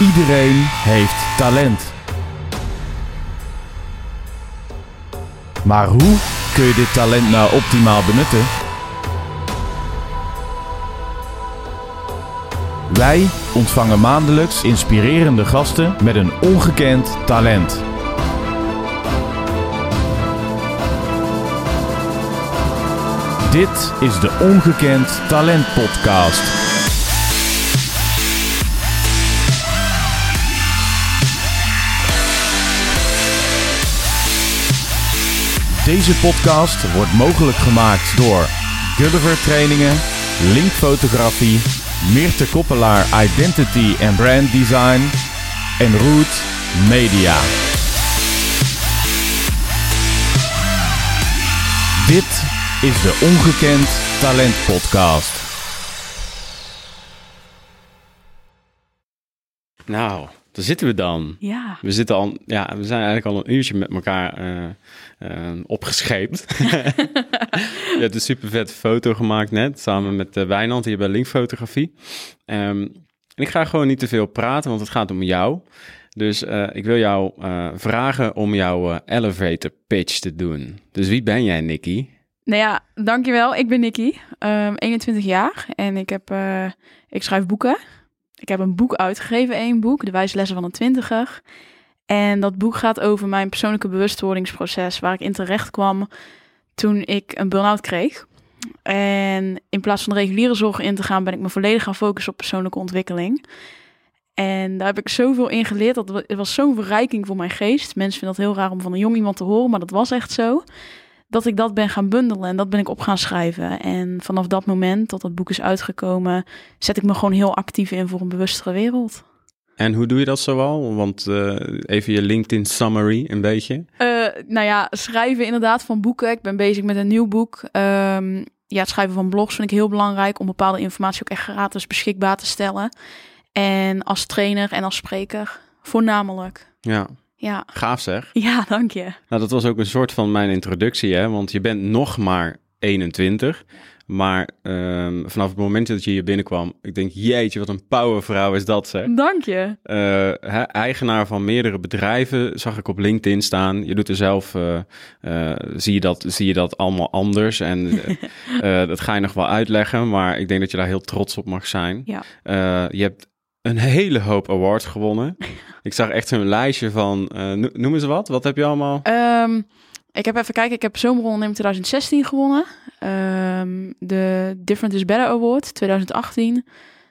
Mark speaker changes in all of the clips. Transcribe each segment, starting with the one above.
Speaker 1: Iedereen heeft talent. Maar hoe kun je dit talent nou optimaal benutten? Wij ontvangen maandelijks inspirerende gasten met een ongekend talent. Dit is de Ongekend Talent Podcast. Deze podcast wordt mogelijk gemaakt door Gulliver Trainingen, Link Fotografie, Meerte Koppelaar Identity en Brand Design en Root Media. Dit is de Ongekend Talent Podcast.
Speaker 2: Nou, daar zitten we dan.
Speaker 3: Ja.
Speaker 2: We, zitten al, ja, we zijn eigenlijk al een uurtje met elkaar uh, uh, opgescheept. je hebt een super vette foto gemaakt net, samen met uh, Wijnand hier bij Link Fotografie. Um, en ik ga gewoon niet te veel praten, want het gaat om jou. Dus ik wil jou vragen om jouw elevator pitch te doen. Dus wie ben jij, Nikki?
Speaker 3: Nou ja, dankjewel. Ik ben Nikki, um, 21 jaar en ik, heb, ik schrijf boeken. Ik heb een boek uitgegeven, één boek, De Wijze Lessen van een Twintiger. En dat boek gaat over mijn persoonlijke bewustwordingsproces, waar ik in terecht kwam toen ik een burn-out kreeg. En in plaats van de reguliere zorg in te gaan, ben ik me volledig gaan focussen op persoonlijke ontwikkeling. En daar heb ik zoveel in geleerd. Dat het was zo'n verrijking voor mijn geest. Mensen vinden dat heel raar om van een jong iemand te horen, maar dat was echt zo. Dat ik dat ben gaan bundelen en dat ben ik op gaan schrijven. En vanaf dat moment dat dat boek is uitgekomen, zet ik me gewoon heel actief in voor een bewustere wereld.
Speaker 2: En hoe doe je dat zoal? Want uh, even je LinkedIn summary een beetje.
Speaker 3: Uh, nou ja, schrijven inderdaad van boeken. Ik ben bezig met een nieuw boek. Um, ja, het schrijven van blogs vind ik heel belangrijk om bepaalde informatie ook echt gratis beschikbaar te stellen. En als trainer en als spreker voornamelijk.
Speaker 2: Ja.
Speaker 3: Ja.
Speaker 2: Gaaf zeg.
Speaker 3: Ja, dank je.
Speaker 2: Nou, dat was ook een soort van mijn introductie, hè? Want je bent nog maar 21. Maar um, vanaf het moment dat je hier binnenkwam, ik denk, jeetje, wat een powervrouw is dat, zeg.
Speaker 3: Dank je.
Speaker 2: Uh, eigenaar van meerdere bedrijven, zag ik op LinkedIn staan. Je doet er zelf, uh, uh, zie, je dat, zie je dat allemaal anders. En dat ga je nog wel uitleggen, maar ik denk dat je daar heel trots op mag zijn.
Speaker 3: Ja.
Speaker 2: je hebt een hele hoop awards gewonnen. ik zag echt zo'n lijstje van, uh, noem eens wat. Wat heb je allemaal?
Speaker 3: Um, ik heb even kijken. Ik heb Zomeronderneming 2016 gewonnen. Um, de Different is Better Award 2018.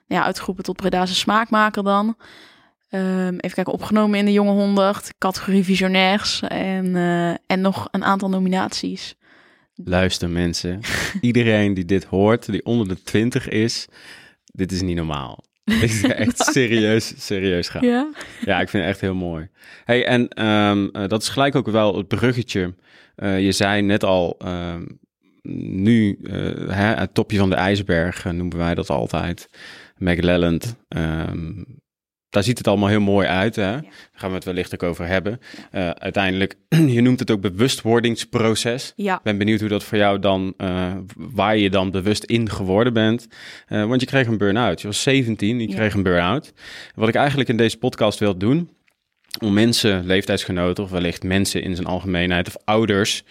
Speaker 3: Ja, uitgeroepen tot Breda's smaakmaker dan. Um, even kijken, opgenomen in de Jonge 100, categorie visionairs en, uh, en nog een aantal nominaties.
Speaker 2: Luister mensen, iedereen die dit hoort, die onder de 20 is, dit is niet normaal. Dit is echt serieus, serieus gaan.
Speaker 3: Ja?
Speaker 2: ja, ik vind het echt heel mooi. Hey, en um, uh, dat is gelijk ook wel het bruggetje. Uh, je zei net al, uh, nu uh, hè, het topje van de ijsberg noemen wij dat altijd. McLelland. Um, daar ziet het allemaal heel mooi uit. Hè? Daar gaan we het wellicht ook over hebben. Uh, uiteindelijk, je noemt het ook bewustwordingsproces.
Speaker 3: Ja.
Speaker 2: ben benieuwd hoe dat voor jou dan, uh, waar je dan bewust in geworden bent. Uh, want je kreeg een burn-out. Je was 17, je ja. kreeg een burn-out. Wat ik eigenlijk in deze podcast wil doen, om mensen, leeftijdsgenoten of wellicht mensen in zijn algemeenheid of ouders,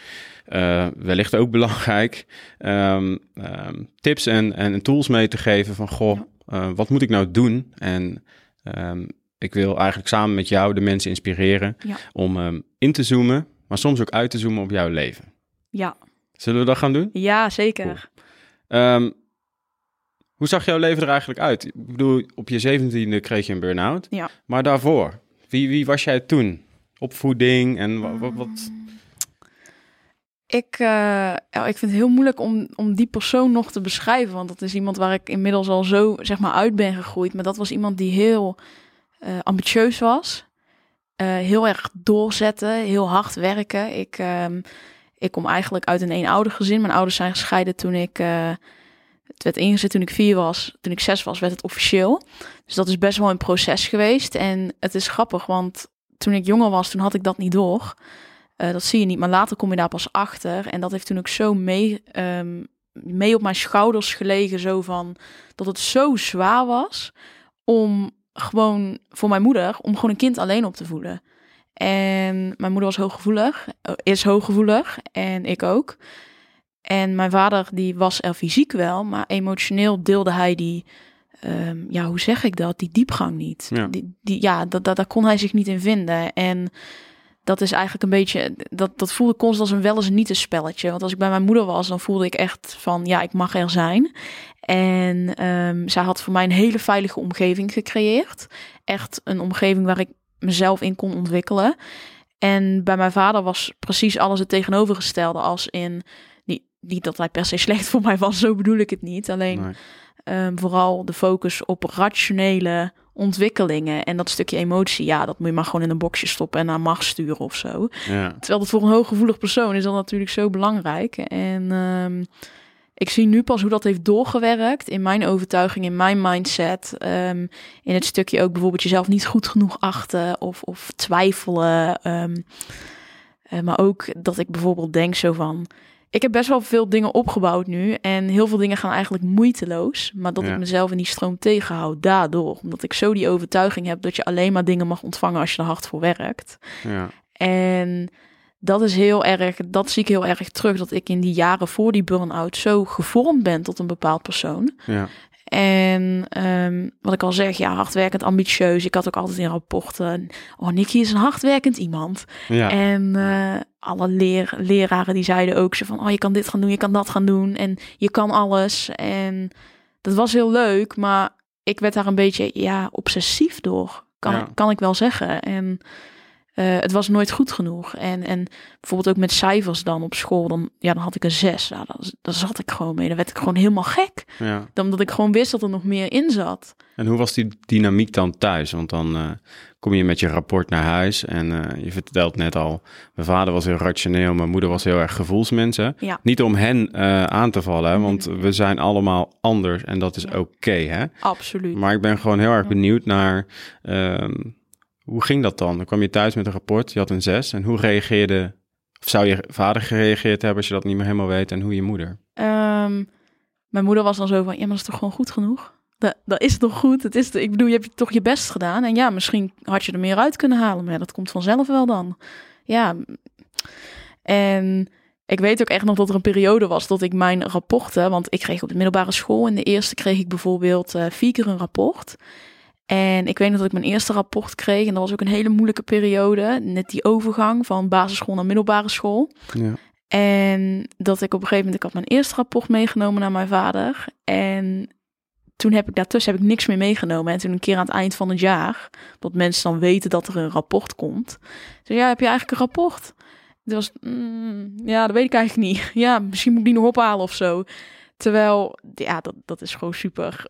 Speaker 2: uh, wellicht ook belangrijk, um, um, tips en, en tools mee te geven van, goh, uh, wat moet ik nou doen? En um, ik wil eigenlijk samen met jou de mensen inspireren
Speaker 3: ja.
Speaker 2: om um, in te zoomen, maar soms ook uit te zoomen op jouw leven.
Speaker 3: Ja.
Speaker 2: Zullen we dat gaan doen?
Speaker 3: Ja, zeker.
Speaker 2: Cool. Um, hoe zag jouw leven er eigenlijk uit? Ik bedoel, op je zeventiende kreeg je een burn-out.
Speaker 3: Ja.
Speaker 2: Maar daarvoor, wie, wie was jij toen? Opvoeding en wat? wat, wat?
Speaker 3: Ik, ja, ik vind het heel moeilijk om, om die persoon nog te beschrijven. Want dat is iemand waar ik inmiddels al zo zeg maar, uit ben gegroeid. Maar dat was iemand die heel uh, ambitieus was. Uh, heel erg doorzetten, heel hard werken. Ik, um, ik kom eigenlijk uit een eenouder gezin. Mijn ouders zijn gescheiden toen ik... het werd ingezet toen ik vier was. Toen ik zes was, werd het officieel. Dus dat is best wel een proces geweest. En het is grappig, want toen ik jonger was, toen had ik dat niet door. Uh, dat zie je niet, maar later kom je daar pas achter. En dat heeft toen ook zo mee, um, mee op mijn schouders gelegen. Zo van dat het zo zwaar was om gewoon voor mijn moeder om gewoon een kind alleen op te voeden. En mijn moeder was hooggevoelig, eh, is hooggevoelig en ik ook. En mijn vader die was er fysiek wel, maar emotioneel deelde hij die, ehm, ja, hoe zeg ik dat, die diepgang niet.
Speaker 2: Ja.
Speaker 3: Die, die, ja, dat, dat, daar kon hij zich niet in vinden. En dat is eigenlijk een beetje, dat, dat voelde constant als een wel eens niet een spelletje. Want als ik bij mijn moeder was, dan voelde ik echt van, ja, ik mag er zijn. En ehm, zij had voor mij een hele veilige omgeving gecreëerd. Echt een omgeving waar ik mezelf in kon ontwikkelen. En bij mijn vader was precies alles het tegenovergestelde als in... Niet, niet dat hij per se slecht voor mij was, zo bedoel ik het niet. Alleen. Ehm, vooral de focus op rationele ontwikkelingen. En dat stukje emotie, ja, dat moet je maar gewoon in een boxje stoppen en naar macht sturen of zo.
Speaker 2: Ja.
Speaker 3: Terwijl dat voor een hooggevoelig persoon is dat natuurlijk zo belangrijk. En ehm, ik zie nu pas hoe dat heeft doorgewerkt in mijn overtuiging, in mijn mindset. ehm, in het stukje ook bijvoorbeeld jezelf niet goed genoeg achten of, of twijfelen. eh, maar ook dat ik bijvoorbeeld denk zo van... Ik heb best wel veel dingen opgebouwd nu. En heel veel dingen gaan eigenlijk moeiteloos. Maar dat
Speaker 2: Ja.
Speaker 3: ik mezelf in die stroom tegenhoud daardoor. Omdat ik zo die overtuiging heb dat je alleen maar dingen mag ontvangen als je er hard voor werkt.
Speaker 2: Ja.
Speaker 3: En dat is heel erg, dat zie ik heel erg terug. Dat ik in die jaren voor die burn-out zo gevormd ben tot een bepaald persoon.
Speaker 2: Ja.
Speaker 3: En ehm, wat ik al zeg, ja, hardwerkend, ambitieus. Ik had ook altijd in rapporten. Oh, Nicky is een hardwerkend iemand.
Speaker 2: Ja.
Speaker 3: En eh, alle leer, leraren die zeiden ook zo van, oh, je kan dit gaan doen, je kan dat gaan doen. En je kan alles. En dat was heel leuk, maar ik werd daar een beetje, ja, obsessief door. Kan,
Speaker 2: Ja.
Speaker 3: ik, kan ik wel zeggen. En eh, het was nooit goed genoeg. En, en bijvoorbeeld ook met cijfers dan op school, dan, ja, dan had ik een zes. Nou, daar zat ik gewoon mee. Dan werd ik gewoon helemaal gek.
Speaker 2: ja.
Speaker 3: Dan Omdat ik gewoon wist dat er nog meer in zat.
Speaker 2: En hoe was die dynamiek dan thuis? Want dan eh, kom je met je rapport naar huis en eh, je vertelt net al, mijn vader was heel rationeel, mijn moeder was heel erg gevoelsmensen.
Speaker 3: Ja.
Speaker 2: Niet om hen aan te vallen, hè, want
Speaker 3: nee.
Speaker 2: we zijn allemaal anders en dat is
Speaker 3: Ja.
Speaker 2: oké. hè?
Speaker 3: Absoluut.
Speaker 2: Maar ik ben gewoon heel erg benieuwd naar, ehm, hoe ging dat dan? Dan kwam je thuis met een rapport, je had een zes en hoe reageerde, of zou je vader gereageerd hebben als je dat niet meer helemaal weet en hoe je moeder?
Speaker 3: Ehm, mijn moeder was dan zo van, ja, maar dat is toch gewoon goed genoeg? Dat, dat is toch goed? Het is, ik bedoel, je hebt toch je best gedaan. En ja, misschien had je er meer uit kunnen halen. Maar dat komt vanzelf wel dan. Ja. En ik weet ook echt nog dat er een periode was dat ik mijn rapporten... Want ik kreeg op de middelbare school... In de eerste kreeg ik bijvoorbeeld eh, vier keer een rapport. En ik weet nog dat ik mijn eerste rapport kreeg. En dat was ook een hele moeilijke periode. Net die overgang van basisschool naar middelbare school.
Speaker 2: Ja.
Speaker 3: En dat ik op een gegeven moment, ik had mijn eerste rapport meegenomen naar mijn vader. En toen heb ik daartussen heb ik niks meer meegenomen. En toen een keer aan het eind van het jaar, dat mensen dan weten dat er een rapport komt. Zei ja, heb je eigenlijk een rapport? Dat was, mm, ja, dat weet ik eigenlijk niet. Ja, misschien moet ik die nog ophalen of zo. Terwijl, ja, dat, dat is gewoon super,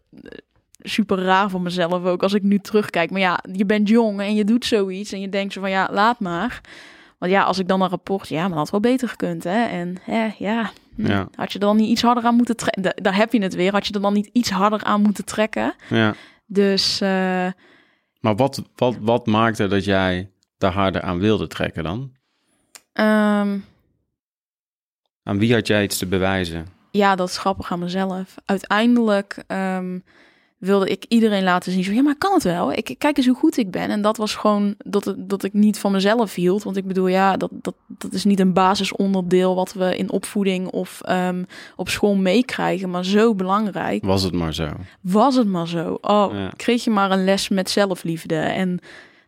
Speaker 3: super raar voor mezelf ook als ik nu terugkijk. Maar ja, je bent jong en je doet zoiets en je denkt zo van, ja, laat maar. Want ja, als ik dan een rapport, ja, maar dat had wel beter gekund, hè? En hè, ja, hm,
Speaker 2: Ja.
Speaker 3: had je er dan niet iets harder aan moeten trekken? Da- Daar heb je het weer. Had je er dan niet iets harder aan moeten trekken?
Speaker 2: ja.
Speaker 3: Dus eh,
Speaker 2: Maar wat, wat, wat maakte dat jij daar harder aan wilde trekken dan?
Speaker 3: ehm,
Speaker 2: Aan wie had jij iets te bewijzen?
Speaker 3: ja, dat is grappig aan mezelf. Uiteindelijk ehm, wilde ik iedereen laten zien. Zo, ja, maar kan het wel. Ik kijk eens hoe goed ik ben. En dat was gewoon dat, dat ik niet van mezelf hield. Want ik bedoel, ja, dat, dat, dat is niet een basisonderdeel wat we in opvoeding of ehm, op school meekrijgen. Maar zo belangrijk.
Speaker 2: Was het maar zo?
Speaker 3: Was het maar zo. Oh,
Speaker 2: Ja.
Speaker 3: kreeg je maar een les met zelfliefde. En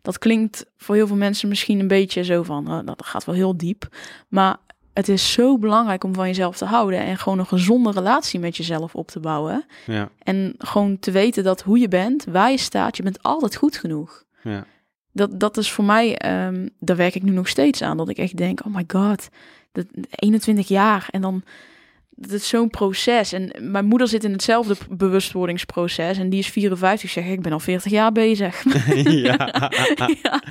Speaker 3: dat klinkt voor heel veel mensen misschien een beetje zo van, oh, dat gaat wel heel diep. Maar het is zo belangrijk om van jezelf te houden en gewoon een gezonde relatie met jezelf op te bouwen.
Speaker 2: Ja,
Speaker 3: En gewoon te weten dat hoe je bent, waar je staat, je bent altijd goed genoeg.
Speaker 2: ja,
Speaker 3: Dat, dat is voor mij, ehm, daar werk ik nu nog steeds aan. Dat ik echt denk, oh my god, dat, 21 jaar en dan, dat is zo'n proces. En mijn moeder zit in hetzelfde bewustwordingsproces en die is 54. Zeg ik, ben al 40 jaar bezig.
Speaker 2: ja.
Speaker 3: ja.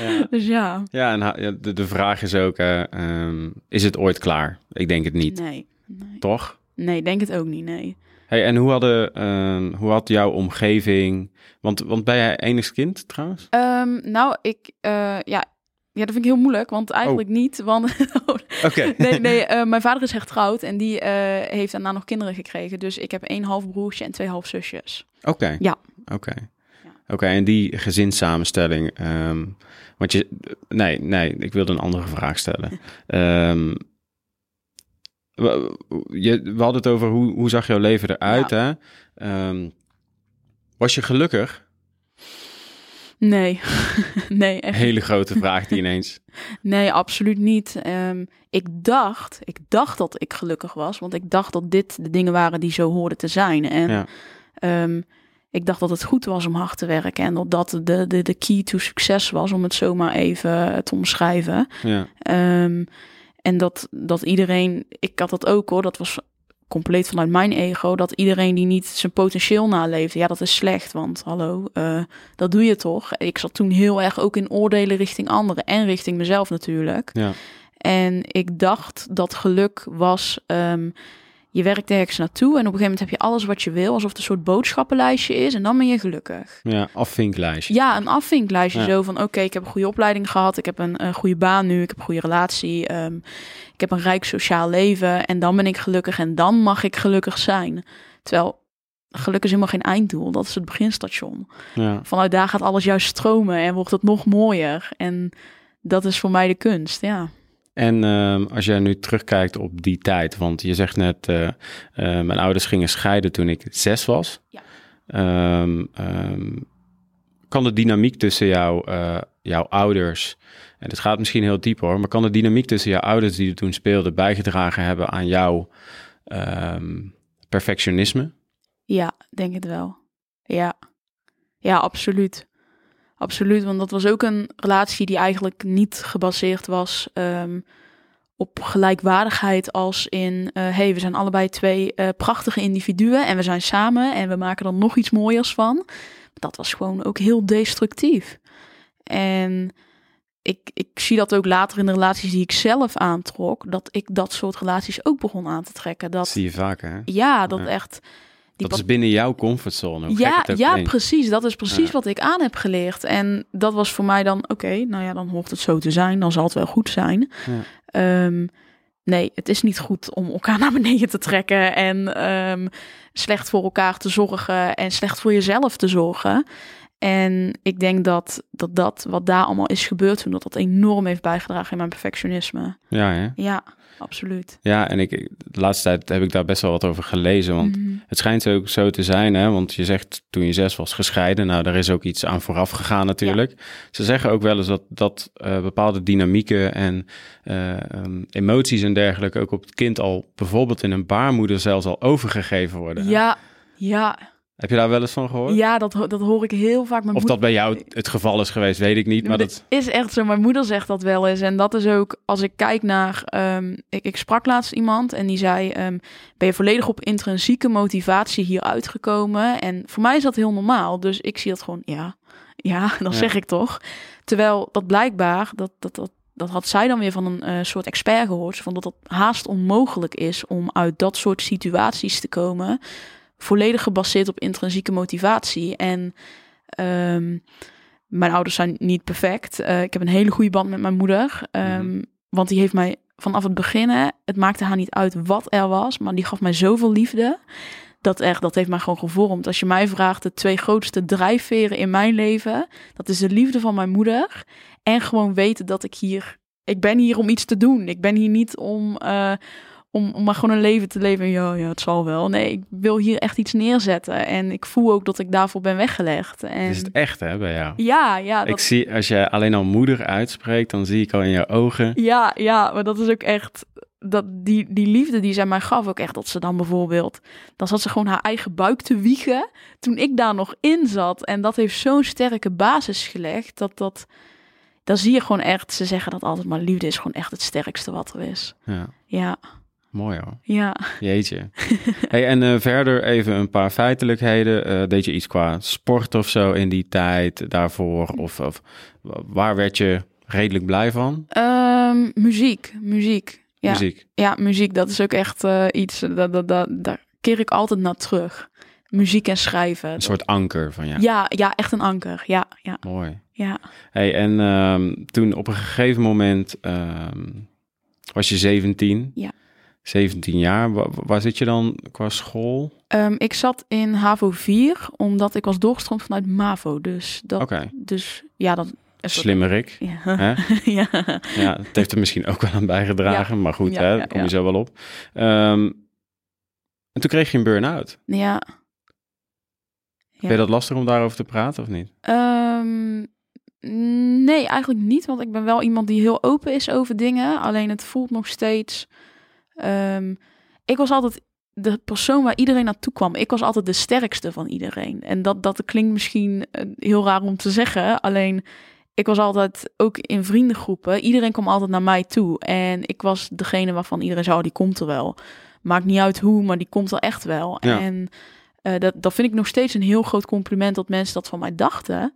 Speaker 2: Ja.
Speaker 3: Dus ja,
Speaker 2: Ja, en de, de vraag is ook, eh, ehm, is het ooit klaar? Ik denk het niet,
Speaker 3: nee. Nee,
Speaker 2: toch?
Speaker 3: nee denk het ook niet, nee.
Speaker 2: Hey, en hoe, hadden, ehm, hoe had jouw omgeving... Want, want ben jij enigst kind trouwens?
Speaker 3: Ehm, nou, ik, eh, ja, ja, dat vind ik heel moeilijk, want eigenlijk niet. Want
Speaker 2: Oké.
Speaker 3: nee, nee eh, mijn vader is hertrouwd en die eh, heeft daarna nog kinderen gekregen. Dus ik heb één half broertje en twee half zusjes.
Speaker 2: Oké.
Speaker 3: Ja.
Speaker 2: Oké.
Speaker 3: Ja.
Speaker 2: Oké, en die gezinssamenstelling. ehm, want je. Nee, nee, ik wilde een andere vraag stellen. Ehm, we, je, we hadden het over hoe, hoe zag jouw leven eruit, hè? Ehm, was je gelukkig?
Speaker 3: Nee, nee, echt
Speaker 2: Hele grote vraag die ineens.
Speaker 3: Nee, absoluut niet. Ehm, ik dacht, ik dacht dat ik gelukkig was, want ik dacht dat dit de dingen waren die zo hoorden te zijn. En
Speaker 2: Ja.
Speaker 3: ehm, ik dacht dat het goed was om hard te werken en dat dat de, de, de key to succes was, om het zomaar even te omschrijven.
Speaker 2: Ja,
Speaker 3: Ehm, en dat, dat iedereen, ik had dat ook hoor, dat was compleet vanuit mijn ego, dat iedereen die niet zijn potentieel naleefde, ja, dat is slecht, want hallo, eh, dat doe je toch? Ik zat toen heel erg ook in oordelen richting anderen en richting mezelf natuurlijk.
Speaker 2: ja,
Speaker 3: En ik dacht dat geluk was, ehm, je werkt ergens naartoe en op een gegeven moment heb je alles wat je wil, alsof het een soort boodschappenlijstje is en dan ben je gelukkig.
Speaker 2: ja, afvinklijstje.
Speaker 3: Ja, een afvinklijstje
Speaker 2: Ja.
Speaker 3: zo van oké, ik heb een goede opleiding gehad, ik heb een, eh, goede baan nu, ik heb een goede relatie, ehm, ik heb een rijk sociaal leven en dan ben ik gelukkig en dan mag ik gelukkig zijn. Terwijl geluk is helemaal geen einddoel, dat is het beginstation.
Speaker 2: Ja.
Speaker 3: Vanuit daar gaat alles juist stromen en wordt het nog mooier en dat is voor mij de kunst, ja.
Speaker 2: En ehm, als jij nu terugkijkt op die tijd, want je zegt net, eh, mijn ouders gingen scheiden toen ik zes was.
Speaker 3: Ja.
Speaker 2: Ehm, ehm, kan de dynamiek tussen jou, eh, jouw ouders, en het gaat misschien heel diep hoor, maar kan de dynamiek tussen jouw ouders die er toen speelden bijgedragen hebben aan jouw perfectionisme?
Speaker 3: Ja, denk het wel. Ja, ja, absoluut. Absoluut, want dat was ook een relatie die eigenlijk niet gebaseerd was ehm, op gelijkwaardigheid als in... eh hey, we zijn allebei twee eh, prachtige individuen en we zijn samen en we maken er nog iets mooiers van. Dat was gewoon ook heel destructief. En ik, ik zie dat ook later in de relaties die ik zelf aantrok, dat ik dat soort relaties ook begon aan te trekken.
Speaker 2: Dat
Speaker 3: Dat,
Speaker 2: zie je vaker, hè?
Speaker 3: ja, dat
Speaker 2: Ja.
Speaker 3: echt...
Speaker 2: Dat is binnen jouw comfortzone. hoe
Speaker 3: ja, ja precies. Dat is precies
Speaker 2: Ja.
Speaker 3: wat ik aan heb geleerd. En dat was voor mij dan, oké, nou ja, dan hoort het zo te zijn. Dan zal het wel goed zijn.
Speaker 2: Ja.
Speaker 3: Ehm, nee, het is niet goed om elkaar naar beneden te trekken en ehm, slecht voor elkaar te zorgen en slecht voor jezelf te zorgen. En ik denk dat, dat dat wat daar allemaal is gebeurd toen, dat dat enorm heeft bijgedragen in mijn perfectionisme.
Speaker 2: Ja, hè?
Speaker 3: Ja, absoluut.
Speaker 2: Ja, en ik, de laatste tijd heb ik daar best wel wat over gelezen. Want
Speaker 3: Mhm.
Speaker 2: het schijnt ook zo te zijn, hè? want je zegt toen je zes was gescheiden. Nou, daar is ook iets aan vooraf gegaan natuurlijk. Ze zeggen ook wel eens dat, dat eh, bepaalde dynamieken en eh, ehm, emoties en dergelijke ook op het kind al bijvoorbeeld in een baarmoeder zelfs al overgegeven worden.
Speaker 3: Ja, ja,
Speaker 2: Heb je daar wel eens van gehoord?
Speaker 3: ja dat, dat hoor ik heel vaak. Mijn
Speaker 2: Of
Speaker 3: moeder-
Speaker 2: dat bij jou het geval is geweest, weet ik niet. Maar dat,
Speaker 3: is echt zo. Mijn moeder zegt dat wel eens. En dat is ook, als ik kijk naar... ehm, ik, ik sprak laatst iemand en die zei... ehm, ben je volledig op intrinsieke motivatie hier uitgekomen? En voor mij is dat heel normaal. Dus ik zie dat gewoon, ja, ja, dan
Speaker 2: Ja.
Speaker 3: zeg ik toch. Terwijl dat blijkbaar, dat, dat, dat, dat had zij dan weer van een eh, soort expert gehoord. Van dat het haast onmogelijk is om uit dat soort situaties te komen. Volledig gebaseerd op intrinsieke motivatie. En ehm, mijn ouders zijn niet perfect. Eh, ik heb een hele goede band met mijn moeder. ehm,
Speaker 2: Mhm.
Speaker 3: Want die heeft mij vanaf het begin, het maakte haar niet uit wat er was, maar die gaf mij zoveel liefde. Dat echt, dat heeft mij gewoon gevormd. Als je mij vraagt, de twee grootste drijfveren in mijn leven, dat is de liefde van mijn moeder. En gewoon weten dat ik hier, ik ben hier om iets te doen. Ik ben hier niet om, eh, om, om maar gewoon een leven te leven. Ja, ja, het zal wel. Nee, ik wil hier echt iets neerzetten. En ik voel ook dat ik daarvoor ben weggelegd. En
Speaker 2: is het echt hè, bij jou.
Speaker 3: ja, ja,
Speaker 2: Ik
Speaker 3: dat,
Speaker 2: zie, als je alleen al moeder uitspreekt, dan zie ik al in je ogen.
Speaker 3: Ja, ja, maar dat is ook echt. Dat die, die liefde die zij mij gaf, ook echt dat ze dan bijvoorbeeld. Dan zat ze gewoon haar eigen buik te wiegen. Toen ik daar nog in zat. En dat heeft zo'n sterke basis gelegd. Dat dat. Dan zie je gewoon echt. Ze zeggen dat altijd, maar liefde is gewoon echt het sterkste wat er is.
Speaker 2: Ja,
Speaker 3: Ja,
Speaker 2: mooi hoor.
Speaker 3: ja.
Speaker 2: Jeetje. hey, en eh, verder even een paar feitelijkheden. Eh, deed je iets qua sport of zo in die tijd daarvoor? Of, of wa- waar werd je redelijk blij van?
Speaker 3: Ehm, muziek, muziek. Ja,
Speaker 2: Muziek.
Speaker 3: ja, muziek. Dat is ook echt eh, iets. Dat, dat, dat, daar keer ik altijd naar terug. Muziek en schrijven.
Speaker 2: Een soort anker van ja.
Speaker 3: Ja, ja, echt een anker. Ja, ja,
Speaker 2: Mooi.
Speaker 3: ja.
Speaker 2: Hey, en ehm, toen op een gegeven moment ehm, was je 17.
Speaker 3: Ja.
Speaker 2: 17 jaar. Waar, waar zit je dan qua school?
Speaker 3: Ehm, ik zat in HAVO 4, omdat ik was doorgestroomd vanuit MAVO. Dus, dat,
Speaker 2: Oké,
Speaker 3: dus ja, dat...
Speaker 2: slimmerik.
Speaker 3: Ja.
Speaker 2: Hè?
Speaker 3: ja.
Speaker 2: Ja, het heeft er misschien ook wel aan bijgedragen, maar goed,
Speaker 3: Ja,
Speaker 2: hè, daar kom je zo wel op. Ehm, en toen kreeg je een burn-out.
Speaker 3: ja.
Speaker 2: Vind je dat lastig om daarover te praten of niet?
Speaker 3: Ehm, nee, eigenlijk niet. Want ik ben wel iemand die heel open is over dingen. Alleen het voelt nog steeds. Ehm, ik was altijd de persoon waar iedereen naartoe kwam. Ik was altijd de sterkste van iedereen. En dat, dat klinkt misschien eh, heel raar om te zeggen. Alleen ik was altijd ook in vriendengroepen. Iedereen kwam altijd naar mij toe. En ik was degene waarvan iedereen zei: oh, die komt er wel. Maakt niet uit hoe, maar die komt er echt wel.
Speaker 2: Ja.
Speaker 3: En eh, dat, dat vind ik nog steeds een heel groot compliment dat mensen dat van mij dachten.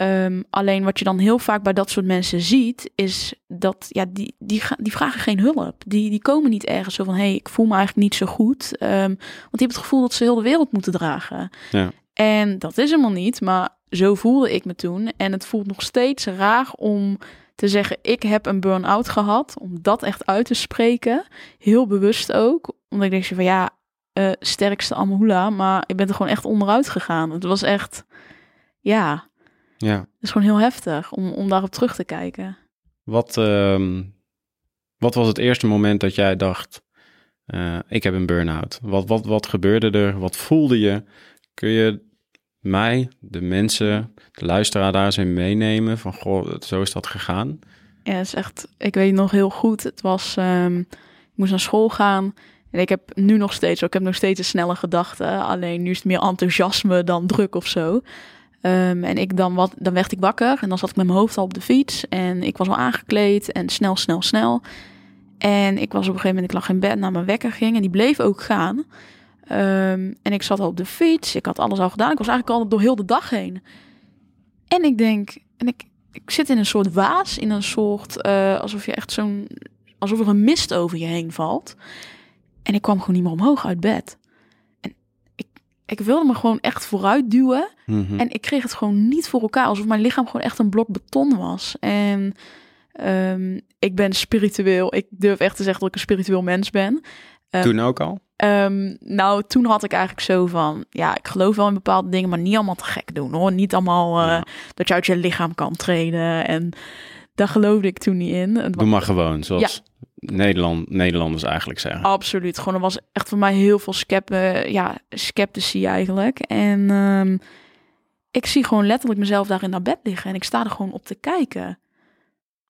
Speaker 3: Ehm, alleen wat je dan heel vaak bij dat soort mensen ziet, is dat ja, die, die, die vragen geen hulp. Die, die komen niet ergens zo van: hé, hey, ik voel me eigenlijk niet zo goed. Ehm, want die hebben het gevoel dat ze heel de wereld moeten dragen.
Speaker 2: Ja.
Speaker 3: En dat is helemaal niet, maar zo voelde ik me toen. En het voelt nog steeds raar om te zeggen: ik heb een burn-out gehad. Om dat echt uit te spreken. Heel bewust ook. Omdat ik denk van ja, eh, sterkste Amahula, maar ik ben er gewoon echt onderuit gegaan. Het was echt, ja,
Speaker 2: Ja.
Speaker 3: het is gewoon heel heftig om, om daarop terug te kijken.
Speaker 2: Wat, ehm, wat was het eerste moment dat jij dacht, eh, ik heb een burn-out? Wat, wat, wat gebeurde er? Wat voelde je? Kun je mij, de mensen, de luisteraar daar eens in meenemen? Van, goh, zo is dat gegaan?
Speaker 3: Ja, het is echt, ik weet nog heel goed. Het was, ehm, ik moest naar school gaan. En ik heb nu nog steeds, ik heb nog steeds een snelle gedachte. Alleen nu is het meer enthousiasme dan druk of zo. Ehm, en ik dan, wat, dan werd ik wakker en dan zat ik met mijn hoofd al op de fiets. En ik was al aangekleed en snel, snel, snel. En ik was op een gegeven moment, ik lag in bed naar mijn wekker ging en die bleef ook gaan. Ehm, en ik zat al op de fiets, ik had alles al gedaan. Ik was eigenlijk al door heel de dag heen. En ik denk, en ik, ik zit in een soort waas, in een soort, eh, alsof je echt zo'n, alsof er een mist over je heen valt. En ik kwam gewoon niet meer omhoog uit bed. Ik, wilde me gewoon echt vooruit duwen.
Speaker 2: Mhm.
Speaker 3: En ik kreeg het gewoon niet voor elkaar. Alsof mijn lichaam gewoon echt een blok beton was. En ehm, ik ben spiritueel. Ik durf echt te zeggen dat ik een spiritueel mens ben. eh,
Speaker 2: Toen ook al?
Speaker 3: Ehm, nou, toen had ik eigenlijk zo van... Ja, ik geloof wel in bepaalde dingen, maar niet allemaal te gek doen hoor. Niet allemaal eh,
Speaker 2: Ja.
Speaker 3: dat je uit je lichaam kan treden. En daar geloofde ik toen niet in. Het
Speaker 2: Doe maar gewoon, zoals Nederland, Nederlanders eigenlijk zeggen.
Speaker 3: Absoluut. Gewoon, er was echt voor mij heel veel skep ja, sceptici eigenlijk. En ehm, ik zie gewoon letterlijk mezelf daar in naar bed liggen. En ik sta er gewoon op te kijken.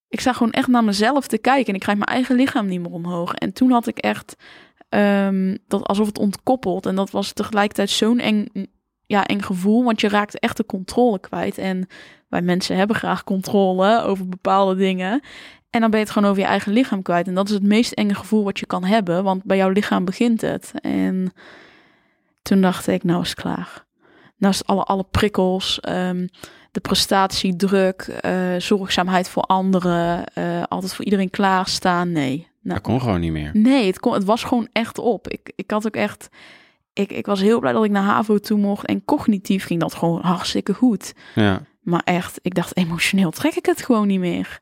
Speaker 3: Ik sta gewoon echt naar mezelf te kijken. En ik krijg mijn eigen lichaam niet meer omhoog. En toen had ik echt ehm, dat alsof het ontkoppeld. En dat was tegelijkertijd zo'n eng, ja, eng gevoel. Want je raakt echt de controle kwijt. En wij mensen hebben graag controle over bepaalde dingen. En dan ben je het gewoon over je eigen lichaam kwijt. En dat is het meest enge gevoel wat je kan hebben. Want bij jouw lichaam begint het. En toen dacht ik, nou is het klaar. Nou is het alle, alle prikkels, ehm, de prestatiedruk, eh, zorgzaamheid voor anderen, eh, altijd voor iedereen klaarstaan. Nee. Nou,
Speaker 2: Dat kon gewoon niet meer.
Speaker 3: Nee, het, kon, het was gewoon echt op. Ik, ik had ook echt. Ik, ik was heel blij dat ik naar HAVO toe mocht. En cognitief ging dat gewoon hartstikke goed.
Speaker 2: Ja.
Speaker 3: Maar echt, ik dacht emotioneel trek ik het gewoon niet meer.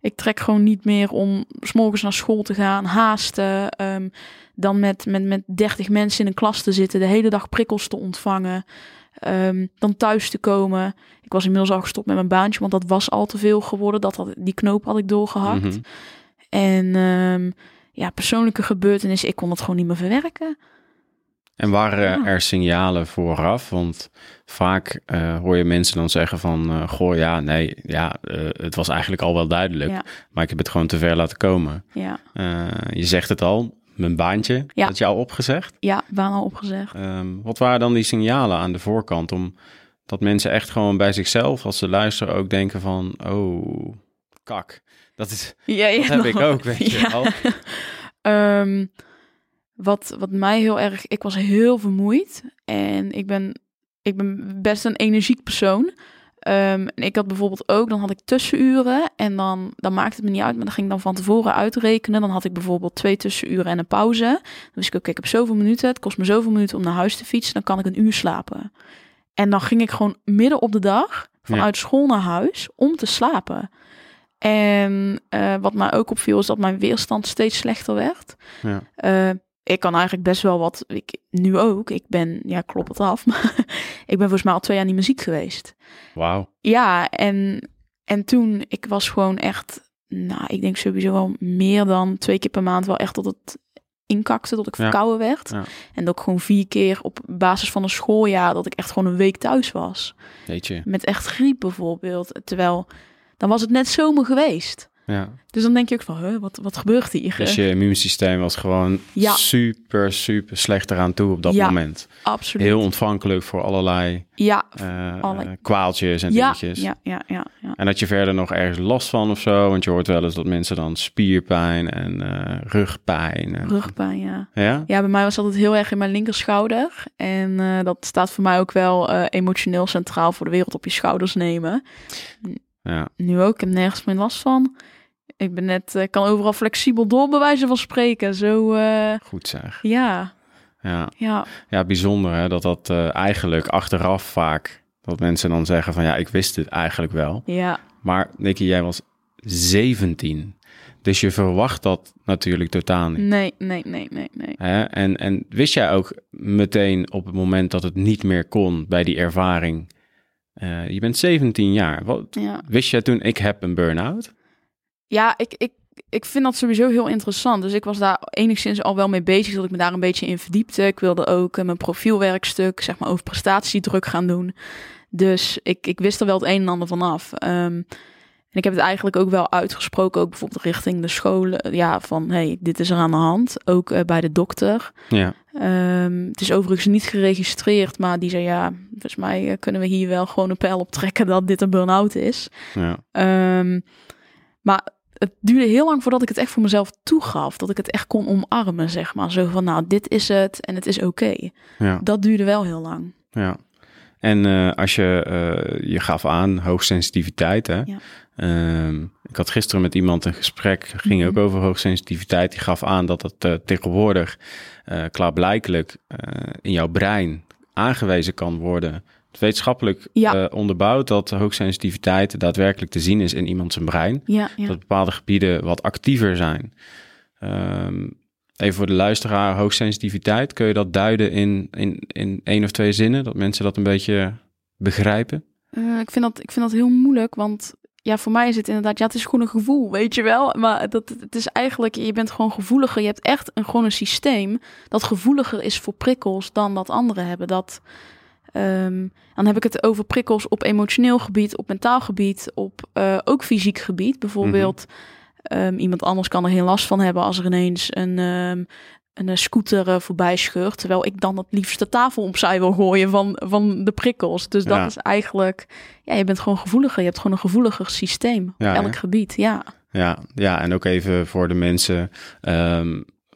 Speaker 3: Ik trek gewoon niet meer om morgens naar school te gaan, haasten. ehm, dan met, met, met 30 mensen in een klas te zitten, de hele dag prikkels te ontvangen. ehm, dan thuis te komen. Ik was inmiddels al gestopt met mijn baantje, want dat was al te veel geworden. Dat had, die knoop had ik doorgehakt.
Speaker 2: Mhm.
Speaker 3: En ehm, ja, persoonlijke gebeurtenissen, ik kon het gewoon niet meer verwerken.
Speaker 2: En waren
Speaker 3: Ja.
Speaker 2: er signalen vooraf? Want vaak eh, hoor je mensen dan zeggen van... eh, goh, ja, nee, ja, eh, het was eigenlijk al wel duidelijk.
Speaker 3: Ja.
Speaker 2: Maar ik heb het gewoon te ver laten komen.
Speaker 3: Ja,
Speaker 2: je zegt het al, mijn baantje,
Speaker 3: Ja.
Speaker 2: had je al opgezegd.
Speaker 3: ja baan al opgezegd.
Speaker 2: Ehm, wat waren dan die signalen aan de voorkant om dat mensen echt gewoon bij zichzelf, als ze luisteren, ook denken van, oh, kak. Dat, is,
Speaker 3: Ja,
Speaker 2: dat heb ik ook, weet je wel.
Speaker 3: Ehm, wat, wat mij heel erg... Ik was heel vermoeid. En ik ben, ik ben best een energiek persoon. Ehm, en ik had bijvoorbeeld ook... Dan had ik tussenuren. En dan, dan maakte het me niet uit. Maar dan ging ik dan van tevoren uitrekenen. Dan had ik bijvoorbeeld twee tussenuren en een pauze. Dan wist ik, oké, ik heb zoveel minuten. Het kost me zoveel minuten om naar huis te fietsen. Dan kan ik een uur slapen. En dan ging ik gewoon midden op de dag... vanuit school naar huis om te slapen. En uh, wat mij ook opviel is dat mijn weerstand steeds slechter werd.
Speaker 2: Ja.
Speaker 3: Uh, ik kan eigenlijk best wel wat, ik, nu ook. Ik ben, ja, klopt het af, maar ik ben volgens mij al twee jaar niet muziek geweest.
Speaker 2: Wauw.
Speaker 3: Ja, en, en toen, ik was gewoon echt, nou, ik denk sowieso wel meer dan twee keer per maand wel echt tot het inkakte, dat ik
Speaker 2: Ja.
Speaker 3: verkouden werd.
Speaker 2: Ja.
Speaker 3: En dat ik gewoon vier keer op basis van een schooljaar, dat ik echt gewoon een week thuis was.
Speaker 2: Weet je.
Speaker 3: Met echt griep bijvoorbeeld. Terwijl, dan was het net zomer geweest.
Speaker 2: Ja.
Speaker 3: Dus dan denk je ook van, huh, wat, wat gebeurt hier?
Speaker 2: Dus je immuunsysteem was gewoon
Speaker 3: Ja.
Speaker 2: super, super slecht eraan toe op dat
Speaker 3: Ja.
Speaker 2: moment.
Speaker 3: Absoluut.
Speaker 2: Heel ontvankelijk voor allerlei
Speaker 3: ja,
Speaker 2: eh,
Speaker 3: Alle-
Speaker 2: kwaaltjes en
Speaker 3: ja,
Speaker 2: dingetjes.
Speaker 3: ja, ja, ja, ja.
Speaker 2: En had je verder nog ergens last van of zo? Want je hoort wel eens dat mensen dan spierpijn en eh, rugpijn. en-
Speaker 3: Rugpijn, ja.
Speaker 2: Ja?
Speaker 3: Ja, bij mij was dat het heel erg in mijn linkerschouder. En eh, dat staat voor mij ook wel emotioneel centraal voor de wereld op je schouders nemen.
Speaker 2: Ja.
Speaker 3: Nu ook, ik heb nergens meer last van. Ik ben net, eh, kan overal flexibel door, bij wijze van spreken. Zo, eh,
Speaker 2: Goed zeg.
Speaker 3: ja,
Speaker 2: Ja,
Speaker 3: ja,
Speaker 2: ja bijzonder hè? dat dat eh, eigenlijk achteraf vaak... dat mensen dan zeggen van ja, ik wist het eigenlijk wel.
Speaker 3: ja.
Speaker 2: Maar Nicky, jij was 17. Dus je verwacht dat natuurlijk totaal niet.
Speaker 3: Nee, nee, nee, nee, nee.
Speaker 2: Hè? En, en wist jij ook meteen op het moment dat het niet meer kon bij die ervaring... je bent 17 jaar. Wat,
Speaker 3: Ja,
Speaker 2: wist jij toen, ik heb een burn-out?
Speaker 3: Ja ik, ik, ik vind dat sowieso heel interessant. Dus ik was daar enigszins al wel mee bezig, dat ik me daar een beetje in verdiepte. Ik wilde ook eh, mijn profielwerkstuk, zeg maar, over prestatiedruk gaan doen. Dus ik, ik wist er wel het een en ander van af. Ehm, en ik heb het eigenlijk ook wel uitgesproken, ook bijvoorbeeld richting de scholen. Ja, van hey, dit is er aan de hand. Ook eh, bij de dokter.
Speaker 2: Ja,
Speaker 3: Ehm, het is overigens niet geregistreerd, maar die zei ja, volgens mij eh, kunnen we hier wel gewoon een pijl op trekken dat dit een burn-out is.
Speaker 2: ja,
Speaker 3: Ehm, maar het duurde heel lang voordat ik het echt voor mezelf toegaf. Dat ik het echt kon omarmen, zeg maar. Zo van, nou, dit is het en het is oké.
Speaker 2: ja,
Speaker 3: Dat duurde wel heel lang.
Speaker 2: ja. En eh, als je, eh, je gaf aan hoogsensitiviteit, hè?
Speaker 3: Ja.
Speaker 2: Ehm, ik had gisteren met iemand een gesprek, ging
Speaker 3: Mhm.
Speaker 2: ook over hoogsensitiviteit. Die gaf aan dat het eh, tegenwoordig klaarblijkelijk in jouw brein aangewezen kan worden. Het wetenschappelijk
Speaker 3: Ja.
Speaker 2: eh, onderbouwd dat hoogsensitiviteit daadwerkelijk te zien is in iemand zijn brein.
Speaker 3: Ja, ja.
Speaker 2: Dat bepaalde gebieden wat actiever zijn. Ehm, even voor de luisteraar, hoogsensitiviteit. Kun je dat duiden in, in, in één of twee zinnen? Dat mensen dat een beetje begrijpen?
Speaker 3: Eh, ik, vind dat, ik vind dat heel moeilijk, want ja, voor mij is het inderdaad, ja, het is gewoon een gevoel, weet je wel. Maar dat, het is eigenlijk, je bent gewoon gevoeliger. Je hebt echt een, gewoon een systeem dat gevoeliger is voor prikkels dan dat anderen hebben. Dat, ehm, dan heb ik het over prikkels op emotioneel gebied, op mentaal gebied, op eh, ook fysiek gebied. Bijvoorbeeld, ehm, iemand anders kan er geen last van hebben als er ineens een, ehm, een eh, scooter eh, voorbij scheurt. Terwijl ik dan het liefst de tafel opzij wil gooien van, van de prikkels. Dus dat
Speaker 2: Ja.
Speaker 3: is eigenlijk, ja, je bent gewoon gevoeliger. Je hebt gewoon een gevoeliger systeem
Speaker 2: Ja,
Speaker 3: op elk
Speaker 2: hè?
Speaker 3: gebied. Ja,
Speaker 2: Ja, ja, en ook even voor de mensen.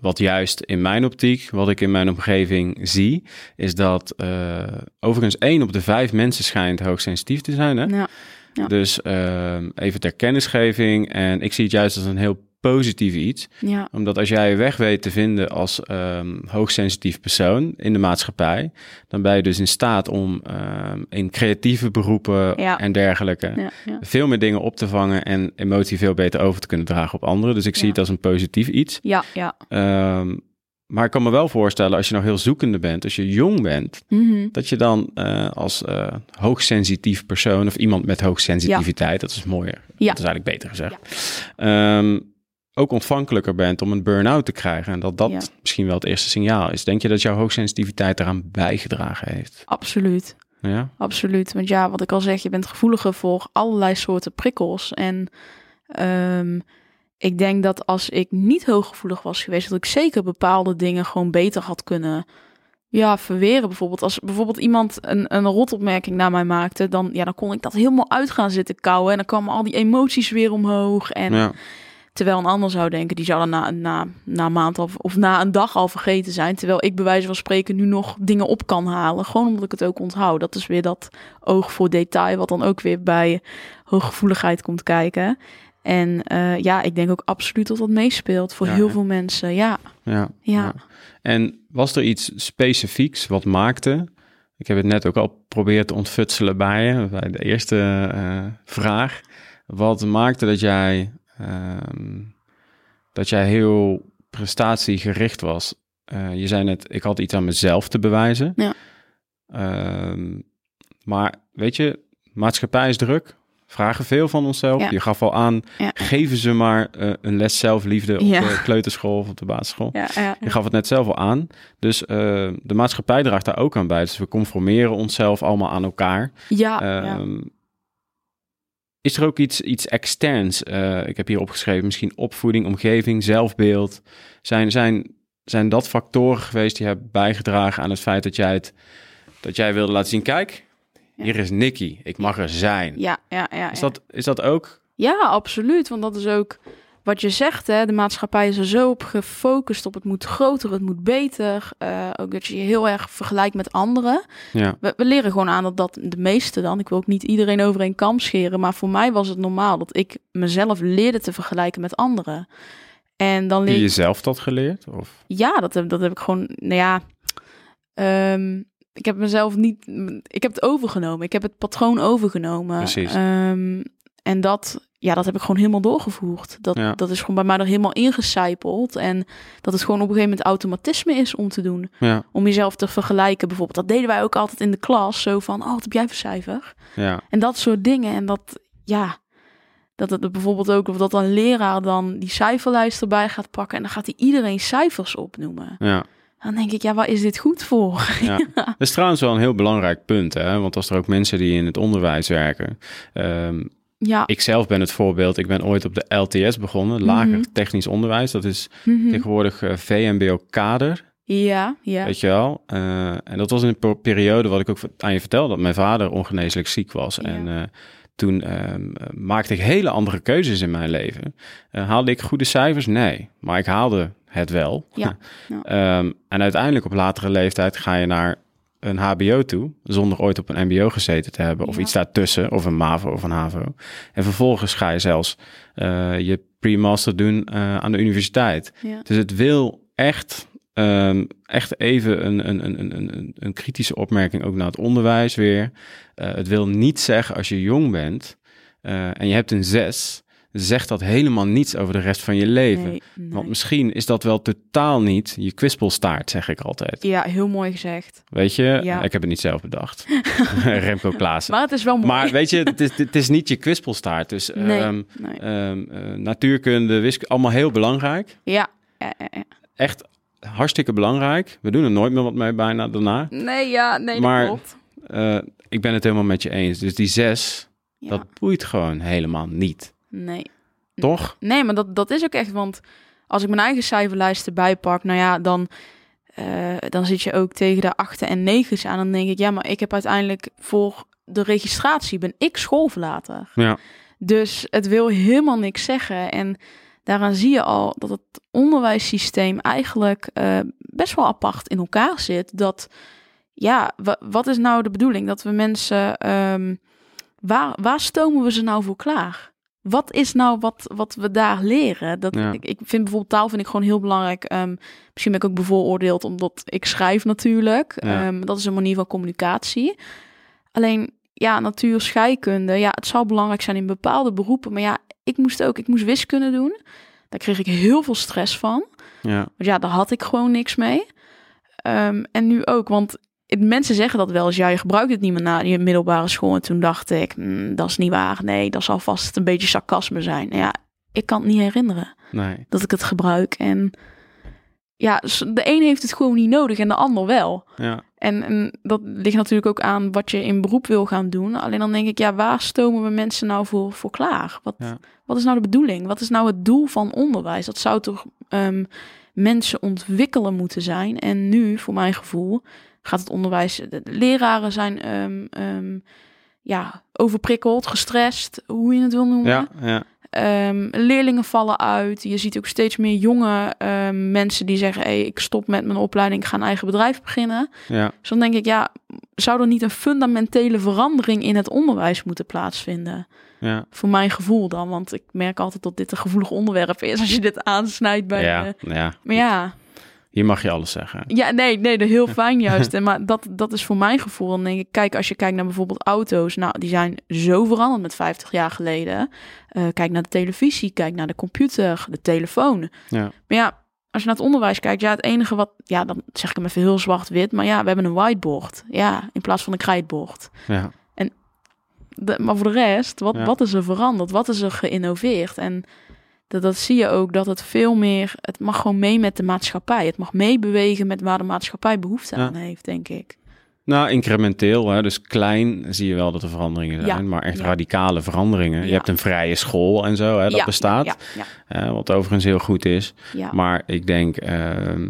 Speaker 2: Wat juist in mijn optiek, wat ik in mijn omgeving zie, is dat eh, overigens één op de vijf mensen schijnt hoogsensitief te zijn. Hè?
Speaker 3: ja, Ja.
Speaker 2: Dus ehm, even ter kennisgeving. En ik zie het juist als een heel positief iets.
Speaker 3: ja,
Speaker 2: Omdat als jij je weg weet te vinden als ehm, hoogsensitief persoon in de maatschappij, dan ben je dus in staat om ehm, in creatieve beroepen
Speaker 3: Ja.
Speaker 2: en dergelijke
Speaker 3: ja,
Speaker 2: veel meer dingen op te vangen en emotie veel beter over te kunnen dragen op anderen. Dus ik zie het als een positief iets.
Speaker 3: Ja, ja.
Speaker 2: Ehm, maar ik kan me wel voorstellen, als je nog heel zoekende bent, als je jong bent,
Speaker 3: Mhm.
Speaker 2: dat je dan eh, als eh, hoogsensitief persoon of iemand met hoogsensitiviteit, dat is mooier,
Speaker 3: Ja.
Speaker 2: dat is eigenlijk beter gezegd, ook ontvankelijker bent om een burn-out te krijgen. En dat dat
Speaker 3: Ja.
Speaker 2: misschien wel het eerste signaal is. Denk je dat jouw hoogsensitiviteit eraan bijgedragen heeft?
Speaker 3: Absoluut.
Speaker 2: Ja?
Speaker 3: Absoluut. Want ja, wat ik al zeg, je bent gevoeliger voor allerlei soorten prikkels. En ehm, ik denk dat als ik niet hooggevoelig was geweest, dat ik zeker bepaalde dingen gewoon beter had kunnen ja, verweren. Bijvoorbeeld als bijvoorbeeld iemand een, een rotopmerking naar mij maakte, dan, ja, dan kon ik dat helemaal uit gaan zitten kouwen. En dan kwamen al die emoties weer omhoog. En
Speaker 2: ja.
Speaker 3: Terwijl een ander zou denken, die zou dan na, na, na een maand of, of na een dag al vergeten zijn. Terwijl ik bij wijze van spreken nu nog dingen op kan halen. Gewoon omdat ik het ook onthoud. Dat is weer dat oog voor detail, wat dan ook weer bij hooggevoeligheid komt kijken. En eh, ja, ik denk ook absoluut dat dat meespeelt voor
Speaker 2: Ja,
Speaker 3: heel
Speaker 2: hè?
Speaker 3: veel mensen. Ja,
Speaker 2: Ja,
Speaker 3: Ja.
Speaker 2: En was er iets specifieks wat maakte? Ik heb het net ook al geprobeerd te ontfutselen bij je, bij de eerste eh, vraag. wat maakte dat jij, ehm, dat jij heel prestatiegericht was? Eh, je zei net, ik had iets aan mezelf te bewijzen.
Speaker 3: Ja.
Speaker 2: Ehm, maar weet je, maatschappij is druk. Vragen veel van onszelf.
Speaker 3: Ja.
Speaker 2: Je gaf al aan,
Speaker 3: Ja.
Speaker 2: geven ze maar eh, een les zelfliefde op
Speaker 3: Ja.
Speaker 2: de kleuterschool of op de basisschool. Je gaf het net zelf al aan. Dus eh, de maatschappij draagt daar ook aan bij. Dus we conformeren onszelf allemaal aan elkaar.
Speaker 3: ja, ja.
Speaker 2: Is er ook iets, iets externs? Eh, ik heb hier opgeschreven, misschien opvoeding, omgeving, zelfbeeld. Zijn, zijn, zijn dat factoren geweest die hebben bijgedragen aan het feit dat jij, het, dat jij wilde laten zien? Kijk,
Speaker 3: Ja.
Speaker 2: hier is Nicky. Ik mag er zijn.
Speaker 3: ja, ja, ja,
Speaker 2: Is, dat, is dat ook?
Speaker 3: Ja, absoluut. Want dat is ook wat je zegt. Hè? De maatschappij is er zo op gefocust op het moet groter, het moet beter. Eh, ook dat je je heel erg vergelijkt met anderen.
Speaker 2: Ja,
Speaker 3: We, we leren gewoon aan dat dat de meeste dan. Ik wil ook niet iedereen over een kam scheren. Maar voor mij was het normaal dat ik mezelf leerde te vergelijken met anderen. En dan leer
Speaker 2: je jezelf dat geleerd? Of?
Speaker 3: Ja, dat heb, dat heb ik gewoon... Nou ja... ehm, ik heb mezelf niet... Ik heb het overgenomen. Ik heb het patroon overgenomen.
Speaker 2: Precies.
Speaker 3: Ehm, en dat... Ja, dat heb ik gewoon helemaal doorgevoerd. Dat,
Speaker 2: Ja.
Speaker 3: dat is gewoon bij mij er helemaal ingecijpeld. En dat het gewoon op een gegeven moment automatisme is om te doen.
Speaker 2: Ja,
Speaker 3: Om jezelf te vergelijken. Bijvoorbeeld, dat deden wij ook altijd in de klas. Zo van, oh, wat heb jij voor cijfer?
Speaker 2: ja,
Speaker 3: En dat soort dingen. En dat, ja, dat het bijvoorbeeld ook, of dat een leraar dan die cijferlijst erbij gaat pakken. En dan gaat hij iedereen cijfers opnoemen.
Speaker 2: ja.
Speaker 3: Dan denk ik, ja, waar is dit goed voor?
Speaker 2: Ja. Dat is trouwens wel een heel belangrijk punt, hè? Want als er ook mensen die in het onderwijs werken. ehm,
Speaker 3: Ja.
Speaker 2: ik zelf ben het voorbeeld. Ik ben ooit op de LTS begonnen, lager
Speaker 3: Mhm.
Speaker 2: technisch onderwijs. Dat is
Speaker 3: Mhm.
Speaker 2: tegenwoordig eh, VMBO-kader,
Speaker 3: Ja, ja.
Speaker 2: weet je wel. Eh, en dat was in een periode wat ik ook aan je vertelde, dat mijn vader ongeneeslijk ziek was.
Speaker 3: Ja.
Speaker 2: En eh, toen ehm, eh, maakte ik hele andere keuzes in mijn leven. Haalde ik goede cijfers? Nee, maar ik haalde het wel.
Speaker 3: Ja, ja.
Speaker 2: Ehm, en uiteindelijk op latere leeftijd ga je naar een HBO toe, zonder ooit op een MBO gezeten te hebben, of
Speaker 3: Ja.
Speaker 2: iets daartussen, of een MAVO of een HAVO. En vervolgens ga je zelfs eh, je pre-master doen eh, aan de universiteit.
Speaker 3: ja.
Speaker 2: Dus het wil echt, ehm, echt even een, een, een, een, een, een kritische opmerking ook naar het onderwijs weer. Eh, het wil niet zeggen als je jong bent en je hebt een zes, zegt dat helemaal niets over de rest van je leven.
Speaker 3: Nee, nee.
Speaker 2: Want misschien is dat wel totaal niet je kwispelstaart, zeg ik altijd.
Speaker 3: Ja, heel mooi gezegd.
Speaker 2: Weet je,
Speaker 3: Ja.
Speaker 2: ik heb het niet zelf bedacht. Remco Klaassen.
Speaker 3: Maar het is wel mooi.
Speaker 2: Maar weet je, het is, het is niet je kwispelstaart. Dus
Speaker 3: nee,
Speaker 2: ehm, ehm, eh, natuurkunde, wiskunde, allemaal heel belangrijk.
Speaker 3: Ja. ja, ja.
Speaker 2: Echt hartstikke belangrijk. We doen er nooit meer wat mee bijna daarna.
Speaker 3: Nee, ja, nee,
Speaker 2: Maar-
Speaker 3: klopt.
Speaker 2: Eh, ik ben het helemaal met je eens. Dus die zes, dat boeit gewoon helemaal niet.
Speaker 3: Nee.
Speaker 2: Toch?
Speaker 3: Nee, maar dat, dat is ook echt, want als ik mijn eigen cijferlijst erbij pak, nou ja, dan, eh, dan zit je ook tegen de achten en negens aan. Dan denk ik, ja, maar ik heb uiteindelijk voor de registratie ben ik schoolverlater.
Speaker 2: Ja.
Speaker 3: Dus het wil helemaal niks zeggen. En daaraan zie je al dat het onderwijssysteem eigenlijk eh, best wel apart in elkaar zit. Dat, ja, wa- wat is nou de bedoeling? Dat we mensen, ehm, waar, waar stomen we ze nou voor klaar? Wat is nou wat, wat we daar leren? Dat,
Speaker 2: Ja.
Speaker 3: ik, ik vind bijvoorbeeld taal vind ik gewoon heel belangrijk. Ehm, misschien ben ik ook bevooroordeeld omdat ik schrijf natuurlijk.
Speaker 2: Ja.
Speaker 3: Ehm, dat is een manier van communicatie. Alleen, ja, natuur, scheikunde. Ja, het zal belangrijk zijn in bepaalde beroepen. Maar ja, ik moest ook, ik moest wiskunde doen. Daar kreeg ik heel veel stress van.
Speaker 2: Ja.
Speaker 3: Want ja, daar had ik gewoon niks mee. Ehm, en nu ook, want mensen zeggen dat wel eens. Ja, je gebruikt het niet meer na je middelbare school. En toen dacht ik, "Hmm, dat is niet waar. Nee, dat zal vast een beetje sarcasme zijn. Ja, ik kan het niet herinneren
Speaker 2: Nee.
Speaker 3: dat ik het gebruik. En ja, de een heeft het gewoon niet nodig en de ander wel.
Speaker 2: Ja.
Speaker 3: En, en dat ligt natuurlijk ook aan wat je in beroep wil gaan doen. Alleen dan denk ik, ja, waar stomen we mensen nou voor, voor klaar? Wat,
Speaker 2: Ja.
Speaker 3: wat is nou de bedoeling? Wat is nou het doel van onderwijs? Dat zou toch ehm, mensen ontwikkelen moeten zijn. En nu, voor mijn gevoel, gaat het onderwijs... De, de leraren zijn ehm, ehm, ja, overprikkeld, gestrest, hoe je het wil noemen.
Speaker 2: Ja. Ja.
Speaker 3: Ehm, leerlingen vallen uit. Je ziet ook steeds meer jonge mensen die zeggen: hey, ik stop met mijn opleiding, ik ga een eigen bedrijf beginnen.
Speaker 2: Ja.
Speaker 3: Dus dan denk ik, ja, zou er niet een fundamentele verandering in het onderwijs moeten plaatsvinden?
Speaker 2: Ja.
Speaker 3: Voor mijn gevoel dan, want ik merk altijd dat dit een gevoelig onderwerp is als je dit aansnijdt bij.
Speaker 2: Ja. ja.
Speaker 3: maar ja,
Speaker 2: Hier mag je alles zeggen.
Speaker 3: Ja, nee, nee, heel fijn juist. En maar dat, dat is voor mijn gevoel. Denk ik, kijk, als je kijkt naar bijvoorbeeld auto's, nou, die zijn zo veranderd met 50 jaar geleden. Uh, kijk naar de televisie, kijk naar de computer, de telefoon.
Speaker 2: Ja.
Speaker 3: Maar ja, als je naar het onderwijs kijkt, ja, het enige wat, ja, dan zeg ik hem even heel zwart-wit, maar ja, we hebben een whiteboard, ja, in plaats van een krijtbord.
Speaker 2: Ja.
Speaker 3: En de, maar voor de rest, wat,
Speaker 2: Ja.
Speaker 3: wat is er veranderd? Wat is er geïnnoveerd? En dat, dat zie je ook, dat het veel meer, het mag gewoon mee met de maatschappij. Het mag meebewegen met waar de maatschappij behoefte
Speaker 2: Ja.
Speaker 3: aan heeft, denk ik.
Speaker 2: Nou, incrementeel, hè? dus klein zie je wel dat er veranderingen zijn,
Speaker 3: Ja,
Speaker 2: maar echt
Speaker 3: ja.
Speaker 2: radicale veranderingen. Je hebt een vrije school en zo, hè, dat bestaat, wat overigens heel goed is. Maar ik denk ehm,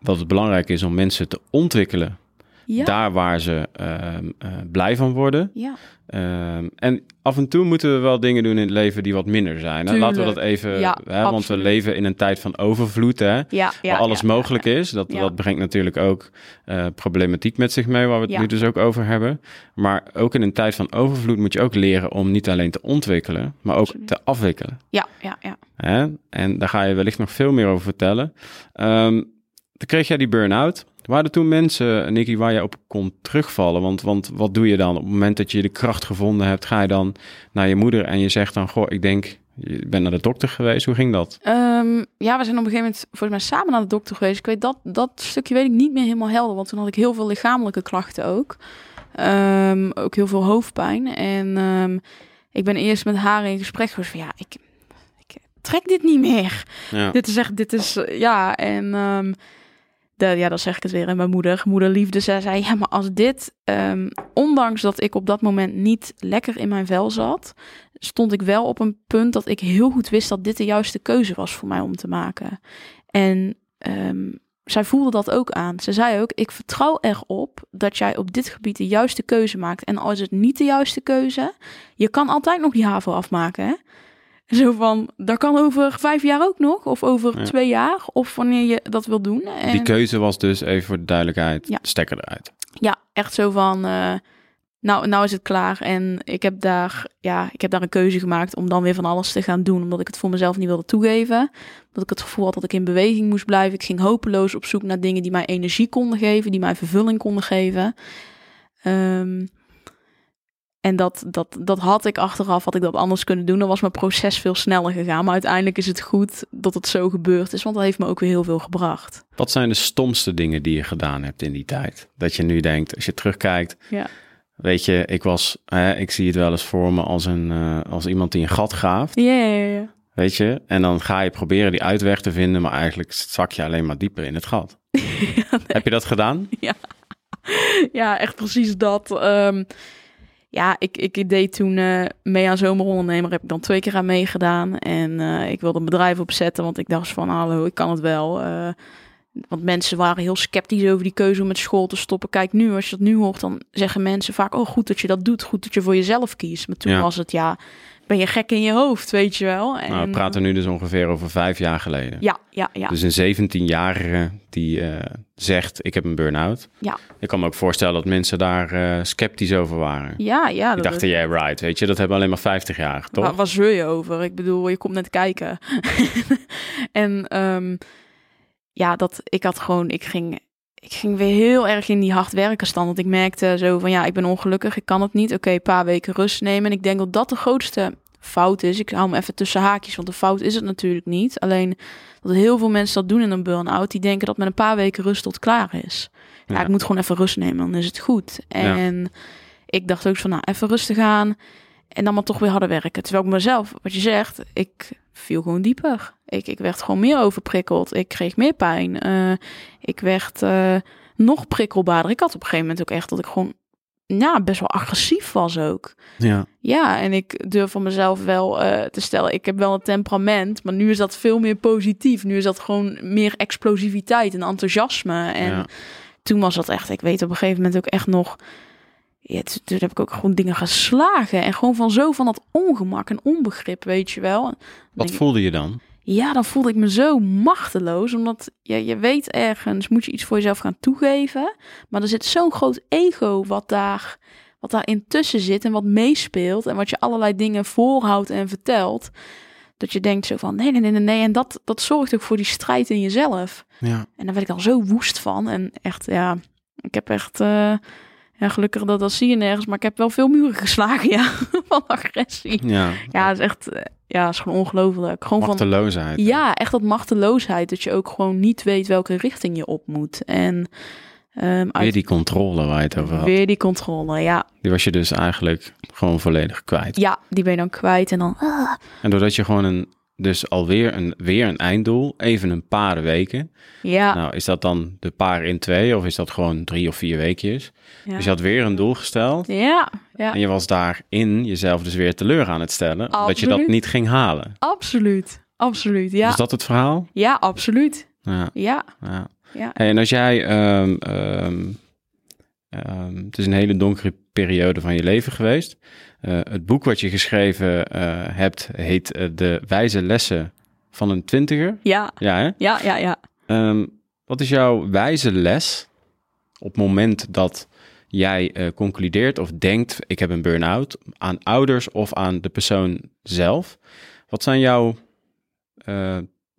Speaker 2: dat het belangrijk is om mensen te ontwikkelen
Speaker 3: ja.
Speaker 2: daar waar ze ehm, eh, blij van worden.
Speaker 3: ja.
Speaker 2: Ehm, en af en toe moeten we wel dingen doen in het leven die wat minder zijn. Hè? Laten we dat even,
Speaker 3: Ja,
Speaker 2: hè, want we leven in een tijd van overvloed, hè,
Speaker 3: ja,
Speaker 2: waar alles mogelijk is. Dat, dat brengt natuurlijk ook eh, problematiek met zich mee, waar we het nu dus ook over hebben. Maar ook in een tijd van overvloed moet je ook leren om niet alleen te ontwikkelen, maar ook
Speaker 3: Absoluut.
Speaker 2: te afwikkelen.
Speaker 3: Ja, ja, ja.
Speaker 2: Hè? En daar ga je wellicht nog veel meer over vertellen. Ehm, toen kreeg jij die burn-out. Waren er toen mensen, Nicky, waar je op kon terugvallen? Want, want wat doe je dan? Op het moment dat je de kracht gevonden hebt, ga je dan naar je moeder en je zegt dan... Goh, ik denk, je bent naar de dokter geweest. Hoe ging dat?
Speaker 3: Ehm, ja, we zijn op een gegeven moment volgens mij samen naar de dokter geweest. Ik weet dat, dat stukje weet ik niet meer helemaal helder, want toen had ik heel veel lichamelijke klachten ook. Ehm, ook heel veel hoofdpijn. En ehm, ik ben eerst met haar in gesprek geweest van ja, ik, ik trek dit niet meer.
Speaker 2: Ja,
Speaker 3: Dit is echt, dit is, ja, en ja, dan zeg ik het weer. En mijn moeder, moederliefde, zij zei, ja, maar als dit, ehm, ondanks dat ik op dat moment niet lekker in mijn vel zat, stond ik wel op een punt dat ik heel goed wist dat dit de juiste keuze was voor mij om te maken. En ehm, zij voelde dat ook aan. Ze zei ook, ik vertrouw erop dat jij op dit gebied de juiste keuze maakt. En al is het niet de juiste keuze, je kan altijd nog die HAVO afmaken, hè? Zo van, dat kan over vijf jaar ook nog, of over
Speaker 2: Ja.
Speaker 3: twee jaar, of wanneer je dat wil doen. En
Speaker 2: die keuze was dus, even voor de duidelijkheid,
Speaker 3: Ja.
Speaker 2: stekker eruit.
Speaker 3: ja, echt zo van, eh, nou, nou is het klaar. En ik heb, daar, ja, ik heb daar een keuze gemaakt om dan weer van alles te gaan doen, omdat ik het voor mezelf niet wilde toegeven. Omdat ik het gevoel had dat ik in beweging moest blijven. Ik ging hopeloos op zoek naar dingen die mij energie konden geven, die mij vervulling konden geven. Ehm, en dat, dat, dat had ik achteraf, had ik dat anders kunnen doen. Dan was mijn proces veel sneller gegaan. Maar uiteindelijk is het goed dat het zo gebeurd is, want dat heeft me ook weer heel veel gebracht.
Speaker 2: Wat zijn de stomste dingen die je gedaan hebt in die tijd? Dat je nu denkt, als je terugkijkt,
Speaker 3: Ja.
Speaker 2: weet je, ik was, hè, ik zie het wel eens voor me als, een, eh, als iemand die een gat graaft.
Speaker 3: Ja, ja, ja.
Speaker 2: Weet je? En dan ga je proberen die uitweg te vinden, maar eigenlijk zak je alleen maar dieper in het gat. Heb je dat gedaan?
Speaker 3: Ja, echt precies dat. Ehm, ja, ik, ik deed toen eh, mee aan Zomerondernemer. Heb ik dan twee keer aan meegedaan. En eh, ik wilde een bedrijf opzetten, want ik dacht van, hallo, ik kan het wel. Eh, want mensen waren heel sceptisch over die keuze om met school te stoppen. Kijk, nu, als je dat nu hoort, dan zeggen mensen vaak... oh, goed dat je dat doet, goed dat je voor jezelf kiest. Maar toen
Speaker 2: Ja.
Speaker 3: was het, ja, ben je gek in je hoofd, weet je wel. En,
Speaker 2: nou, we praten nu dus ongeveer over vijf jaar geleden.
Speaker 3: Ja, ja, ja.
Speaker 2: Dus een 17-jarige die eh, zegt, ik heb een burn-out.
Speaker 3: Ja.
Speaker 2: Ik kan me ook voorstellen dat mensen daar eh, sceptisch over waren.
Speaker 3: ja, ja.
Speaker 2: Die dachten, jij right, weet je, dat hebben alleen maar 50-jarigen, toch?
Speaker 3: Waar, waar zeur je over? Ik bedoel, je komt net kijken. en ehm, ja, dat ik had gewoon, ik ging, ik ging weer heel erg in die hard werken stand. Want ik merkte zo van, ja, ik ben ongelukkig, ik kan het niet. Oké, een paar weken rust nemen. En ik denk dat dat de grootste fout is. Ik hou hem even tussen haakjes, want de fout is het natuurlijk niet. Alleen dat heel veel mensen dat doen in een burn-out. Die denken dat met een paar weken rust tot klaar is. Ja,
Speaker 2: Ja.
Speaker 3: ik moet gewoon even rust nemen, dan is het goed. En ik dacht ook van, nou, even rustig aan. En dan maar toch weer harder werken. Terwijl ik mezelf, wat je zegt, ik viel gewoon dieper. Ik, ik werd gewoon meer overprikkeld. Ik kreeg meer pijn. Eh, ik werd eh, nog prikkelbaarder. Ik had op een gegeven moment ook echt dat ik gewoon ja, best wel agressief was ook.
Speaker 2: Ja.
Speaker 3: Ja, en ik durf van mezelf wel eh, te stellen, ik heb wel een temperament, maar nu is dat veel meer positief. Nu is dat gewoon meer explosiviteit en enthousiasme. En
Speaker 2: Ja.
Speaker 3: toen was dat echt, ik weet op een gegeven moment ook echt nog, ja, toen, heb ik ook gewoon dingen geslagen. En gewoon van zo van dat ongemak en onbegrip, weet je wel. Dan
Speaker 2: Wat voelde je dan?
Speaker 3: ja, dan voelde ik me zo machteloos. Omdat je, je weet ergens, moet je iets voor jezelf gaan toegeven. Maar er zit zo'n groot ego wat daar, wat daar intussen zit en wat meespeelt. En wat je allerlei dingen voorhoudt en vertelt. Dat je denkt zo van nee, nee, nee, nee. En dat, dat zorgt ook voor die strijd in jezelf.
Speaker 2: Ja.
Speaker 3: En daar werd ik dan zo woest van. En echt, ja, ik heb echt, eh, ja, gelukkig dat, dat zie je nergens. Maar ik heb wel veel muren geslagen, ja, van agressie.
Speaker 2: Ja.
Speaker 3: Ja, het is echt, eh, ja, is gewoon ongelooflijk. Gewoon van,
Speaker 2: Machteloosheid.
Speaker 3: ja, echt dat machteloosheid. Dat je ook gewoon niet weet welke richting je op moet. En ehm
Speaker 2: Weer
Speaker 3: uit,
Speaker 2: die controle waar je het over had.
Speaker 3: weer die controle, ja.
Speaker 2: Die was je dus eigenlijk gewoon volledig kwijt.
Speaker 3: Ja, die ben je dan kwijt. En dan, ah,
Speaker 2: En doordat je gewoon een, dus alweer een, weer een einddoel, even een paar weken.
Speaker 3: ja.
Speaker 2: Nou, is dat dan de paar in twee of is dat gewoon drie of vier weekjes?
Speaker 3: ja.
Speaker 2: Dus je had weer een doel gesteld
Speaker 3: ja, ja.
Speaker 2: en je was daarin jezelf dus weer teleur aan het stellen. Dat je dat niet ging halen.
Speaker 3: Absoluut, absoluut, ja.
Speaker 2: Is dat het verhaal?
Speaker 3: Ja, absoluut.
Speaker 2: Ja,
Speaker 3: Ja,
Speaker 2: ja.
Speaker 3: ja.
Speaker 2: Hey, en als jij, ehm, ehm, ehm, het is een hele donkere periode van je leven geweest. Eh, het boek wat je geschreven eh, hebt heet eh, De Wijze Lessen van een Twintiger.
Speaker 3: Ja,
Speaker 2: Ja, hè?
Speaker 3: ja, ja, ja.
Speaker 2: Ehm, wat is jouw wijze les op het moment dat jij concludeert of denkt: ik heb een burn-out aan ouders of aan de persoon zelf? Wat zijn jouw,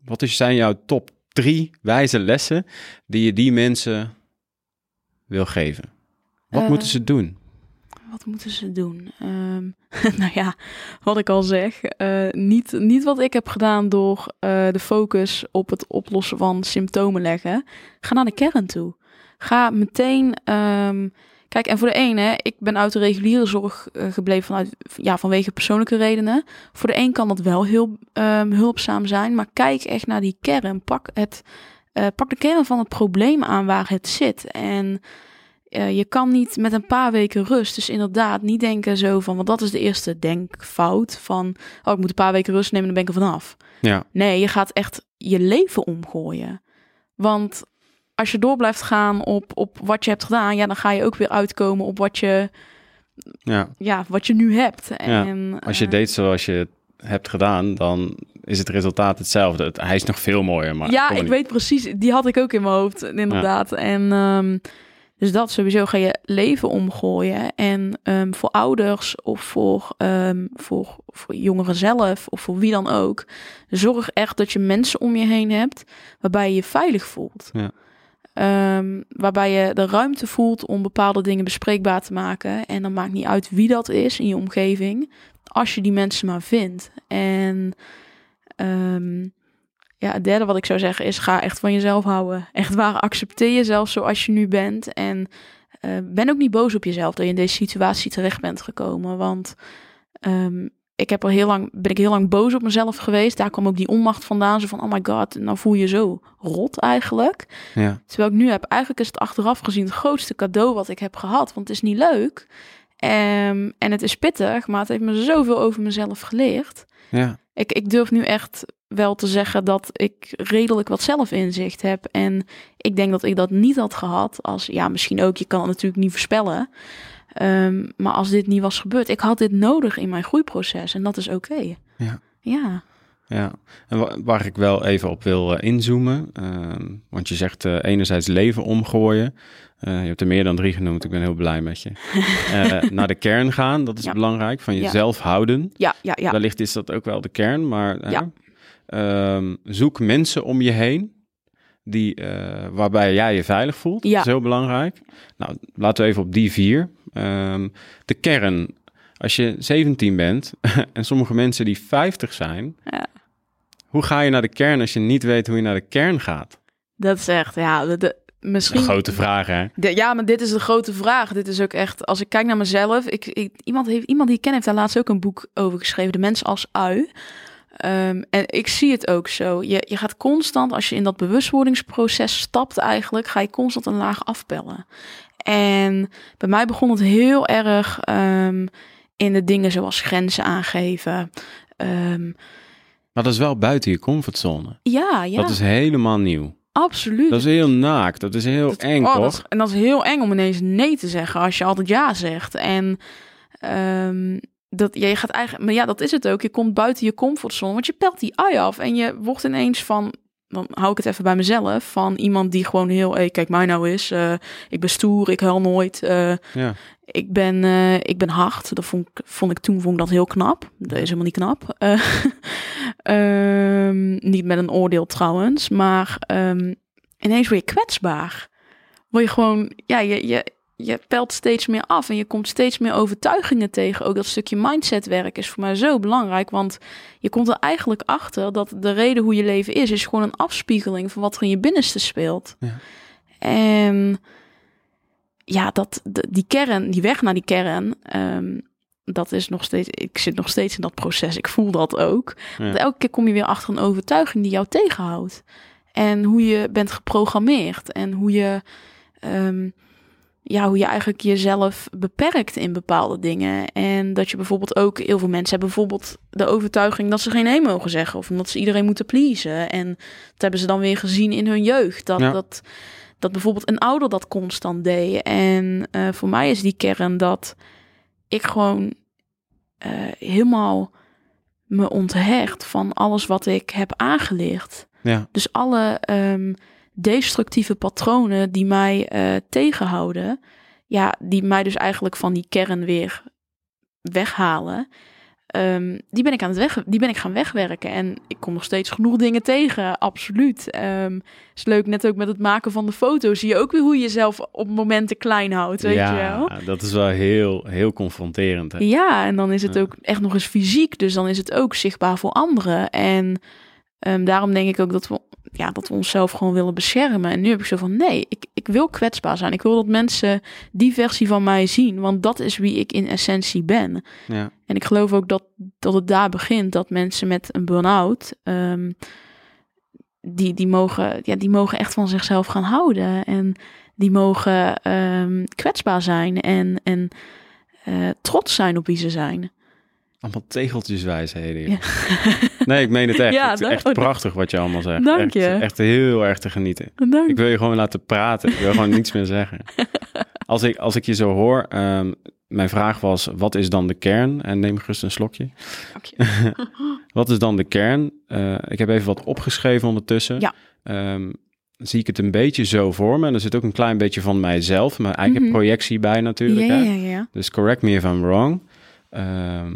Speaker 2: wat is, zijn jouw top drie wijze lessen die je die mensen wil geven? Wat
Speaker 3: Eh,
Speaker 2: moeten ze doen?
Speaker 3: Wat moeten ze doen? Ehm, nou ja, wat ik al zeg. eh, niet, niet wat ik heb gedaan door eh, de focus op het oplossen van symptomen leggen. Ga naar de kern toe. Ga meteen. ehm, kijk, en voor de ene, ik ben uit de reguliere zorg gebleven vanuit, ja, vanwege persoonlijke redenen. Voor de een kan dat wel heel ehm, hulpzaam zijn. Maar kijk echt naar die kern. Pak, het, pak de kern van het probleem aan waar het zit. En eh, je kan niet met een paar weken rust. Dus inderdaad, niet denken zo van, want dat is de eerste denkfout van, oh, ik moet een paar weken rust nemen, dan ben ik er vanaf.
Speaker 2: Ja,
Speaker 3: Nee, je gaat echt je leven omgooien. Want als je door blijft gaan op, op wat je hebt gedaan, ja, dan ga je ook weer uitkomen op wat je,
Speaker 2: ja.
Speaker 3: ja, wat je nu hebt.
Speaker 2: Ja,
Speaker 3: En,
Speaker 2: Als je
Speaker 3: eh,
Speaker 2: deed zoals je hebt gedaan, dan is het resultaat hetzelfde. Het- Hij is nog veel mooier, maar
Speaker 3: ja, ik
Speaker 2: niet.
Speaker 3: weet precies. Die had ik ook in mijn hoofd, inderdaad. En ehm, dus dat sowieso ga je leven omgooien. En ehm, voor ouders of voor, ehm, voor, voor jongeren zelf of voor wie dan ook, zorg echt dat je mensen om je heen hebt waarbij je je veilig voelt.
Speaker 2: Ja.
Speaker 3: Ehm, waarbij je de ruimte voelt om bepaalde dingen bespreekbaar te maken. En dan maakt niet uit wie dat is in je omgeving, als je die mensen maar vindt. En ja, het derde wat ik zou zeggen is: ga echt van jezelf houden. Echt waar, accepteer jezelf zoals je nu bent. En eh, ben ook niet boos op jezelf dat je in deze situatie terecht bent gekomen. Want ehm, ik heb er heel lang, ben ik heel lang boos op mezelf geweest. Daar kwam ook die onmacht vandaan. Zo van: oh my god, nou voel je je zo rot eigenlijk.
Speaker 2: Ja,
Speaker 3: Terwijl ik nu heb, eigenlijk is het achteraf gezien het grootste cadeau wat ik heb gehad. Want het is niet leuk. Ehm, en het is pittig, maar het heeft me zoveel over mezelf geleerd.
Speaker 2: ja,
Speaker 3: Ik, ik durf nu echt wel te zeggen dat ik redelijk wat zelfinzicht heb. En ik denk dat ik dat niet had gehad als, ja, misschien ook, je kan het natuurlijk niet voorspellen. Ehm, maar als dit niet was gebeurd, ik had dit nodig in mijn groeiproces en dat is oké.
Speaker 2: Ja.
Speaker 3: Ja.
Speaker 2: ja. En wa- waar ik wel even op wil eh, inzoomen, ehm, want je zegt eh, enerzijds leven omgooien. Eh, je hebt er meer dan drie genoemd, ik ben heel blij met je. Naar de kern gaan, dat is
Speaker 3: Ja.
Speaker 2: belangrijk, van
Speaker 3: Ja.
Speaker 2: jezelf houden.
Speaker 3: Ja, ja, ja.
Speaker 2: Wellicht is dat ook wel de kern, maar
Speaker 3: Ja.
Speaker 2: Ehm, zoek mensen om je heen die, eh, waarbij jij je veilig voelt.
Speaker 3: Ja.
Speaker 2: Dat is heel belangrijk. Nou, laten we even op die vier. Ehm, de kern. Als je 17 bent en sommige mensen die 50 zijn,
Speaker 3: Ja.
Speaker 2: hoe ga je naar de kern als je niet weet hoe je naar de kern gaat?
Speaker 3: Dat is echt, ja, de, de- misschien...
Speaker 2: een grote vraag, hè?
Speaker 3: De- ja, maar dit is de grote vraag. Dit is ook echt, als ik kijk naar mezelf, ik, ik, iemand, heeft, iemand die ik ken heeft daar laatst ook een boek over geschreven, De Mens als Ui. Ehm, en ik zie het ook zo. Je, je gaat constant, als je in dat bewustwordingsproces stapt eigenlijk, ga je constant een laag afpellen. En bij mij begon het heel erg ehm, in de dingen zoals grenzen aangeven. Ehm,
Speaker 2: Maar dat is wel buiten je comfortzone.
Speaker 3: ja, ja,
Speaker 2: Dat is helemaal nieuw.
Speaker 3: absoluut.
Speaker 2: Dat is heel naakt. Dat is heel
Speaker 3: Dat-
Speaker 2: eng,
Speaker 3: oh,
Speaker 2: toch?
Speaker 3: dat en dat is heel eng om ineens nee te zeggen als je altijd ja zegt. En dat, ja, je gaat eigenlijk, maar ja, dat is het ook. Je komt buiten je comfortzone, want je pelt die ui af en je wordt ineens van. Dan hou ik het even bij mezelf. Van iemand die gewoon heel. Hey, kijk mij nou eens. eh, ik ben stoer. Ik huil nooit. eh,
Speaker 2: Ja.
Speaker 3: ik ben, eh, ik ben hard. Dat vond ik, vond ik toen vond ik dat heel knap. Dat is helemaal niet knap. Eh, Ehm, niet met een oordeel trouwens, maar ehm, ineens word je kwetsbaar. Word je gewoon, ja, je, je, je pelt steeds meer af en je komt steeds meer overtuigingen tegen. Ook dat stukje mindsetwerk is voor mij zo belangrijk, want je komt er eigenlijk achter dat de reden hoe je leven is, is gewoon een afspiegeling van wat er in je binnenste speelt.
Speaker 2: Ja.
Speaker 3: En ja, dat, die kern, die weg naar die kern, ehm, dat is nog steeds, ik zit nog steeds in dat proces. Ik voel dat ook.
Speaker 2: Ja.
Speaker 3: Want elke keer kom je weer achter een overtuiging die jou tegenhoudt. En hoe je bent geprogrammeerd en hoe je, ehm, ja, hoe je eigenlijk jezelf beperkt in bepaalde dingen. En dat je bijvoorbeeld ook, heel veel mensen hebben bijvoorbeeld de overtuiging dat ze geen nee mogen zeggen. Of omdat ze iedereen moeten pleasen. En dat hebben ze dan weer gezien in hun jeugd. Dat,
Speaker 2: Ja.
Speaker 3: dat, dat bijvoorbeeld een ouder dat constant deed. En eh, voor mij is die kern dat ik gewoon eh, helemaal me onthecht van alles wat ik heb aangeleerd.
Speaker 2: Ja,
Speaker 3: Dus alle ehm, destructieve patronen die mij eh, tegenhouden, ja, die mij dus eigenlijk van die kern weer weghalen, ehm, die, ben ik aan het weg, die ben ik gaan wegwerken. En ik kom nog steeds genoeg dingen tegen, absoluut. Ehm is leuk, net ook met het maken van de foto's, zie je ook weer hoe je jezelf op momenten klein houdt, weet je wel?
Speaker 2: ja dat is wel heel, heel confronterend. Hè?
Speaker 3: Ja, en dan is het
Speaker 2: Ja.
Speaker 3: ook echt nog eens fysiek. Dus dan is het ook zichtbaar voor anderen. En ehm, daarom denk ik ook dat we, ja, dat we onszelf gewoon willen beschermen. En nu heb ik zo van, nee, ik, ik wil kwetsbaar zijn. Ik wil dat mensen die versie van mij zien. Want dat is wie ik in essentie ben.
Speaker 2: Ja.
Speaker 3: En ik geloof ook dat, dat het daar begint. Dat mensen met een burn-out... ehm, die, die, mogen, ja, die mogen echt van zichzelf gaan houden. En die mogen ehm, kwetsbaar zijn. En, en eh, trots zijn op wie ze zijn.
Speaker 2: Allemaal tegeltjeswijsheden.
Speaker 3: Ja.
Speaker 2: Nee, ik meen het echt.
Speaker 3: Ja,
Speaker 2: het is echt prachtig wat je allemaal zegt.
Speaker 3: Dank
Speaker 2: echt,
Speaker 3: je.
Speaker 2: Echt heel erg te genieten.
Speaker 3: Dank.
Speaker 2: Ik wil je gewoon laten praten. Ik wil gewoon niets meer zeggen. Als ik, als ik je zo hoor, ehm, mijn vraag was, wat is dan de kern? En neem gerust een slokje. Wat is dan de kern? Eh, ik heb even wat opgeschreven ondertussen.
Speaker 3: Ja.
Speaker 2: Ehm, zie ik het een beetje zo voor me. En er zit ook een klein beetje van mijzelf, mijn eigen
Speaker 3: Mhm.
Speaker 2: projectie bij natuurlijk.
Speaker 3: ja,
Speaker 2: hè?
Speaker 3: ja, ja, ja.
Speaker 2: Dus correct me if I'm wrong. Ehm,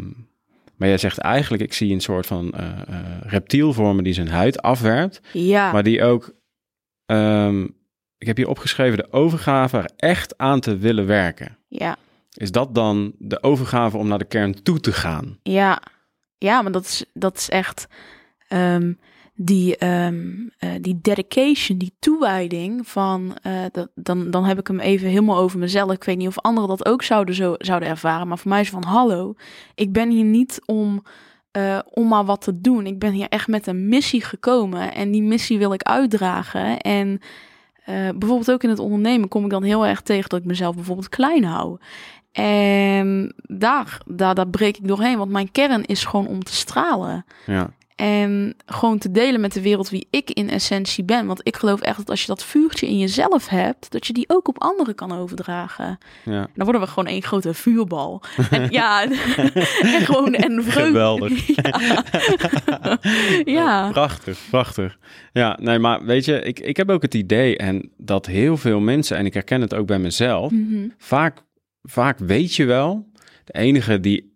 Speaker 2: maar jij zegt eigenlijk, ik zie een soort van eh eh, reptiel voor me die zijn huid afwerpt.
Speaker 3: Ja,
Speaker 2: Maar die ook, ehm, ik heb hier opgeschreven, de overgave er echt aan te willen werken.
Speaker 3: ja,
Speaker 2: Is dat dan de overgave om naar de kern toe te gaan?
Speaker 3: ja. Ja, maar dat is, dat is echt ehm, die, ehm, eh, die dedication, die toewijding van, eh, dan, dan heb ik hem even helemaal over mezelf. Ik weet niet of anderen dat ook zouden, zo, zouden ervaren, maar voor mij is van, hallo, ik ben hier niet om, eh, om maar wat te doen. Ik ben hier echt met een missie gekomen en die missie wil ik uitdragen. En bijvoorbeeld ook in het ondernemen kom ik dan heel erg tegen dat ik mezelf bijvoorbeeld klein hou. En daar, daar, daar breek ik doorheen, want mijn kern is gewoon om te stralen.
Speaker 2: Ja,
Speaker 3: En gewoon te delen met de wereld wie ik in essentie ben. Want ik geloof echt dat als je dat vuurtje in jezelf hebt, dat je die ook op anderen kan overdragen.
Speaker 2: ja.
Speaker 3: Dan worden we gewoon één grote vuurbal. En ja, en gewoon en vreugde.
Speaker 2: Geweldig.
Speaker 3: Ja. ja.
Speaker 2: Prachtig, prachtig. Ja, nee, maar weet je, ik, ik heb ook het idee en dat heel veel mensen, en ik herken het ook bij mezelf,
Speaker 3: Mhm.
Speaker 2: vaak, vaak weet je wel, de enige die,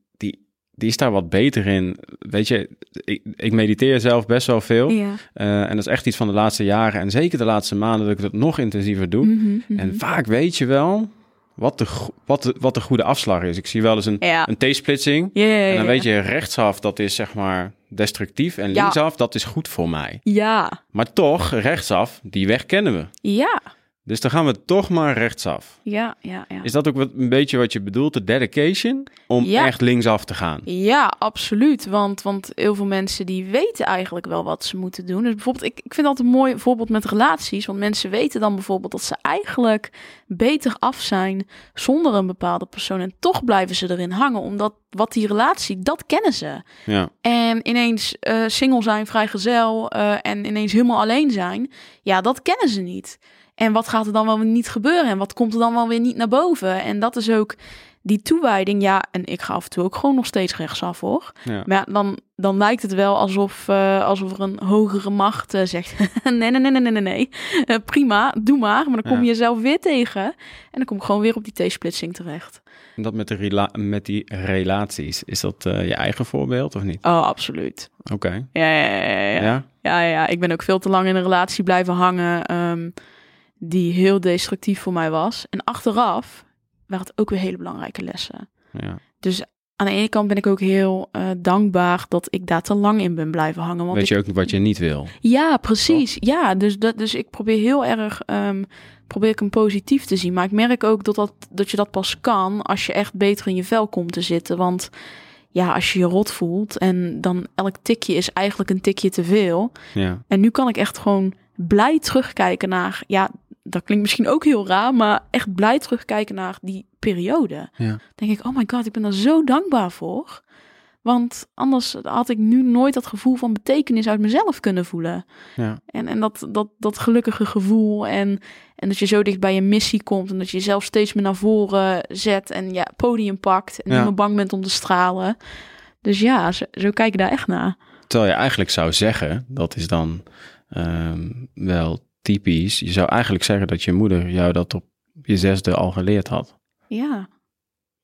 Speaker 2: die, is daar wat beter in. Weet je, ik, ik mediteer zelf best wel veel.
Speaker 3: Ja.
Speaker 2: eh, en dat is echt iets van de laatste jaren en zeker de laatste maanden dat ik dat nog intensiever doe.
Speaker 3: Mhm, mhm.
Speaker 2: En vaak weet je wel wat de, wat, de, wat de goede afslag is. Ik zie wel eens een,
Speaker 3: Ja.
Speaker 2: een T-splitsing.
Speaker 3: Ja, ja, ja,
Speaker 2: En dan weet je, rechtsaf, dat is zeg maar destructief. En linksaf, dat is goed voor mij.
Speaker 3: Ja,
Speaker 2: Maar toch, rechtsaf, die weg kennen we.
Speaker 3: ja,
Speaker 2: Dus dan gaan we toch maar rechtsaf.
Speaker 3: ja, ja, ja.
Speaker 2: Is dat ook wat, een beetje wat je bedoelt, de dedication? Om
Speaker 3: Ja.
Speaker 2: echt linksaf te gaan.
Speaker 3: Ja, absoluut. Want, want heel veel mensen die weten eigenlijk wel wat ze moeten doen. Dus bijvoorbeeld, ik, ik vind dat een mooi voorbeeld met relaties. Want mensen weten dan bijvoorbeeld dat ze eigenlijk beter af zijn zonder een bepaalde persoon. En toch blijven ze erin hangen. Omdat wat die relatie, dat kennen ze.
Speaker 2: Ja,
Speaker 3: En ineens eh, single zijn, vrijgezel eh en ineens helemaal alleen zijn. Ja, dat kennen ze niet. En wat gaat er dan wel niet gebeuren? En wat komt er dan wel weer niet naar boven? En dat is ook die toewijding, ja, en ik ga af en toe ook gewoon nog steeds rechtsaf hoor.
Speaker 2: Ja.
Speaker 3: Maar ja, dan, dan lijkt het wel alsof, eh, alsof er een hogere macht eh, zegt: nee, nee, nee, nee, nee, nee, nee. Eh, prima, doe maar. Maar dan kom je jezelf weer tegen. En dan kom ik gewoon weer op die T-splitsing terecht.
Speaker 2: En dat met, de rela- met die relaties, is dat je eigen voorbeeld of niet?
Speaker 3: Oh, absoluut.
Speaker 2: Oké.
Speaker 3: Ja, ja, ja, ja, ja.
Speaker 2: Ja?
Speaker 3: Ja, ja, ik ben ook veel te lang in een relatie blijven hangen ehm, die heel destructief voor mij was. En achteraf waren het ook weer hele belangrijke lessen.
Speaker 2: ja.
Speaker 3: Dus aan de ene kant ben ik ook heel eh, dankbaar dat ik daar te lang in ben blijven hangen. Want
Speaker 2: Weet
Speaker 3: ik,
Speaker 2: je ook wat je niet wil?
Speaker 3: Ja, precies. Ja, dus, dat, dus ik probeer heel erg ehm, probeer ik hem positief te zien. Maar ik merk ook dat, dat, dat je dat pas kan als je echt beter in je vel komt te zitten. Want ja, als je je rot voelt en dan elk tikje is eigenlijk een tikje te veel.
Speaker 2: Ja.
Speaker 3: En nu kan ik echt gewoon blij terugkijken naar, ja, dat klinkt misschien ook heel raar, maar echt blij terugkijken naar die periode.
Speaker 2: Ja.
Speaker 3: Denk ik, oh my god, ik ben daar zo dankbaar voor. Want anders had ik nu nooit dat gevoel van betekenis uit mezelf kunnen voelen.
Speaker 2: Ja.
Speaker 3: En, en dat, dat, dat gelukkige gevoel en, en dat je zo dicht bij je missie komt en dat je jezelf steeds meer naar voren zet en ja, podium pakt en
Speaker 2: Ja.
Speaker 3: niet meer bang bent om te stralen. Dus ja, zo, zo kijk ik daar echt naar.
Speaker 2: Terwijl je eigenlijk zou zeggen, dat is dan ehm, wel typisch. Je zou eigenlijk zeggen dat je moeder jou dat op je zesde al geleerd had.
Speaker 3: Ja,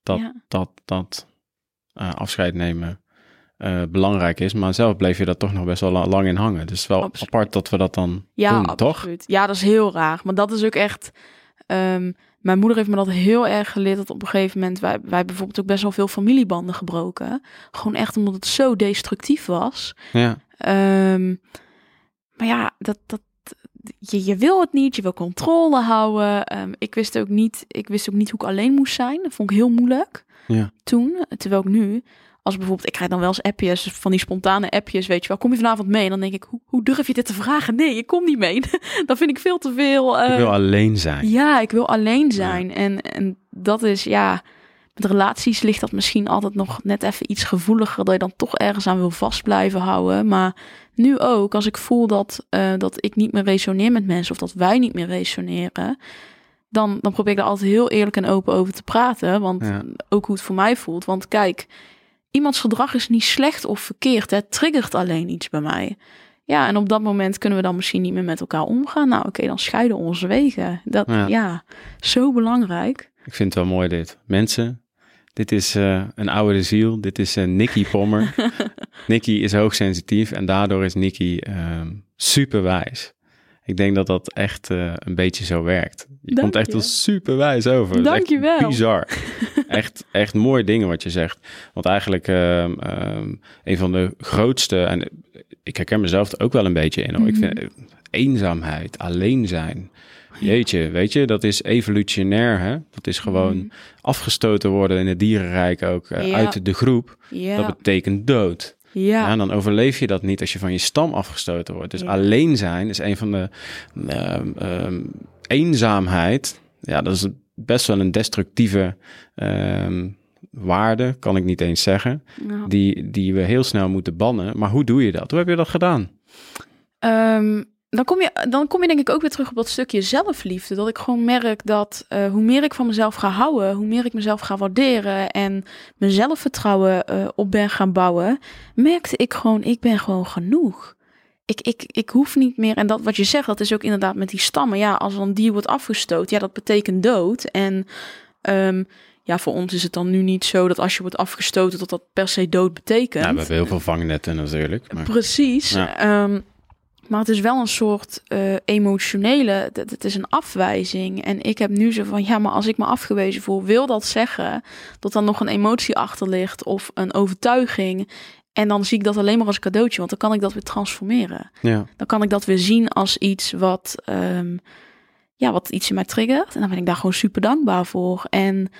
Speaker 2: Dat
Speaker 3: Ja.
Speaker 2: dat, dat eh, afscheid nemen eh, belangrijk is. Maar zelf bleef je daar toch nog best wel la- lang in hangen. Dus wel
Speaker 3: Absoluut.
Speaker 2: apart dat we dat dan
Speaker 3: ja
Speaker 2: doen, toch?
Speaker 3: Ja, dat is heel raar. Maar dat is ook echt... ehm, mijn moeder heeft me dat heel erg geleerd. Dat op een gegeven moment... Wij, wij bijvoorbeeld ook best wel veel familiebanden gebroken. Gewoon echt omdat het zo destructief was.
Speaker 2: Ja,
Speaker 3: Ehm, maar ja, dat, dat, je, je wil het niet, je wil controle houden. Ehm, ik, wist ook niet, ik wist ook niet hoe ik alleen moest zijn. Dat vond ik heel moeilijk
Speaker 2: Ja.
Speaker 3: toen. Terwijl ik nu, als bijvoorbeeld, ik krijg dan wel eens appjes, van die spontane appjes, weet je wel. Kom je vanavond mee? En dan denk ik, hoe, hoe durf je dit te vragen? Nee, ik kom niet mee. dat vind ik veel te veel.
Speaker 2: ik
Speaker 3: eh,
Speaker 2: wil alleen zijn.
Speaker 3: ja, ik wil alleen zijn. En, en dat is, ja, met relaties ligt dat misschien altijd nog net even iets gevoeliger, dat je dan toch ergens aan wil vast blijven houden. Maar nu ook, als ik voel dat, eh, dat ik niet meer resoneer met mensen of dat wij niet meer resoneren, dan, dan probeer ik daar altijd heel eerlijk en open over te praten. Want
Speaker 2: Ja.
Speaker 3: ook hoe het voor mij voelt. Want kijk, iemands gedrag is niet slecht of verkeerd. Het triggert alleen iets bij mij. Ja, en op dat moment kunnen we dan misschien niet meer met elkaar omgaan. Nou, oké, dan scheiden onze wegen. Dat,
Speaker 2: Ja.
Speaker 3: ja. zo belangrijk.
Speaker 2: Ik vind het wel mooi dit. Mensen, dit is eh, een oude ziel. Dit is uh, Nicky Pommer. Nicky is hoogsensitief en daardoor is Nicky ehm super wijs. Ik denk dat dat echt eh, een beetje zo werkt. Je
Speaker 3: Dank
Speaker 2: komt echt als super wijs over.
Speaker 3: Dank je wel.
Speaker 2: Bizar. echt, echt mooie dingen wat je zegt. Want eigenlijk ehm, ehm, een van de grootste, en ik herken mezelf er ook wel een beetje in. Hoor. Ik vind eh, eenzaamheid, alleen zijn. Jeetje, weet je, dat is evolutionair, hè? Dat is gewoon
Speaker 3: Mhm.
Speaker 2: afgestoten worden in het dierenrijk ook eh,
Speaker 3: Ja.
Speaker 2: uit de groep.
Speaker 3: Ja,
Speaker 2: Dat betekent dood.
Speaker 3: ja.
Speaker 2: En dan overleef je dat niet als je van je stam afgestoten wordt. Dus alleen zijn is een van de ehm, ehm, eenzaamheid. Ja, dat is best wel een destructieve ehm, waarde, kan ik niet eens zeggen.
Speaker 3: Nou,
Speaker 2: Die, die we heel snel moeten bannen. Maar hoe doe je dat? Hoe heb je dat gedaan?
Speaker 3: Dan, kom je, dan kom je denk ik ook weer terug op dat stukje zelfliefde. Dat ik gewoon merk dat eh, hoe meer ik van mezelf ga houden, hoe meer ik mezelf ga waarderen en mijn zelfvertrouwen eh, op ben gaan bouwen, merkte ik gewoon, ik ben gewoon genoeg. Ik, ik, ik hoef niet meer, en dat wat je zegt, dat is ook inderdaad met die stammen. Ja, als een dier wordt afgestoten, ja, dat betekent dood. En ehm, ja, voor ons is het dan nu niet zo dat als je wordt afgestoten, dat dat per se dood betekent.
Speaker 2: Ja, we hebben heel veel vangnetten natuurlijk. Maar...
Speaker 3: Precies.
Speaker 2: Ja.
Speaker 3: Ehm, maar het is wel een soort eh, emotionele, het, het is een afwijzing. En ik heb nu zo van, ja, maar als ik me afgewezen voel, wil dat zeggen dat er nog een emotie achter ligt of een overtuiging. En dan zie ik dat alleen maar als cadeautje, want dan kan ik dat weer transformeren.
Speaker 2: Ja,
Speaker 3: Dan kan ik dat weer zien als iets wat, ehm, ja, wat iets in mij triggert. En dan ben ik daar gewoon super dankbaar voor. En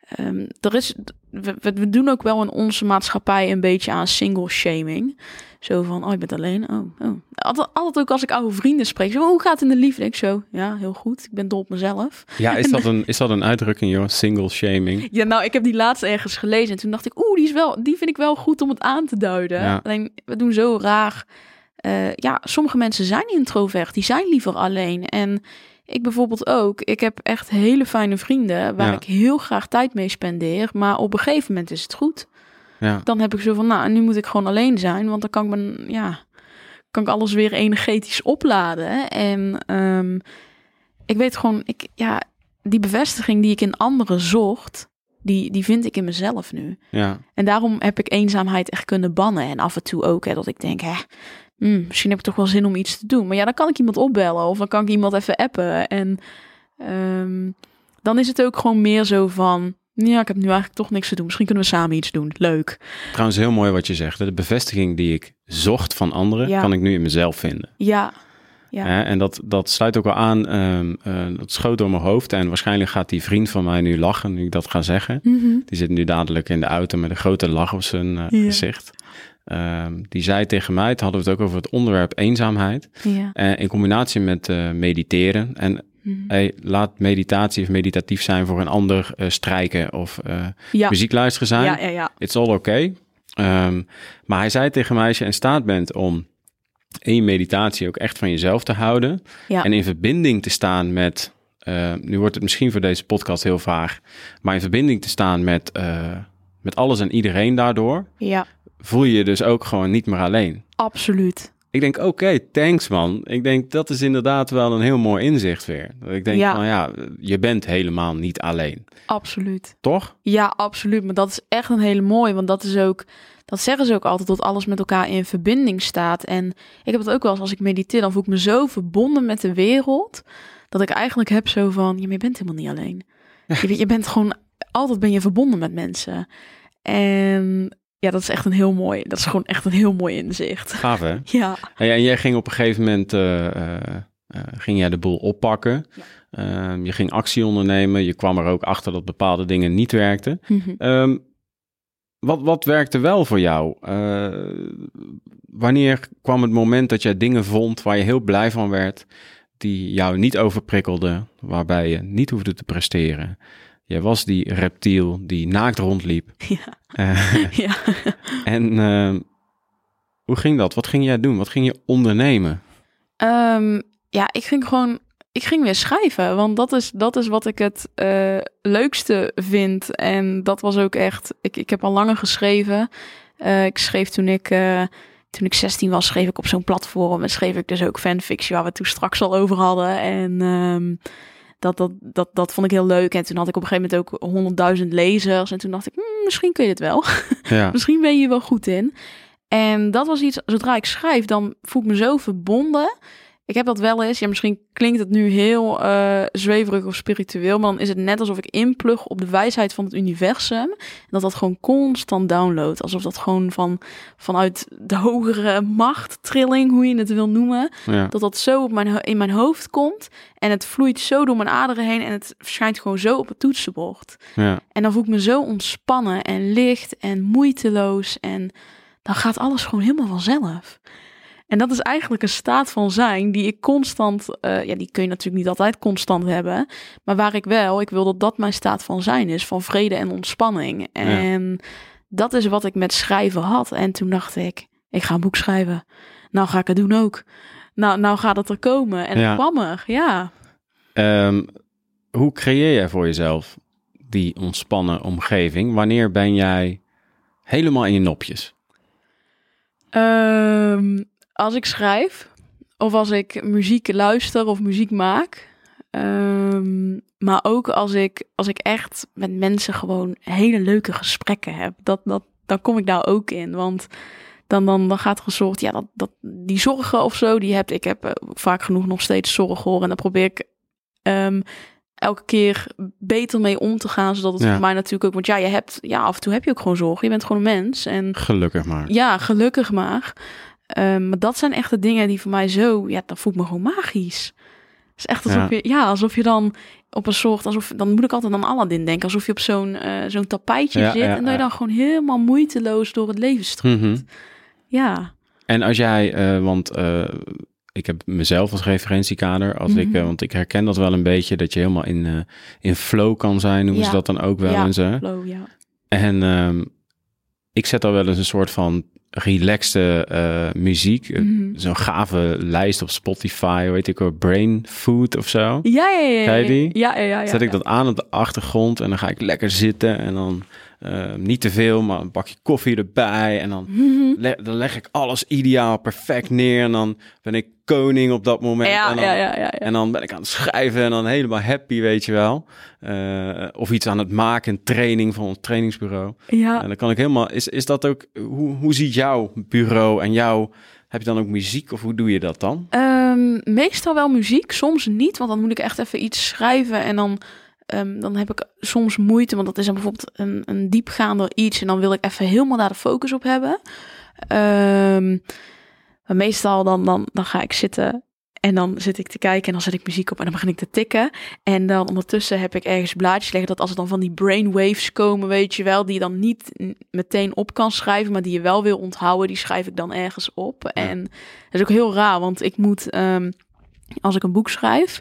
Speaker 3: ehm, er is, we, we doen ook wel in onze maatschappij een beetje aan single shaming. Zo van, oh, je bent alleen. Oh, oh. Altijd, altijd ook als ik oude vrienden spreek. Zo, hoe gaat het in de liefde? Ik zo, ja, heel goed. Ik ben dol op mezelf.
Speaker 2: ja is, dat een, is dat een uitdrukking, joh? Single shaming?
Speaker 3: Ja, nou, ik heb die laatst ergens gelezen. En toen dacht ik, oeh, die, is wel, die vind ik wel goed om het aan te duiden.
Speaker 2: Ja.
Speaker 3: Alleen, we doen zo raar. Eh, ja, sommige mensen zijn introvert. Die zijn liever alleen. En ik bijvoorbeeld ook. Ik heb echt hele fijne vrienden waar
Speaker 2: Ja.
Speaker 3: ik heel graag tijd mee spendeer. Maar op een gegeven moment is het goed.
Speaker 2: Ja.
Speaker 3: Dan heb ik zo van, nou, nu moet ik gewoon alleen zijn. Want dan kan ik mijn, ja, kan ik alles weer energetisch opladen. En ehm, ik weet gewoon, ik, ja, die bevestiging die ik in anderen zocht, die, die vind ik in mezelf nu.
Speaker 2: Ja.
Speaker 3: En daarom heb ik eenzaamheid echt kunnen bannen. En af en toe ook, hè, dat ik denk, hè, hmm, misschien heb ik toch wel zin om iets te doen. Maar ja, dan kan ik iemand opbellen of dan kan ik iemand even appen. En ehm, dan is het ook gewoon meer zo van, ja, ik heb nu eigenlijk toch niks te doen. Misschien kunnen we samen iets doen. Leuk.
Speaker 2: Trouwens, heel mooi wat je zegt. De bevestiging die ik zocht van anderen,
Speaker 3: Ja.
Speaker 2: kan ik nu in mezelf vinden.
Speaker 3: Ja, ja,
Speaker 2: en dat, dat sluit ook wel aan, eh, dat schoot door mijn hoofd. En waarschijnlijk gaat die vriend van mij nu lachen, nu ik dat ga zeggen.
Speaker 3: Mhm.
Speaker 2: Die zit nu dadelijk in de auto met een grote lach op zijn eh,
Speaker 3: Ja.
Speaker 2: gezicht. Ehm, die zei tegen mij, het hadden we het ook over het onderwerp eenzaamheid.
Speaker 3: ja.
Speaker 2: Eh, in combinatie met eh, mediteren. En
Speaker 3: Mhm.
Speaker 2: hey, laat meditatie of meditatief zijn voor een ander eh, strijken of
Speaker 3: ja.
Speaker 2: muziek luisteren zijn.
Speaker 3: ja, ja, ja.
Speaker 2: It's all okay. Ehm, maar hij zei tegen mij, als je in staat bent om één meditatie ook echt van jezelf te houden
Speaker 3: Ja.
Speaker 2: en in verbinding te staan met, nu wordt het misschien voor deze podcast heel vaag, maar in verbinding te staan met, met alles en iedereen daardoor,
Speaker 3: ja,
Speaker 2: voel je je dus ook gewoon niet meer alleen.
Speaker 3: absoluut.
Speaker 2: Ik denk, oké, thanks man. Ik denk, dat is inderdaad wel een heel mooi inzicht weer. Dat Ik denk,
Speaker 3: Ja.
Speaker 2: van ja, je bent helemaal niet alleen.
Speaker 3: Absoluut.
Speaker 2: Toch?
Speaker 3: Ja, absoluut. Maar dat is echt een hele mooie. Want dat is ook, dat zeggen ze ook altijd, dat alles met elkaar in verbinding staat. En ik heb het ook wel eens als ik mediteer, dan voel ik me zo verbonden met de wereld. Dat ik eigenlijk heb zo van, ja, maar je bent helemaal niet alleen. Je, je bent gewoon, altijd ben je verbonden met mensen. En ja, dat is echt een heel mooi, dat is gewoon echt een heel mooi inzicht.
Speaker 2: Gaaf hè?
Speaker 3: Ja,
Speaker 2: en jij ging op een gegeven moment eh, eh, eh, ging jij de boel oppakken.
Speaker 3: Ja.
Speaker 2: Ehm, je ging actie ondernemen. Je kwam er ook achter dat bepaalde dingen niet werkten.
Speaker 3: Mhm.
Speaker 2: Ehm, wat, wat werkte wel voor jou? Wanneer kwam het moment dat jij dingen vond waar je heel blij van werd, die jou niet overprikkelden, waarbij je niet hoefde te presteren? Jij was die reptiel die naakt rondliep.
Speaker 3: ja,
Speaker 2: Eh,
Speaker 3: ja.
Speaker 2: en ehm, hoe ging dat? Wat ging jij doen? Wat ging je ondernemen?
Speaker 3: Ehm, ja, ik ging gewoon, ik ging weer schrijven, want dat is, dat is wat ik het eh, leukste vind. En dat was ook echt, ik, ik heb al langer geschreven. Eh, ik schreef toen ik, toen ik 16 was, schreef ik op zo'n platform en schreef ik dus ook fanfiction, waar we het toen straks al over hadden. En ehm, dat, dat, dat, dat vond ik heel leuk. En toen had ik op een gegeven moment ook 100.000 lezers. En toen dacht ik, "Hmm, misschien kun je dit wel.
Speaker 2: Ja,
Speaker 3: Misschien ben je hier wel goed in. En dat was iets, zodra ik schrijf, dan voel ik me zo verbonden. Ik heb dat wel eens, ja, misschien klinkt het nu heel eh, zweverig of spiritueel, maar dan is het net alsof ik inplug op de wijsheid van het universum. En dat dat gewoon constant downloadt. Alsof dat gewoon van, vanuit de hogere macht, trilling, hoe je het wil noemen,
Speaker 2: ja.
Speaker 3: dat dat zo op mijn, in mijn hoofd komt. En het vloeit zo door mijn aderen heen en het verschijnt gewoon zo op het toetsenbord.
Speaker 2: ja.
Speaker 3: En dan voel ik me zo ontspannen en licht en moeiteloos. En dan gaat alles gewoon helemaal vanzelf. En dat is eigenlijk een staat van zijn die ik constant, eh, ja, die kun je natuurlijk niet altijd constant hebben. Maar waar ik wel, ik wil dat dat mijn staat van zijn is, van vrede en ontspanning. En dat is wat ik met schrijven had. En toen dacht ik, ik ga een boek schrijven. Nou ga ik het doen ook. Nou, nou gaat het er komen. En
Speaker 2: Ja.
Speaker 3: het kwam er, ja.
Speaker 2: Ehm, hoe creëer jij voor jezelf die ontspannen omgeving? Wanneer ben jij helemaal in je nopjes?
Speaker 3: Ehm, als ik schrijf of als ik muziek luister of muziek maak. Ehm, maar ook als ik, als ik echt met mensen gewoon hele leuke gesprekken heb. Dat, dat, dan kom ik daar ook in. Want dan, dan, dan gaat er een soort, ja, dat, dat, die zorgen of zo, die heb ik. heb eh, vaak genoeg nog steeds zorgen hoor. En dan probeer ik ehm, elke keer beter mee om te gaan. Zodat het
Speaker 2: Ja.
Speaker 3: voor mij natuurlijk ook, want ja, je hebt, ja, af en toe heb je ook gewoon zorgen. Je bent gewoon een mens. En
Speaker 2: Gelukkig maar.
Speaker 3: ja, gelukkig maar. Ehm, maar dat zijn echt de dingen die voor mij zo... Ja, dan voel ik me gewoon magisch. Het is echt alsof
Speaker 2: Ja.
Speaker 3: je... Ja, alsof je dan op een soort... Alsof, dan moet ik altijd aan Aladdin denken. Alsof je op zo'n eh, zo'n tapijtje
Speaker 2: Ja,
Speaker 3: zit.
Speaker 2: ja,
Speaker 3: en dat je dan gewoon helemaal moeiteloos door het leven stroomt.
Speaker 2: Mhm.
Speaker 3: Ja.
Speaker 2: En als jij, eh, want eh, ik heb mezelf als referentiekader, als ik,
Speaker 3: Mhm.
Speaker 2: want ik herken dat wel een beetje, dat je helemaal in, in flow kan zijn, noemen ze dat dan ook wel. Hè?
Speaker 3: Flow, ja.
Speaker 2: En ehm, ik zet daar wel eens een soort van relaxte uh, muziek.
Speaker 3: Mhm.
Speaker 2: Zo'n gave lijst op Spotify, weet ik wel, Brain Food of zo.
Speaker 3: Ja, ja, ja.
Speaker 2: Ken je die?
Speaker 3: Ja, ja, ja. ja
Speaker 2: Zet ik
Speaker 3: ja.
Speaker 2: dat aan op de achtergrond en dan ga ik lekker zitten en dan uh, niet te veel, maar een bakje koffie erbij en dan,
Speaker 3: Mhm.
Speaker 2: le dan leg ik alles ideaal perfect neer en dan ben ik koning op dat moment.
Speaker 3: Ja,
Speaker 2: en, dan,
Speaker 3: ja, ja,
Speaker 2: en dan ben ik aan het schrijven en dan helemaal happy, weet je wel. Uh, of iets aan het maken, training van ons trainingsbureau.
Speaker 3: Ja.
Speaker 2: En dan kan ik helemaal, is, is dat ook, hoe, hoe ziet jouw bureau en jouw, heb je dan ook muziek of hoe doe je dat dan?
Speaker 3: Um, meestal wel muziek, soms niet, want dan moet ik echt even iets schrijven en dan, um, dan heb ik soms moeite, want dat is dan bijvoorbeeld een, een diepgaander iets en dan wil ik even helemaal daar de focus op hebben. Um, maar meestal dan, dan, dan ga ik zitten en dan zit ik te kijken en dan zet ik muziek op en dan begin ik te tikken. En dan ondertussen heb ik ergens blaadjes liggen dat als er dan van die brainwaves komen, weet je wel, die je dan niet meteen op kan schrijven, maar die je wel wil onthouden, die schrijf ik dan ergens op. En dat is ook heel raar, want ik moet, um, als ik een boek schrijf,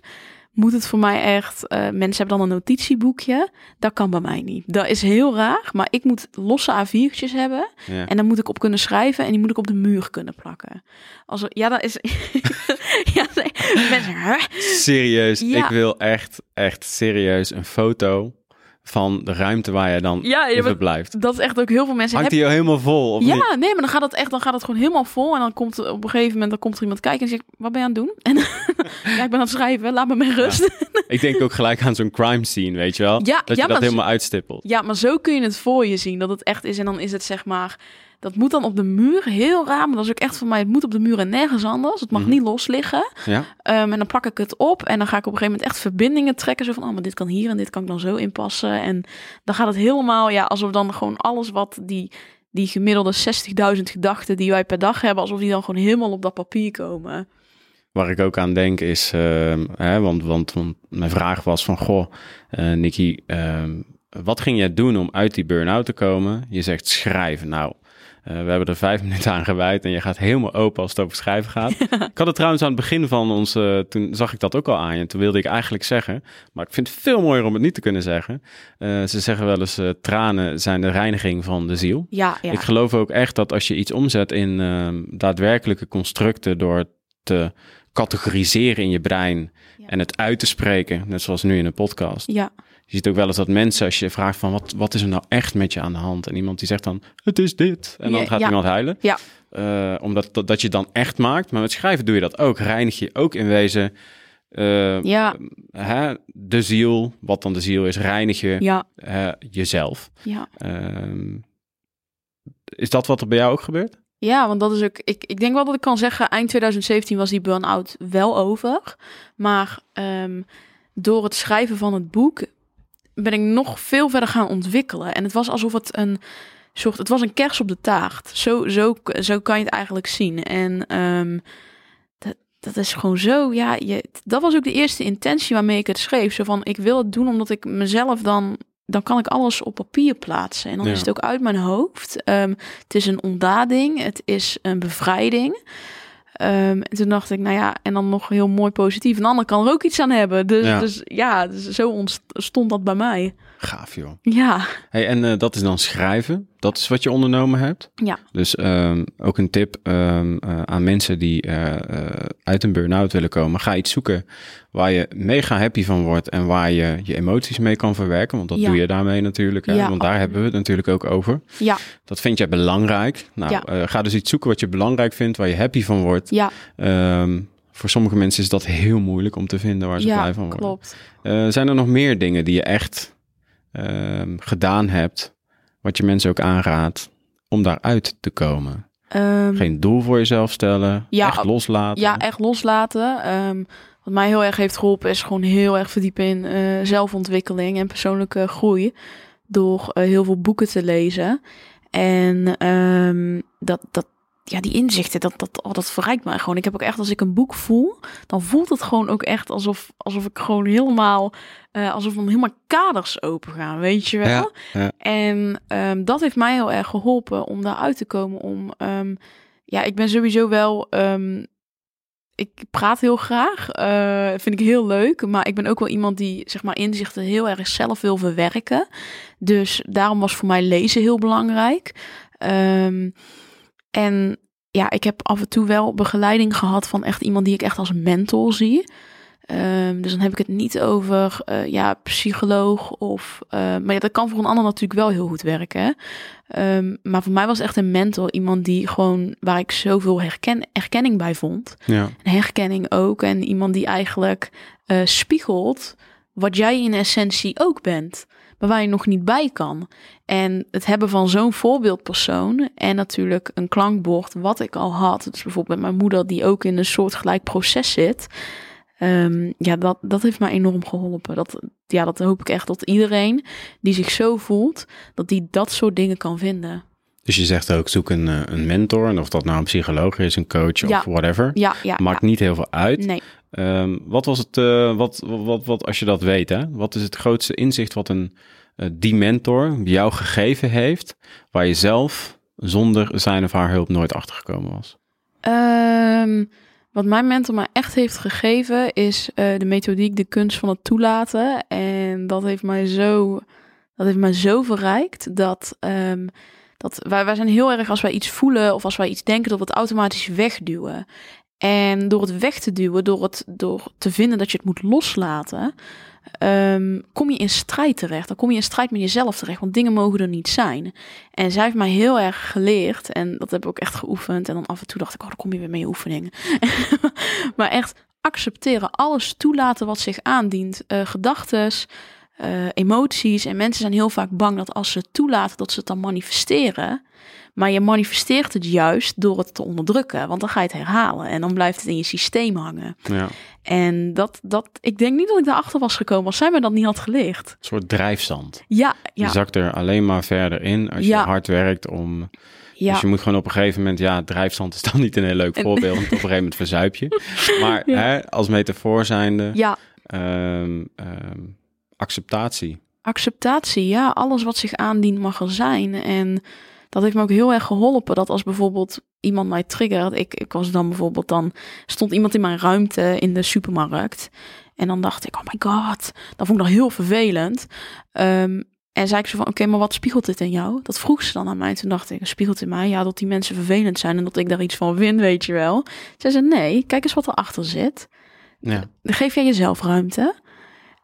Speaker 3: moet het voor mij echt. Uh, mensen hebben dan een notitieboekje. Dat kan bij mij niet. Dat is heel raar. Maar ik moet losse A4'tjes hebben.
Speaker 2: Ja.
Speaker 3: En dan moet ik op kunnen schrijven. En die moet ik op de muur kunnen plakken. Als ja, dat is. ja, nee, mensen.
Speaker 2: Serieus.
Speaker 3: Ja.
Speaker 2: Ik wil echt, echt serieus een foto van de ruimte waar je dan
Speaker 3: Ja,
Speaker 2: verblijft.
Speaker 3: Dat is echt ook heel veel mensen.
Speaker 2: Hangt die al helemaal vol? Of
Speaker 3: ja,
Speaker 2: niet?
Speaker 3: nee, maar dan gaat het echt, dan gaat het gewoon helemaal vol. En dan komt op een gegeven moment, dan komt er iemand kijken en zegt, wat ben je aan het doen? En ja, ik ben aan het schrijven, laat me met rust.
Speaker 2: Ik denk ook gelijk aan zo'n crime scene, weet je wel?
Speaker 3: Ja,
Speaker 2: dat
Speaker 3: ja,
Speaker 2: je dat helemaal uitstippelt.
Speaker 3: Ja, maar zo kun je het voor je zien, dat het echt is. En dan is het zeg maar, dat moet dan op de muur, heel raar. Maar dat is ook echt voor mij, het moet op de muur en nergens anders. Het mag
Speaker 2: Mhm.
Speaker 3: niet los liggen.
Speaker 2: Ja?
Speaker 3: Um, en dan plak ik het op en dan ga ik op een gegeven moment echt verbindingen trekken. Zo van, oh, maar dit kan hier en dit kan ik dan zo inpassen. En dan gaat het helemaal, ja, alsof dan gewoon alles wat die, die gemiddelde 60.000 gedachten die wij per dag hebben, alsof die dan gewoon helemaal op dat papier komen.
Speaker 2: Waar ik ook aan denk is, uh, hè, want, want, want, mijn vraag was van, goh, uh, Nicky, uh, wat ging jij doen om uit die burn-out te komen? Je zegt schrijven. Nou, we hebben er vijf minuten aan gewijd en je gaat helemaal open als het over schrijven gaat. ik had het trouwens aan het begin van ons, uh, toen zag ik dat ook al aan je. Toen wilde ik eigenlijk zeggen, maar ik vind het veel mooier om het niet te kunnen zeggen. Uh, ze zeggen wel eens, uh, tranen zijn de reiniging van de ziel.
Speaker 3: Ja, ja.
Speaker 2: Ik geloof ook echt dat als je iets omzet in uh, daadwerkelijke constructen door te categoriseren in je brein
Speaker 3: Ja.
Speaker 2: en het uit te spreken, net zoals nu in een podcast.
Speaker 3: Ja,
Speaker 2: Je ziet ook wel eens dat mensen, als je vraagt van wat, wat is er nou echt met je aan de hand? En iemand die zegt dan, het is dit. En dan gaat
Speaker 3: ja.
Speaker 2: iemand huilen.
Speaker 3: Ja.
Speaker 2: Uh, omdat dat, dat je dan echt maakt. Maar met schrijven doe je dat ook. Reinig je ook in wezen uh,
Speaker 3: Ja.
Speaker 2: hè, de ziel, wat dan de ziel is, reinig je
Speaker 3: ja,
Speaker 2: uh, jezelf.
Speaker 3: ja.
Speaker 2: Uh, is dat wat er bij jou ook gebeurt?
Speaker 3: Ja, want dat is ook. Ik, ik denk wel dat ik kan zeggen, eind 2017 was die burn-out wel over. Maar um, door het schrijven van het boek ben ik nog veel verder gaan ontwikkelen. En het was alsof het een soort. Het was een kers op de taart. Zo, zo, zo kan je het eigenlijk zien. En um, dat, dat is gewoon zo. Ja, je, dat was ook de eerste intentie waarmee ik het schreef. Zo van: ik wil het doen omdat ik mezelf dan dan kan ik alles op papier plaatsen. En dan
Speaker 2: Ja.
Speaker 3: is het ook uit mijn hoofd. Um, het is een ontdading. Het is een bevrijding. Um, en toen dacht ik, nou ja, en dan nog heel mooi positief. Een ander kan er ook iets aan hebben. Dus
Speaker 2: Ja.
Speaker 3: ja, dus, ja dus zo ontstond dat bij mij.
Speaker 2: Gaaf joh.
Speaker 3: Ja,
Speaker 2: Hey, en uh, dat is dan schrijven. Dat is wat je ondernomen hebt.
Speaker 3: ja,
Speaker 2: Dus um, ook een tip um, uh, aan mensen die uh, uit een burn-out willen komen. Ga iets zoeken waar je mega happy van wordt en waar je je emoties mee kan verwerken. Want dat
Speaker 3: Ja.
Speaker 2: doe je daarmee natuurlijk. Hè?
Speaker 3: Ja,
Speaker 2: Want daar hebben we het natuurlijk ook over.
Speaker 3: ja,
Speaker 2: Dat vind jij belangrijk. Nou,
Speaker 3: Ja.
Speaker 2: ga dus iets zoeken wat je belangrijk vindt, waar je happy van wordt.
Speaker 3: ja,
Speaker 2: Um, voor sommige mensen is dat heel moeilijk om te vinden waar ze blij van worden.
Speaker 3: klopt.
Speaker 2: Zijn er nog meer dingen die je echt um, gedaan hebt, wat je mensen ook aanraadt om daaruit te komen?
Speaker 3: Um,
Speaker 2: Geen doel voor jezelf stellen,
Speaker 3: Ja,
Speaker 2: echt loslaten.
Speaker 3: Ja, echt loslaten. Um, wat mij heel erg heeft geholpen is gewoon heel erg verdiepen in uh, zelfontwikkeling en persoonlijke groei. Door uh, heel veel boeken te lezen. En um, dat, dat, ja, die inzichten, dat, dat, oh, dat verrijkt mij gewoon. Ik heb ook echt, als ik een boek voel, dan voelt het gewoon ook echt alsof, alsof ik gewoon helemaal, uh, alsof dan helemaal kaders open gaan, weet je wel.
Speaker 2: Ja, ja.
Speaker 3: En um, dat heeft mij heel erg geholpen om daaruit te komen. Om, um, ja, ik ben sowieso wel, um, ik praat heel graag, uh, vind ik heel leuk. Maar ik ben ook wel iemand die, zeg maar, inzichten heel erg zelf wil verwerken. Dus daarom was voor mij lezen heel belangrijk. En ja, ik heb af en toe wel begeleiding gehad van echt iemand die ik echt als mentor zie. Ehm, dus dan heb ik het niet over uh, ja, psycholoog of. Uh, maar ja, dat kan voor een ander natuurlijk wel heel goed werken. Um, maar voor mij was echt een mentor iemand die gewoon waar ik zoveel herken, herkenning bij vond.
Speaker 2: Ja.
Speaker 3: Herkenning ook. En iemand die eigenlijk uh, spiegelt wat jij in essentie ook bent. Maar waar je nog niet bij kan. En het hebben van zo'n voorbeeldpersoon en natuurlijk een klankbord wat ik al had. Dus bijvoorbeeld met mijn moeder die ook in een soortgelijk proces zit. Um, ja, dat, dat heeft mij enorm geholpen. Dat, ja, dat hoop ik echt dat iedereen die zich zo voelt, dat die dat soort dingen kan vinden.
Speaker 2: Dus je zegt ook, zoek een, een mentor. En of dat nou een psycholoog is, een coach
Speaker 3: Ja.
Speaker 2: of whatever.
Speaker 3: Ja, ja.
Speaker 2: Maakt niet heel veel uit.
Speaker 3: Nee.
Speaker 2: Ehm, wat was het, eh, wat, wat, wat, als je dat weet, hè? Wat is het grootste inzicht wat een, eh, die mentor jou gegeven heeft, waar je zelf zonder zijn of haar hulp nooit achtergekomen was?
Speaker 3: Ehm, wat mijn mentor mij echt heeft gegeven is eh, de methodiek, de kunst van het toelaten. En dat heeft mij zo, dat heeft mij zo verrijkt dat, ehm, dat wij, wij zijn heel erg als wij iets voelen of als wij iets denken, dat we het automatisch wegduwen. En door het weg te duwen, door, het, door te vinden dat je het moet loslaten, ehm, kom je in strijd terecht. Dan kom je in strijd met jezelf terecht, want dingen mogen er niet zijn. En zij heeft mij heel erg geleerd, en dat heb ik ook echt geoefend. En dan af en toe dacht ik, oh, dan kom je weer met je oefeningen. maar echt accepteren, alles toelaten wat zich aandient. Uh, gedachtes, uh, emoties. En mensen zijn heel vaak bang dat als ze toelaten, dat ze het dan manifesteren. Maar je manifesteert het juist door het te onderdrukken. Want dan ga je het herhalen. En dan blijft het in je systeem hangen.
Speaker 2: Ja.
Speaker 3: En dat, dat, ik denk niet dat ik daarachter was gekomen als zij me dat niet had geleerd.
Speaker 2: Een soort drijfzand.
Speaker 3: Ja, ja.
Speaker 2: Je zakt er alleen maar verder in als
Speaker 3: Ja.
Speaker 2: je hard werkt om...
Speaker 3: ja.
Speaker 2: Dus je moet gewoon op een gegeven moment... Ja, drijfzand is dan niet een heel leuk voorbeeld. want op een gegeven moment verzuip je. Maar
Speaker 3: Ja.
Speaker 2: hè, als metafoor zijnde...
Speaker 3: ja,
Speaker 2: ehm, ehm, acceptatie.
Speaker 3: acceptatie. Ja, alles wat zich aandient mag er zijn. En dat heeft me ook heel erg geholpen. Dat als bijvoorbeeld iemand mij triggert. Ik, ik was dan bijvoorbeeld dan... Stond iemand in mijn ruimte in de supermarkt. En dan dacht ik, oh my god. Dat vond ik dan heel vervelend. Ehm, en zei ik zo van, oké, maar wat spiegelt dit in jou? Dat vroeg ze dan aan mij. Toen dacht ik, spiegelt in mij? Ja, dat die mensen vervelend zijn en dat ik daar iets van vind, weet je wel. Zij zei, nee, kijk eens wat erachter zit.
Speaker 2: Ja.
Speaker 3: Dan geef jij jezelf ruimte.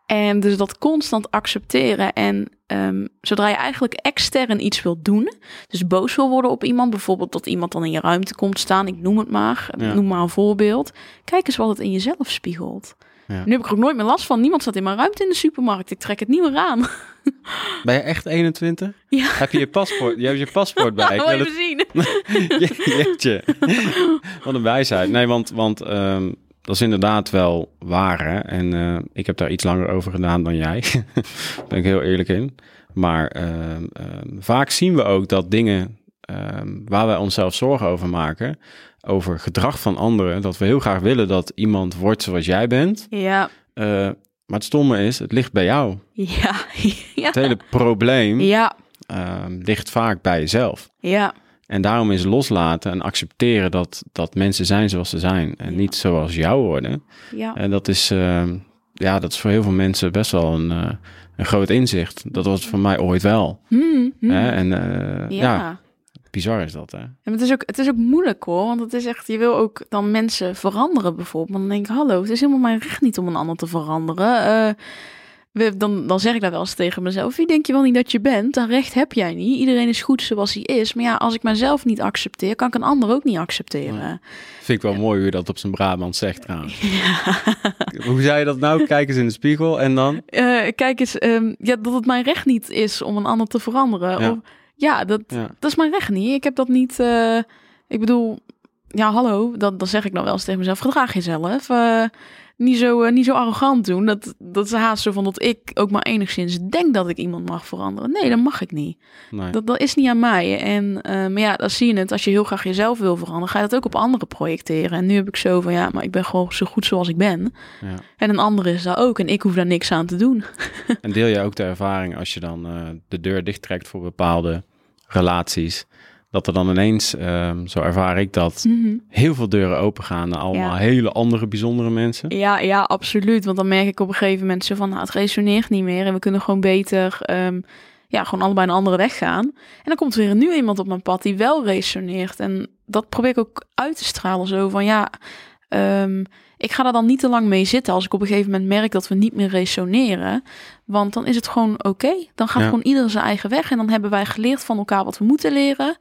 Speaker 3: En dus dat constant accepteren. En ehm, zodra je eigenlijk extern iets wilt doen, dus boos wil worden op iemand, bijvoorbeeld dat iemand dan in je ruimte komt staan, ik noem het maar,
Speaker 2: Ja.
Speaker 3: noem maar een voorbeeld. Kijk eens wat het in jezelf spiegelt.
Speaker 2: Ja.
Speaker 3: Nu heb ik er ook nooit meer last van. Niemand staat in mijn ruimte in de supermarkt. Ik trek het niet meer aan.
Speaker 2: Ben je echt 21?
Speaker 3: Ja.
Speaker 2: Heb je je paspoort? Je hebt je paspoort bij. Ik
Speaker 3: Wil je zien?
Speaker 2: Je- Jeetje. Wat een wijsheid. Nee, want, want ehm, dat is inderdaad wel waar. Hè? En eh, ik heb daar iets langer over gedaan dan jij. Daar ben ik heel eerlijk in. Maar ehm, ehm, vaak zien we ook dat dingen ehm, waar wij onszelf zorgen over maken, over gedrag van anderen, dat we heel graag willen dat iemand wordt zoals jij bent.
Speaker 3: Ja,
Speaker 2: Eh, maar het stomme is, het ligt bij jou.
Speaker 3: ja, ja.
Speaker 2: Het hele probleem
Speaker 3: Ja,
Speaker 2: ligt vaak bij jezelf.
Speaker 3: ja,
Speaker 2: En daarom is loslaten en accepteren dat, dat mensen zijn zoals ze zijn en
Speaker 3: Ja.
Speaker 2: niet zoals jou worden.
Speaker 3: ja.
Speaker 2: En dat is, ehm, ja, dat is voor heel veel mensen best wel een, eh, een groot inzicht. Dat was voor mij ooit wel.
Speaker 3: Hmm, hmm.
Speaker 2: Hè? En eh, ja.
Speaker 3: ja.
Speaker 2: bizar is dat, hè?
Speaker 3: En het is, ook, het is ook moeilijk hoor, want het is echt, je wil ook dan mensen veranderen bijvoorbeeld. Maar dan denk ik, hallo, het is helemaal mijn recht niet om een ander te veranderen. We, dan, dan zeg ik dat wel eens tegen mezelf. Wie denk je wel niet dat je bent? Dat recht heb jij niet. Iedereen is goed zoals hij is. Maar ja, als ik mezelf niet accepteer, kan ik een ander ook niet accepteren.
Speaker 2: Vind ik wel mooi hoe je dat op zijn Brabant zegt trouwens. Hoe zei je dat nou? Kijk eens in de spiegel en dan?
Speaker 3: Eh, kijk eens, ehm, ja, dat het mijn recht niet is om een ander te veranderen.
Speaker 2: Ja.
Speaker 3: Of, ja, dat, dat is mijn recht niet. Ik heb dat niet. eh, ik bedoel, ja, hallo, dat, dat zeg ik dan wel eens tegen mezelf. Gedraag jezelf. Eh, niet, zo, eh, niet zo arrogant doen. Dat, dat is haast zo van dat ik ook maar enigszins denk dat ik iemand mag veranderen. Nee, dat mag ik niet.
Speaker 2: Nee.
Speaker 3: Dat, dat is niet aan mij. En, eh, maar ja, dan zie je het. Als je heel graag jezelf wil veranderen, ga je dat ook op anderen projecteren. En nu heb ik zo van ja, maar ik ben gewoon zo goed zoals ik ben.
Speaker 2: Ja.
Speaker 3: En een ander is daar ook. En ik hoef daar niks aan te doen.
Speaker 2: En deel jij ook de ervaring als je dan eh, de deur dichttrekt voor bepaalde relaties, dat er dan ineens, ehm, zo ervaar ik dat,
Speaker 3: Mhm.
Speaker 2: heel veel deuren open gaan naar allemaal
Speaker 3: Ja.
Speaker 2: hele andere bijzondere mensen?
Speaker 3: Ja, ja, absoluut. Want dan merk ik op een gegeven moment zo van, nou, het resoneert niet meer. En we kunnen gewoon beter, ehm, ja, gewoon allebei een andere weg gaan. En dan komt er weer nieuw iemand op mijn pad die wel resoneert. En dat probeer ik ook uit te stralen. Zo van ja, ehm, ik ga daar dan niet te lang mee zitten als ik op een gegeven moment merk dat we niet meer resoneren. Want dan is het gewoon oké. Dan gaat
Speaker 2: Ja.
Speaker 3: gewoon ieder zijn eigen weg. En dan hebben wij geleerd van elkaar wat we moeten leren.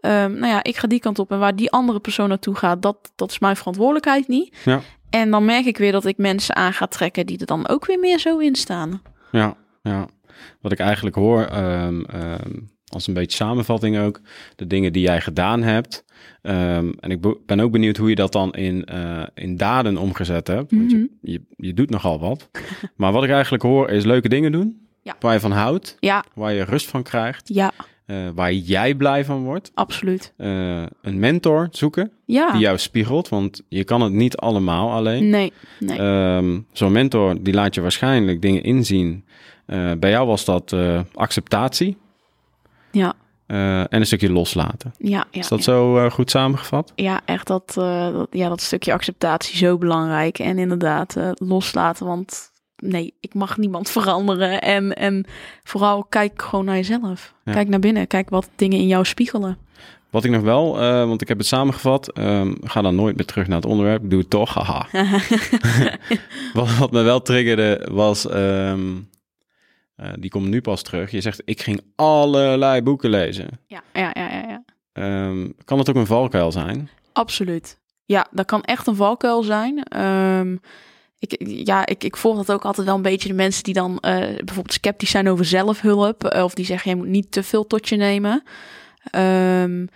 Speaker 3: Ehm, nou ja, ik ga die kant op. En waar die andere persoon naartoe gaat, dat, dat is mijn verantwoordelijkheid niet.
Speaker 2: Ja.
Speaker 3: En dan merk ik weer dat ik mensen aan ga trekken die er dan ook weer meer zo in staan.
Speaker 2: Ja, ja. Wat ik eigenlijk hoor, ehm, ehm, als een beetje samenvatting ook, de dingen die jij gedaan hebt. Ehm, en ik be- ben ook benieuwd hoe je dat dan in, eh, in daden omgezet hebt. Want
Speaker 3: Mhm.
Speaker 2: je, je, je doet nogal wat. maar wat ik eigenlijk hoor is leuke dingen doen.
Speaker 3: Ja.
Speaker 2: Waar je van houdt,
Speaker 3: Ja,
Speaker 2: waar je rust van krijgt,
Speaker 3: ja,
Speaker 2: eh, waar jij blij van wordt.
Speaker 3: absoluut.
Speaker 2: Eh, een mentor zoeken
Speaker 3: Ja.
Speaker 2: die jou spiegelt, want je kan het niet allemaal alleen.
Speaker 3: Nee, nee.
Speaker 2: Ehm, Zo'n mentor die laat je waarschijnlijk dingen inzien. Bij jou was dat acceptatie
Speaker 3: ja,
Speaker 2: eh, en een stukje loslaten.
Speaker 3: ja, ja.
Speaker 2: Is dat
Speaker 3: ja.
Speaker 2: zo eh, goed samengevat?
Speaker 3: Ja, echt dat, eh, dat, ja, dat stukje acceptatie zo belangrijk. En inderdaad, loslaten. Want nee, ik mag niemand veranderen. En, en vooral kijk gewoon naar jezelf.
Speaker 2: Ja.
Speaker 3: Kijk naar binnen. Kijk wat dingen in jou spiegelen.
Speaker 2: Wat ik nog wel, want ik heb het samengevat, ehm, ga dan nooit meer terug naar het onderwerp. Ik doe het toch, haha. wat, wat me wel triggerde was, ehm, eh, die komt nu pas terug. Je zegt, ik ging allerlei boeken lezen.
Speaker 3: ja, ja, ja, ja, ja.
Speaker 2: Ehm, kan het ook een valkuil zijn?
Speaker 3: Absoluut. Ja, dat kan echt een valkuil zijn. Ehm, ik, ja, ik, ik volg dat ook altijd wel een beetje de mensen die dan eh, bijvoorbeeld sceptisch zijn over zelfhulp. eh, of die zeggen, je moet niet te veel tot je nemen. Ehm,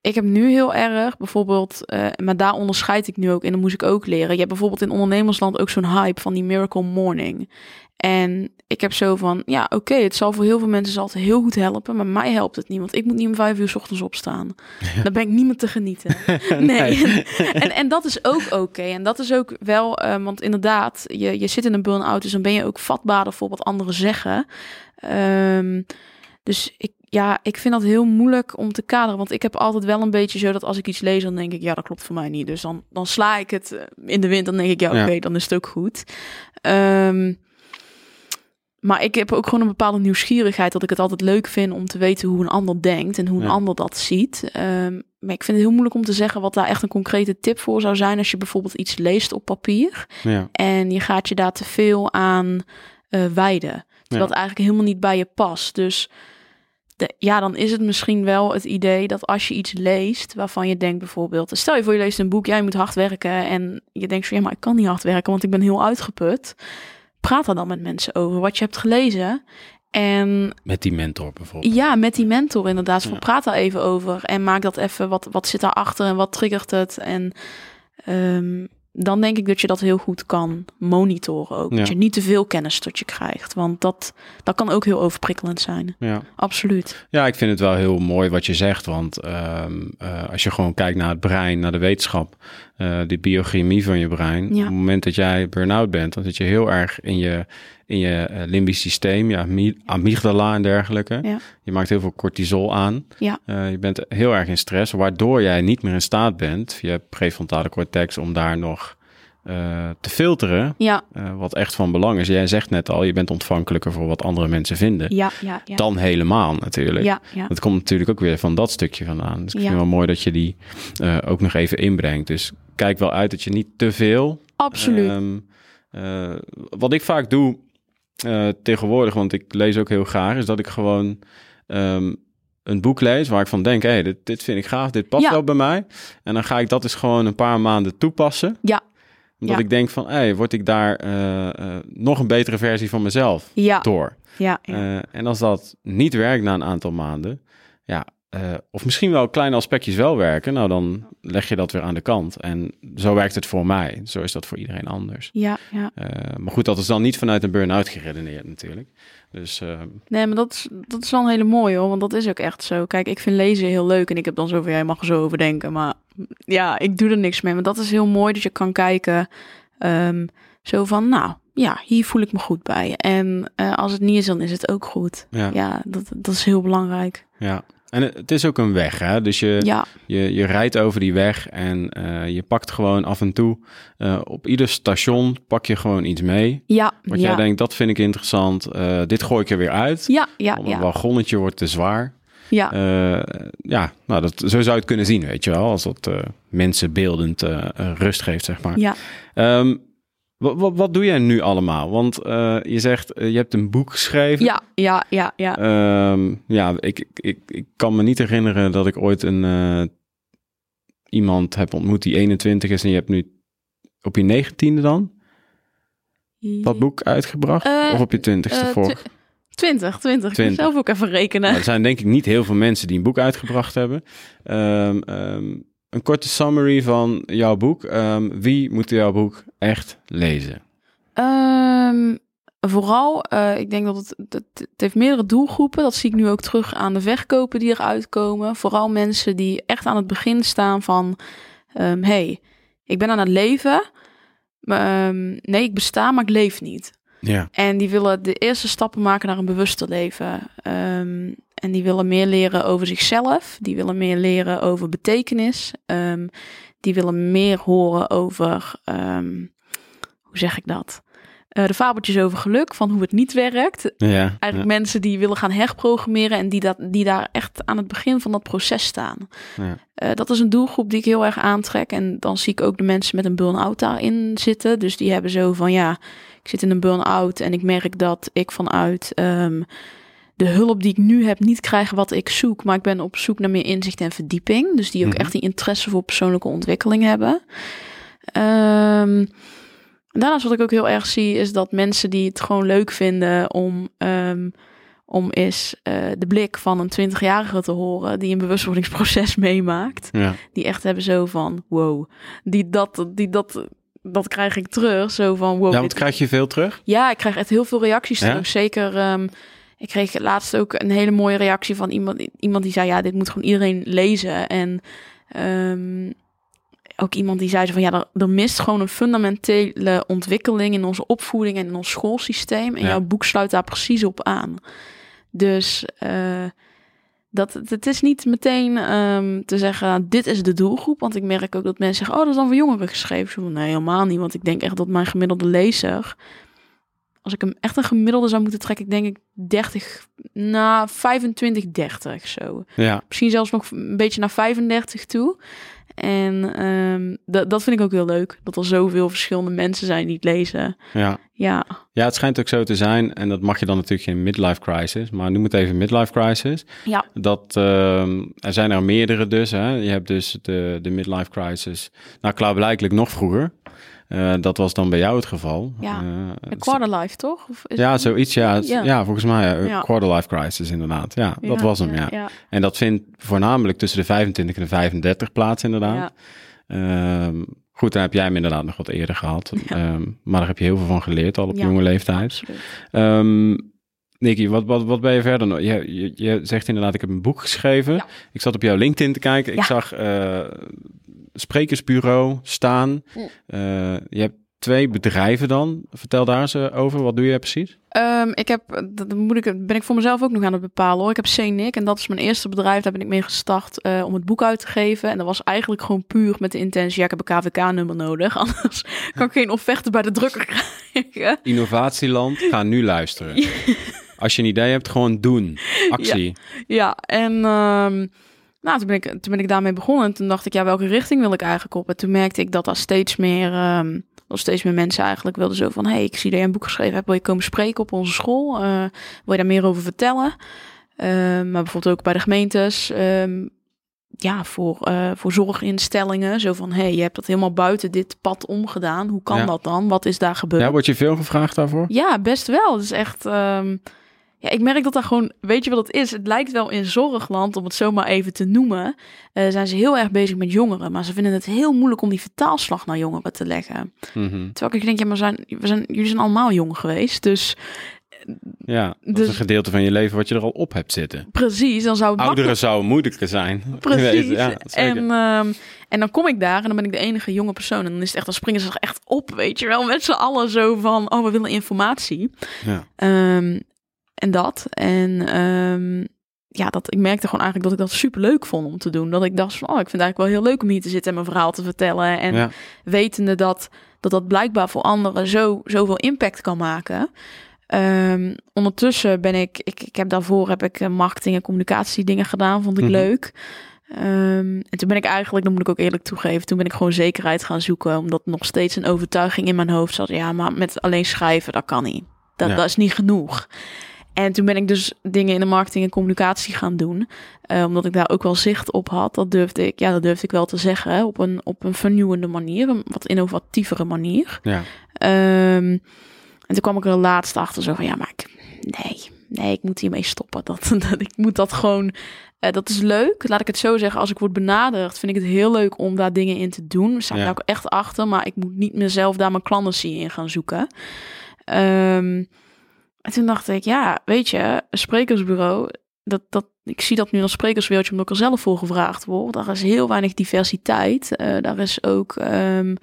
Speaker 3: ik heb nu heel erg bijvoorbeeld, maar daar onderscheid ik nu ook in, dat moest ik ook leren. Je hebt bijvoorbeeld in ondernemersland ook zo'n hype van die Miracle Morning. En ik heb zo van, ja, oké, het zal voor heel veel mensen zal het heel goed helpen, maar mij helpt het niet, want ik moet niet om vijf uur 's ochtends opstaan. Dan ben ik niet meer te genieten. Nee. en, en dat is ook oké. En dat is ook wel, eh, want inderdaad, je, je zit in een burn-out, dus dan ben je ook vatbaarder voor wat anderen zeggen. Ehm, dus ik, ja, ik vind dat heel moeilijk om te kaderen. Want ik heb altijd wel een beetje zo dat als ik iets lees, dan denk ik, ja, dat klopt voor mij niet. Dus dan, dan sla ik het eh, in de wind. Dan denk ik, ja, oké,
Speaker 2: Ja.
Speaker 3: dan is het ook goed. Ehm, maar ik heb ook gewoon een bepaalde nieuwsgierigheid dat ik het altijd leuk vind om te weten hoe een ander denkt en hoe een
Speaker 2: Ja.
Speaker 3: ander dat ziet. Ehm, maar ik vind het heel moeilijk om te zeggen wat daar echt een concrete tip voor zou zijn als je bijvoorbeeld iets leest op papier
Speaker 2: Ja,
Speaker 3: en je gaat je daar te veel aan eh wijden. Terwijl het eigenlijk helemaal niet bij je past. Dus de, ja, dan is het misschien wel het idee dat als je iets leest waarvan je denkt bijvoorbeeld, stel je voor je leest een boek, jij moet hard werken en je denkt van ja, maar ik kan niet hard werken, want ik ben heel uitgeput. Praat er dan met mensen over wat je hebt gelezen. En
Speaker 2: met die mentor bijvoorbeeld.
Speaker 3: ja, met die mentor inderdaad. Van
Speaker 2: Ja.
Speaker 3: praat daar even over en maak dat even. Wat, wat zit daarachter en wat triggert het? En ehm, dan denk ik dat je dat heel goed kan monitoren ook.
Speaker 2: Ja.
Speaker 3: Dat je niet te veel kennis tot je krijgt. Want dat, dat kan ook heel overprikkelend zijn.
Speaker 2: Ja.
Speaker 3: Absoluut.
Speaker 2: Ja, ik vind het wel heel mooi wat je zegt. Want ehm, eh, als je gewoon kijkt naar het brein, naar de wetenschap, eh de biochemie van je brein.
Speaker 3: Ja.
Speaker 2: Op het moment dat jij burn-out bent, dan zit je heel erg in je, in je eh, limbisch systeem, ja, amygdala en dergelijke.
Speaker 3: Ja.
Speaker 2: Je maakt heel veel cortisol aan.
Speaker 3: Ja.
Speaker 2: Eh, je bent heel erg in stress, waardoor jij niet meer in staat bent via prefrontale cortex om daar nog te filteren.
Speaker 3: Ja,
Speaker 2: wat echt van belang is. Jij zegt net al, je bent ontvankelijker voor wat andere mensen vinden.
Speaker 3: ja, ja. ja.
Speaker 2: Dan helemaal natuurlijk.
Speaker 3: ja, ja.
Speaker 2: Dat komt natuurlijk ook weer van dat stukje vandaan. Dus ik
Speaker 3: Ja.
Speaker 2: vind het wel mooi dat je die ook nog even inbrengt. Dus kijk wel uit dat je niet te veel.
Speaker 3: Absoluut.
Speaker 2: ehm, eh, wat ik vaak doe eh, tegenwoordig, want ik lees ook heel graag, is dat ik gewoon ehm, een boek lees waar ik van denk: hé, hey, dit, dit vind ik gaaf, dit past
Speaker 3: Ja.
Speaker 2: wel bij mij. En dan ga ik dat eens gewoon een paar maanden toepassen.
Speaker 3: Ja.
Speaker 2: Omdat
Speaker 3: Ja.
Speaker 2: ik denk van, hé, hey, word ik daar eh, nog een betere versie van mezelf
Speaker 3: ja,
Speaker 2: door.
Speaker 3: ja, ja.
Speaker 2: En als dat niet werkt na een aantal maanden, ja, eh, of misschien wel kleine aspectjes wel werken, nou dan leg je dat weer aan de kant. En zo werkt het voor mij. Zo is dat voor iedereen anders.
Speaker 3: ja, ja.
Speaker 2: Eh, maar goed, dat is dan niet vanuit een burn-out geredeneerd natuurlijk. Dus eh,
Speaker 3: Nee, maar dat is, dat is wel een hele mooie hoor, want dat is ook echt zo. Kijk, ik vind lezen heel leuk en ik heb dan zoveel, jij mag er zo over denken, maar ja, ik doe er niks mee. Maar dat is heel mooi dat je kan kijken, ehm, zo van, nou, ja, hier voel ik me goed bij. En als het niet is, dan is het ook goed.
Speaker 2: ja, ja.
Speaker 3: Ja, dat, dat is heel belangrijk.
Speaker 2: En het is ook een weg, hè? Dus je,
Speaker 3: Ja,
Speaker 2: je, je rijdt over die weg en eh, je pakt gewoon af en toe eh, op ieder station pak je gewoon iets mee.
Speaker 3: ja,
Speaker 2: Wat
Speaker 3: ja.
Speaker 2: jij denkt, dat vind ik interessant. eh, dit gooi ik er weer uit.
Speaker 3: ja, ja,
Speaker 2: Want een
Speaker 3: ja,
Speaker 2: wagonnetje wordt te zwaar.
Speaker 3: ja.
Speaker 2: Ja, nou, dat, zo zou je het kunnen zien, weet je wel. Als dat mensen beeldend rust geeft, zeg maar.
Speaker 3: ja.
Speaker 2: Ehm, wat, wat, wat doe jij nu allemaal? Want eh, je zegt, eh, je hebt een boek geschreven.
Speaker 3: Ja, ja, ja, ja.
Speaker 2: Ehm, ja, ik, ik, ik, kan me niet herinneren dat ik ooit een uh, iemand heb ontmoet die 21 is en je hebt nu op je negentiende dan dat boek uitgebracht? Of op je twintigste
Speaker 3: uh,
Speaker 2: voor?
Speaker 3: 20, 20. Ik zelf ook even rekenen.
Speaker 2: Nou, er zijn denk ik niet heel veel mensen die een boek uitgebracht hebben. Um, um, een korte summary van jouw boek. Um, wie moet jouw boek echt lezen?
Speaker 3: Ehm, vooral, uh, ik denk dat het, het, het, heeft meerdere doelgroepen. Dat zie ik nu ook terug aan de verkopen die eruit komen. Vooral mensen die echt aan het begin staan van... Um, hey, ik ben aan het leven. Maar, nee, ik besta, maar ik leef niet.
Speaker 2: Ja.
Speaker 3: En die willen de eerste stappen maken naar een bewuster leven. Um, en die willen meer leren over zichzelf. Die willen meer leren over betekenis. Um, die willen meer horen over, um, hoe zeg ik dat? Uh, de fabeltjes over geluk, van hoe het niet werkt.
Speaker 2: Ja,
Speaker 3: Eigenlijk
Speaker 2: ja.
Speaker 3: mensen die willen gaan herprogrammeren en die, dat, die daar echt aan het begin van dat proces staan.
Speaker 2: Ja.
Speaker 3: Uh, dat is een doelgroep die ik heel erg aantrek. En dan zie ik ook de mensen met een burn-out daarin zitten. Dus die hebben zo van ja, ik zit in een burn-out en ik merk dat ik vanuit um, de hulp die ik nu heb niet krijg wat ik zoek. Maar ik ben op zoek naar meer inzicht en verdieping. Dus die ook
Speaker 2: Mhm.
Speaker 3: echt die interesse voor persoonlijke ontwikkeling hebben. Um, daarnaast wat ik ook heel erg zie is dat mensen die het gewoon leuk vinden om, um, om eens uh, de blik van een 20-jarige te horen die een bewustwordingsproces meemaakt.
Speaker 2: Ja.
Speaker 3: Die echt hebben zo van wow, die dat, die dat, dat krijg ik terug. Zo van wow.
Speaker 2: Ja, want krijg je veel terug?
Speaker 3: Ja, ik krijg echt heel veel reacties
Speaker 2: Ja?
Speaker 3: terug. Zeker. Um, ik kreeg laatst ook een hele mooie reactie van iemand, iemand die zei: Ja, dit moet gewoon iedereen lezen. En um, ook iemand die zei: van ja, er, er, mist gewoon een fundamentele ontwikkeling in onze opvoeding en in ons schoolsysteem. En
Speaker 2: Ja.
Speaker 3: jouw boek sluit daar precies op aan. Dus uh, dat, het is niet meteen um, te zeggen: dit is de doelgroep. Want ik merk ook dat mensen zeggen: Oh, dat is dan voor jongeren geschreven. Zo, nee, helemaal niet. Want ik denk echt dat mijn gemiddelde lezer als ik hem echt een gemiddelde zou moeten trekken, denk ik 30, na 25, 30 zo.
Speaker 2: Ja.
Speaker 3: Misschien zelfs nog een beetje naar 35 toe. En um, dat, dat vind ik ook heel leuk. Dat er zoveel verschillende mensen zijn die het lezen.
Speaker 2: Ja.
Speaker 3: Ja.
Speaker 2: Ja, het schijnt ook zo te zijn. En dat mag je dan natuurlijk geen midlife crisis. Maar noem het even midlife crisis.
Speaker 3: Ja.
Speaker 2: Dat um, er zijn er meerdere dus. Hè. Je hebt dus de, de midlife crisis. Nou, klaarblijkelijk nog vroeger. Uh, dat was dan bij jou het geval.
Speaker 3: Ja,
Speaker 2: uh,
Speaker 3: een quarterlife toch? Of is
Speaker 2: ja, zoiets. Ja,
Speaker 3: Ja.
Speaker 2: ja. volgens mij ja,
Speaker 3: Ja.
Speaker 2: quarterlife crisis inderdaad. Ja, dat was hem, ja. En dat vindt voornamelijk tussen de 25 en de 35 plaats inderdaad. Um, goed, dan heb jij hem inderdaad nog wat eerder gehad.
Speaker 3: Ja.
Speaker 2: Um, maar daar heb je heel veel van geleerd al op jonge leeftijd. Um, Nicky, wat, wat, wat ben je verder nog? Je, je, je zegt inderdaad, ik heb een boek geschreven.
Speaker 3: Ja.
Speaker 2: Ik zat op jouw LinkedIn te kijken. Ik zag uh, sprekersbureau staan. Uh, je hebt twee bedrijven dan. Vertel daar eens uh, over. Wat doe je precies?
Speaker 3: Um, ik heb, dat moet ik, ben ik voor mezelf ook nog aan het bepalen hoor. Ik heb CNIC en dat is mijn eerste bedrijf. Daar ben ik mee gestart uh, om het boek uit te geven. En dat was eigenlijk gewoon puur met de intentie, ja, ik heb een KVK-nummer nodig. Anders kan ik geen offerte bij de drukker krijgen.
Speaker 2: Innovatieland, ga nu luisteren. Als je een idee hebt, gewoon doen. Actie.
Speaker 3: Ja, ja en um, nou, toen ben, ik, toen ben ik daarmee begonnen. En toen dacht ik, ja, welke richting wil ik eigenlijk op? En toen merkte ik dat daar steeds meer... Um, dat steeds meer mensen eigenlijk wilden zo van... hey, ik zie dat je een boek geschreven hebt. Wil je komen spreken op onze school? Uh, wil je daar meer over vertellen? Uh, maar bijvoorbeeld ook bij de gemeentes... Um, ja, voor, uh, voor zorginstellingen. Zo van, hey, je hebt dat helemaal buiten dit pad omgedaan. Hoe kan
Speaker 2: Ja.
Speaker 3: dat dan? Wat is daar gebeurd?
Speaker 2: Ja, word je veel gevraagd daarvoor?
Speaker 3: Ja, best wel. Het is echt. Um, ja, ik merk dat daar gewoon. Weet je wat het is? Het lijkt wel in zorgland, om het zomaar even te noemen. Uh, zijn ze heel erg bezig met jongeren. Maar ze vinden het heel moeilijk om die vertaalslag naar jongeren te leggen.
Speaker 2: Mm -hmm.
Speaker 3: Terwijl ik denk, ja, maar zijn, we zijn, jullie zijn allemaal jong geweest. Dus.
Speaker 2: Ja, dat
Speaker 3: dus,
Speaker 2: is een gedeelte van je leven wat je er al op hebt zitten.
Speaker 3: Precies, dan zou het
Speaker 2: Ouderen zou moeilijker zijn.
Speaker 3: Precies.
Speaker 2: ja,
Speaker 3: en, um, en dan kom ik daar en dan ben ik de enige jonge persoon. En dan is het echt, dan springen ze er echt op, weet je wel. Met z'n allen zo van, oh, we willen informatie.
Speaker 2: Ja.
Speaker 3: Um, en dat. En um, ja, dat ik merkte gewoon eigenlijk dat ik dat super leuk vond om te doen. Dat ik dacht van, oh, ik vind het eigenlijk wel heel leuk om hier te zitten en mijn verhaal te vertellen. En
Speaker 2: Ja.
Speaker 3: wetende dat, dat dat blijkbaar voor anderen zo, zoveel impact kan maken. Ehm, ondertussen ben ik, ik, ik heb daarvoor heb ik eh, marketing en communicatie dingen gedaan, vond ik
Speaker 2: Mhm.
Speaker 3: leuk. Ehm, en toen ben ik eigenlijk, dat moet ik ook eerlijk toegeven, toen ben ik gewoon zekerheid gaan zoeken, omdat nog steeds een overtuiging in mijn hoofd zat. Ja, maar met alleen schrijven, dat kan niet. Dat,
Speaker 2: Ja.
Speaker 3: dat is niet genoeg. En toen ben ik dus dingen in de marketing en communicatie gaan doen. eh, omdat ik daar ook wel zicht op had. Dat durfde ik, ja, dat durfde ik wel te zeggen. Op een, op een vernieuwende manier. Een wat innovatievere manier.
Speaker 2: Ja.
Speaker 3: Ehm, en toen kwam ik er laatst achter zo van, ja, maar ik, nee, nee, ik moet hiermee stoppen. Dat, dat, ik moet dat gewoon, eh, dat is leuk. Laat ik het zo zeggen, als ik word benaderd, vind ik het heel leuk om daar dingen in te doen. Daar sta ik
Speaker 2: Ja.
Speaker 3: daar ook echt achter, maar ik moet niet mezelf daar mijn klantensie in gaan zoeken. Ehm, en toen dacht ik, ja, weet je, een sprekersbureau, dat, dat, ik zie dat nu als sprekerswereldje omdat ik er zelf voor gevraagd word. Daar is heel weinig diversiteit. Eh, daar is ook, ehm,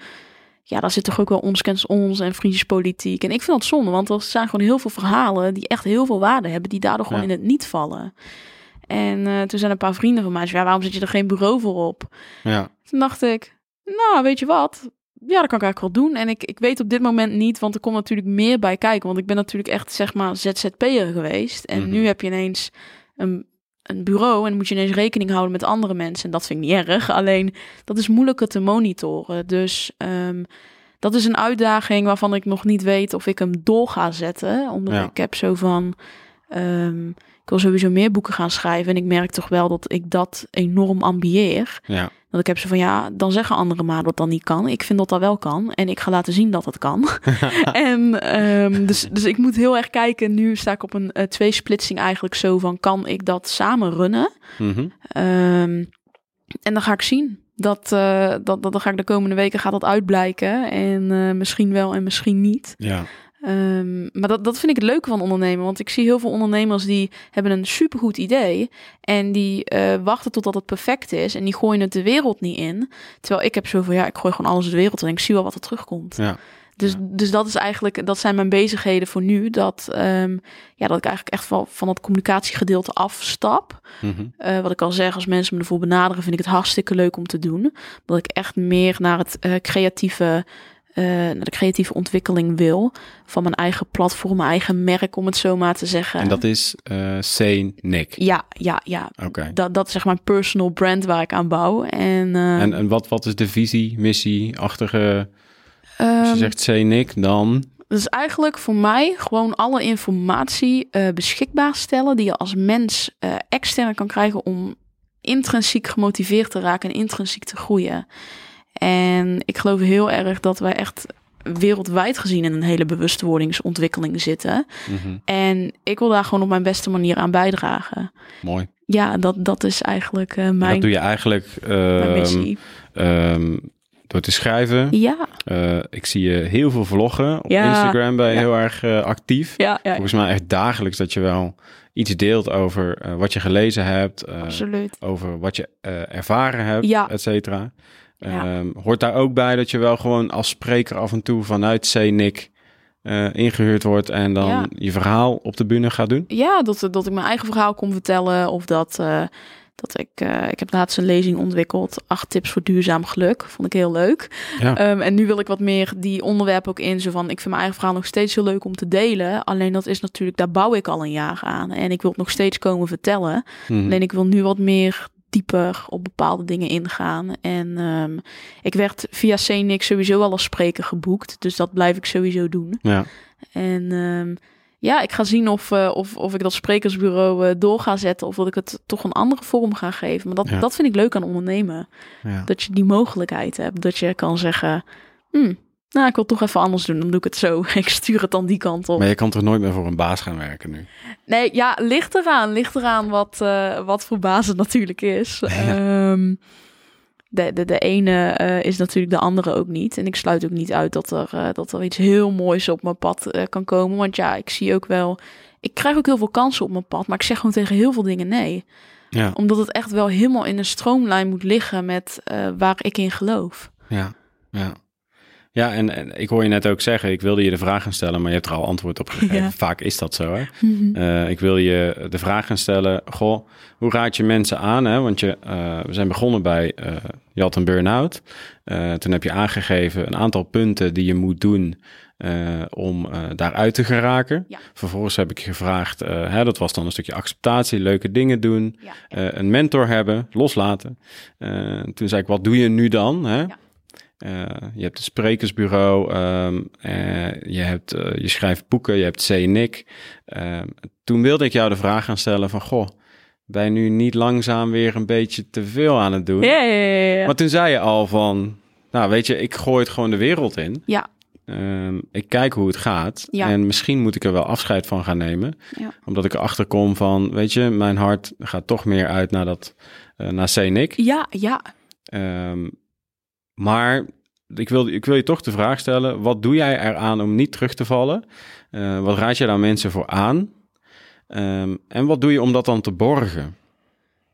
Speaker 3: ja, daar zit toch ook wel ons kent ons en vriendjespolitiek. En ik vind dat zonde, want er zijn gewoon heel veel verhalen die echt heel veel waarde hebben, die daardoor gewoon
Speaker 2: Ja.
Speaker 3: in het niet vallen. En eh, toen zijn een paar vrienden van mij, ja, waarom zet je er geen bureau voor op?
Speaker 2: Ja.
Speaker 3: Toen dacht ik, nou, weet je wat? Ja, dat kan ik eigenlijk wel doen. En ik, ik weet op dit moment niet, want er komt natuurlijk meer bij kijken. Want ik ben natuurlijk echt, zeg maar, ZZP'er geweest. En
Speaker 2: Mhm.
Speaker 3: nu heb je ineens een, een bureau en moet je ineens rekening houden met andere mensen. En dat vind ik niet erg. Alleen, dat is moeilijker te monitoren. Dus ehm, dat is een uitdaging waarvan ik nog niet weet of ik hem door ga zetten. Omdat
Speaker 2: Ja.
Speaker 3: ik heb zo van... ehm, ik wil sowieso meer boeken gaan schrijven. En ik merk toch wel dat ik dat enorm ambieer.
Speaker 2: Ja.
Speaker 3: Dat ik heb ze van ja, dan zeggen anderen maar dat dat niet kan. Ik vind dat dat wel kan. En ik ga laten zien dat het kan. en ehm, dus, dus ik moet heel erg kijken. Nu sta ik op een eh, tweesplitsing eigenlijk zo van kan ik dat samen runnen?
Speaker 2: Mhm.
Speaker 3: Ehm, en dan ga ik zien. Dat, eh, dat, dat, dan ga ik de komende weken gaat dat uitblijken. En eh, misschien wel en misschien niet.
Speaker 2: Ja.
Speaker 3: Ehm, maar dat, dat vind ik het leuke van ondernemen. Want ik zie heel veel ondernemers die hebben een supergoed idee. En die eh, wachten totdat het perfect is. En die gooien het de wereld niet in. Terwijl ik heb zoveel, ja, ik gooi gewoon alles de wereld in. En ik zie wel wat er terugkomt.
Speaker 2: Ja.
Speaker 3: Dus,
Speaker 2: Ja.
Speaker 3: dus dat is eigenlijk, dat zijn mijn bezigheden voor nu. Dat, ehm, ja, dat ik eigenlijk echt van, van het communicatiegedeelte afstap.
Speaker 2: Mhm.
Speaker 3: Eh, wat ik al zeg, als mensen me ervoor benaderen, vind ik het hartstikke leuk om te doen. Dat ik echt meer naar het eh, creatieve, eh, naar de creatieve ontwikkeling wil. Van mijn eigen platform, mijn eigen merk, om het zo maar te zeggen.
Speaker 2: En dat is eh Sane Nick.
Speaker 3: Ja, ja, ja.
Speaker 2: Oké.
Speaker 3: Dat, dat is zeg maar mijn personal brand waar ik aan bouw. En, eh,
Speaker 2: En, en wat, wat is de visie, missie, achtige... Als je
Speaker 3: ehm,
Speaker 2: zegt Sane Nick, dan...
Speaker 3: Dat is eigenlijk voor mij gewoon alle informatie beschikbaar stellen die je als mens eh, extern kan krijgen om intrinsiek gemotiveerd te raken en intrinsiek te groeien. En ik geloof heel erg dat wij echt wereldwijd gezien in een hele bewustwordingsontwikkeling zitten.
Speaker 2: Mhm.
Speaker 3: En ik wil daar gewoon op mijn beste manier aan bijdragen.
Speaker 2: Mooi.
Speaker 3: Ja, dat, dat is eigenlijk eh, mijn,
Speaker 2: dat doe je eigenlijk
Speaker 3: mijn
Speaker 2: ehm,
Speaker 3: missie.
Speaker 2: ehm, door te schrijven.
Speaker 3: Ja,
Speaker 2: Eh, ik zie je heel veel vloggen. Op
Speaker 3: Ja,
Speaker 2: Instagram ben je
Speaker 3: ja.
Speaker 2: heel erg eh, actief.
Speaker 3: ja, ja,
Speaker 2: Volgens mij echt dagelijks dat je wel iets deelt over wat je gelezen hebt.
Speaker 3: absoluut.
Speaker 2: over wat je ervaren hebt,
Speaker 3: Ja.
Speaker 2: et cetera.
Speaker 3: Ja.
Speaker 2: Ehm, hoort daar ook bij dat je wel gewoon als spreker af en toe vanuit CNIC eh ingehuurd wordt en dan
Speaker 3: Ja.
Speaker 2: je verhaal op de bühne gaat doen?
Speaker 3: Ja, dat, dat ik mijn eigen verhaal kon vertellen. Of dat, eh, dat ik... eh, ik heb laatst een lezing ontwikkeld. Acht tips voor duurzaam geluk. Vond ik heel leuk.
Speaker 2: Ja.
Speaker 3: Ehm, en nu wil ik wat meer die onderwerpen ook in. Zo van, ik vind mijn eigen verhaal nog steeds heel leuk om te delen. Alleen dat is natuurlijk, daar bouw ik al een jaar aan. En ik wil het nog steeds komen vertellen.
Speaker 2: Mhm.
Speaker 3: Alleen ik wil nu wat meer dieper op bepaalde dingen ingaan. En ehm, ik werd via CNIC sowieso al als spreker geboekt. Dus dat blijf ik sowieso doen.
Speaker 2: Ja.
Speaker 3: En ehm, ja, ik ga zien of, eh, of, of ik dat sprekersbureau eh, door ga zetten. Of dat ik het toch een andere vorm ga geven. Maar dat,
Speaker 2: Ja.
Speaker 3: dat vind ik leuk aan ondernemen.
Speaker 2: Ja.
Speaker 3: Dat je die mogelijkheid hebt. Dat je kan zeggen, "Hmm, nou ik wil het toch even anders doen. Dan doe ik het zo. Ik stuur het dan die kant op.
Speaker 2: Maar je kan toch nooit meer voor een baas gaan werken nu?
Speaker 3: Nee, ja, ligt eraan. Ligt eraan wat, eh, wat voor baas het natuurlijk is. Ehm, de, de, de ene eh, is natuurlijk de andere ook niet. En ik sluit ook niet uit dat er, eh, dat er iets heel moois op mijn pad kan komen. Want ja, ik zie ook wel... Ik krijg ook heel veel kansen op mijn pad. Maar ik zeg gewoon tegen heel veel dingen nee.
Speaker 2: Ja.
Speaker 3: Omdat het echt wel helemaal in een stroomlijn moet liggen met waar ik in geloof.
Speaker 2: Ja. ja. Ja, en, en ik hoor je net ook zeggen, ik wilde je de vraag gaan stellen, maar je hebt er al antwoord op gegeven.
Speaker 3: Ja.
Speaker 2: Vaak is dat zo, hè?
Speaker 3: Mhm.
Speaker 2: Eh, ik wil je de vraag gaan stellen, goh, hoe raad je mensen aan? Hè? Want je, eh, we zijn begonnen bij, eh, je had een burn-out. Toen heb je aangegeven een aantal punten die je moet doen om daaruit te geraken.
Speaker 3: Ja.
Speaker 2: Vervolgens heb ik je gevraagd, hè, dat was dan een stukje acceptatie, leuke dingen doen.
Speaker 3: Ja.
Speaker 2: Een mentor hebben, loslaten. Toen zei ik, wat doe je nu dan? Hè? Eh, je hebt een sprekersbureau, ehm, eh, je, hebt, eh, je schrijft boeken, je hebt CNIC. Ehm toen wilde ik jou de vraag gaan stellen van, goh, ben je nu niet langzaam weer een beetje te veel aan het doen?
Speaker 3: Ja, ja, ja.
Speaker 2: Maar toen zei je al van, nou weet je, ik gooi het gewoon de wereld in.
Speaker 3: Ja.
Speaker 2: Ehm, ik kijk hoe het gaat.
Speaker 3: Ja.
Speaker 2: En misschien moet ik er wel afscheid van gaan nemen.
Speaker 3: Ja.
Speaker 2: Omdat ik erachter kom van, weet je, mijn hart gaat toch meer uit naar dat, naar CNIC.
Speaker 3: Ja, ja.
Speaker 2: Ehm, maar ik wil, ik wil je toch de vraag stellen: wat doe jij eraan om niet terug te vallen? Eh, wat raad je daar mensen voor aan? Ehm, en wat doe je om dat dan te borgen?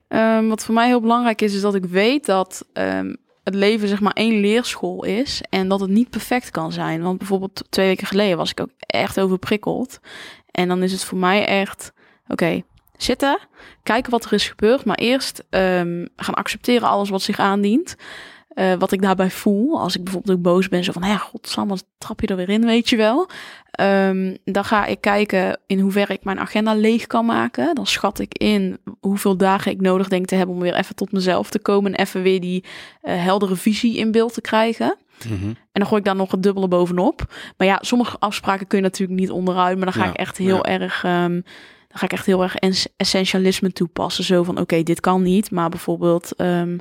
Speaker 3: Ehm, wat voor mij heel belangrijk is, is dat ik weet dat ehm, het leven zeg maar één leerschool is en dat het niet perfect kan zijn. Want bijvoorbeeld twee weken geleden was ik ook echt overprikkeld. En dan is het voor mij echt, oké, zitten, kijken wat er is gebeurd, maar eerst gaan accepteren alles wat zich aandient. Eh, wat ik daarbij voel, als ik bijvoorbeeld ook boos ben, zo van, ja, godsamme, trap je er weer in, weet je wel. Ehm, dan ga ik kijken in hoeverre ik mijn agenda leeg kan maken. Dan schat ik in hoeveel dagen ik nodig denk te hebben om weer even tot mezelf te komen en even weer die eh, heldere visie in beeld te krijgen.
Speaker 2: Mhm.
Speaker 3: En dan gooi ik daar nog het dubbele bovenop. Maar ja, sommige afspraken kun je natuurlijk niet onderuit. Maar dan ga
Speaker 2: Ja,
Speaker 3: ik echt heel
Speaker 2: ja.
Speaker 3: erg. ehm, dan ga ik echt heel erg essentialisme toepassen. Zo van oké, dit kan niet. Maar bijvoorbeeld. ehm,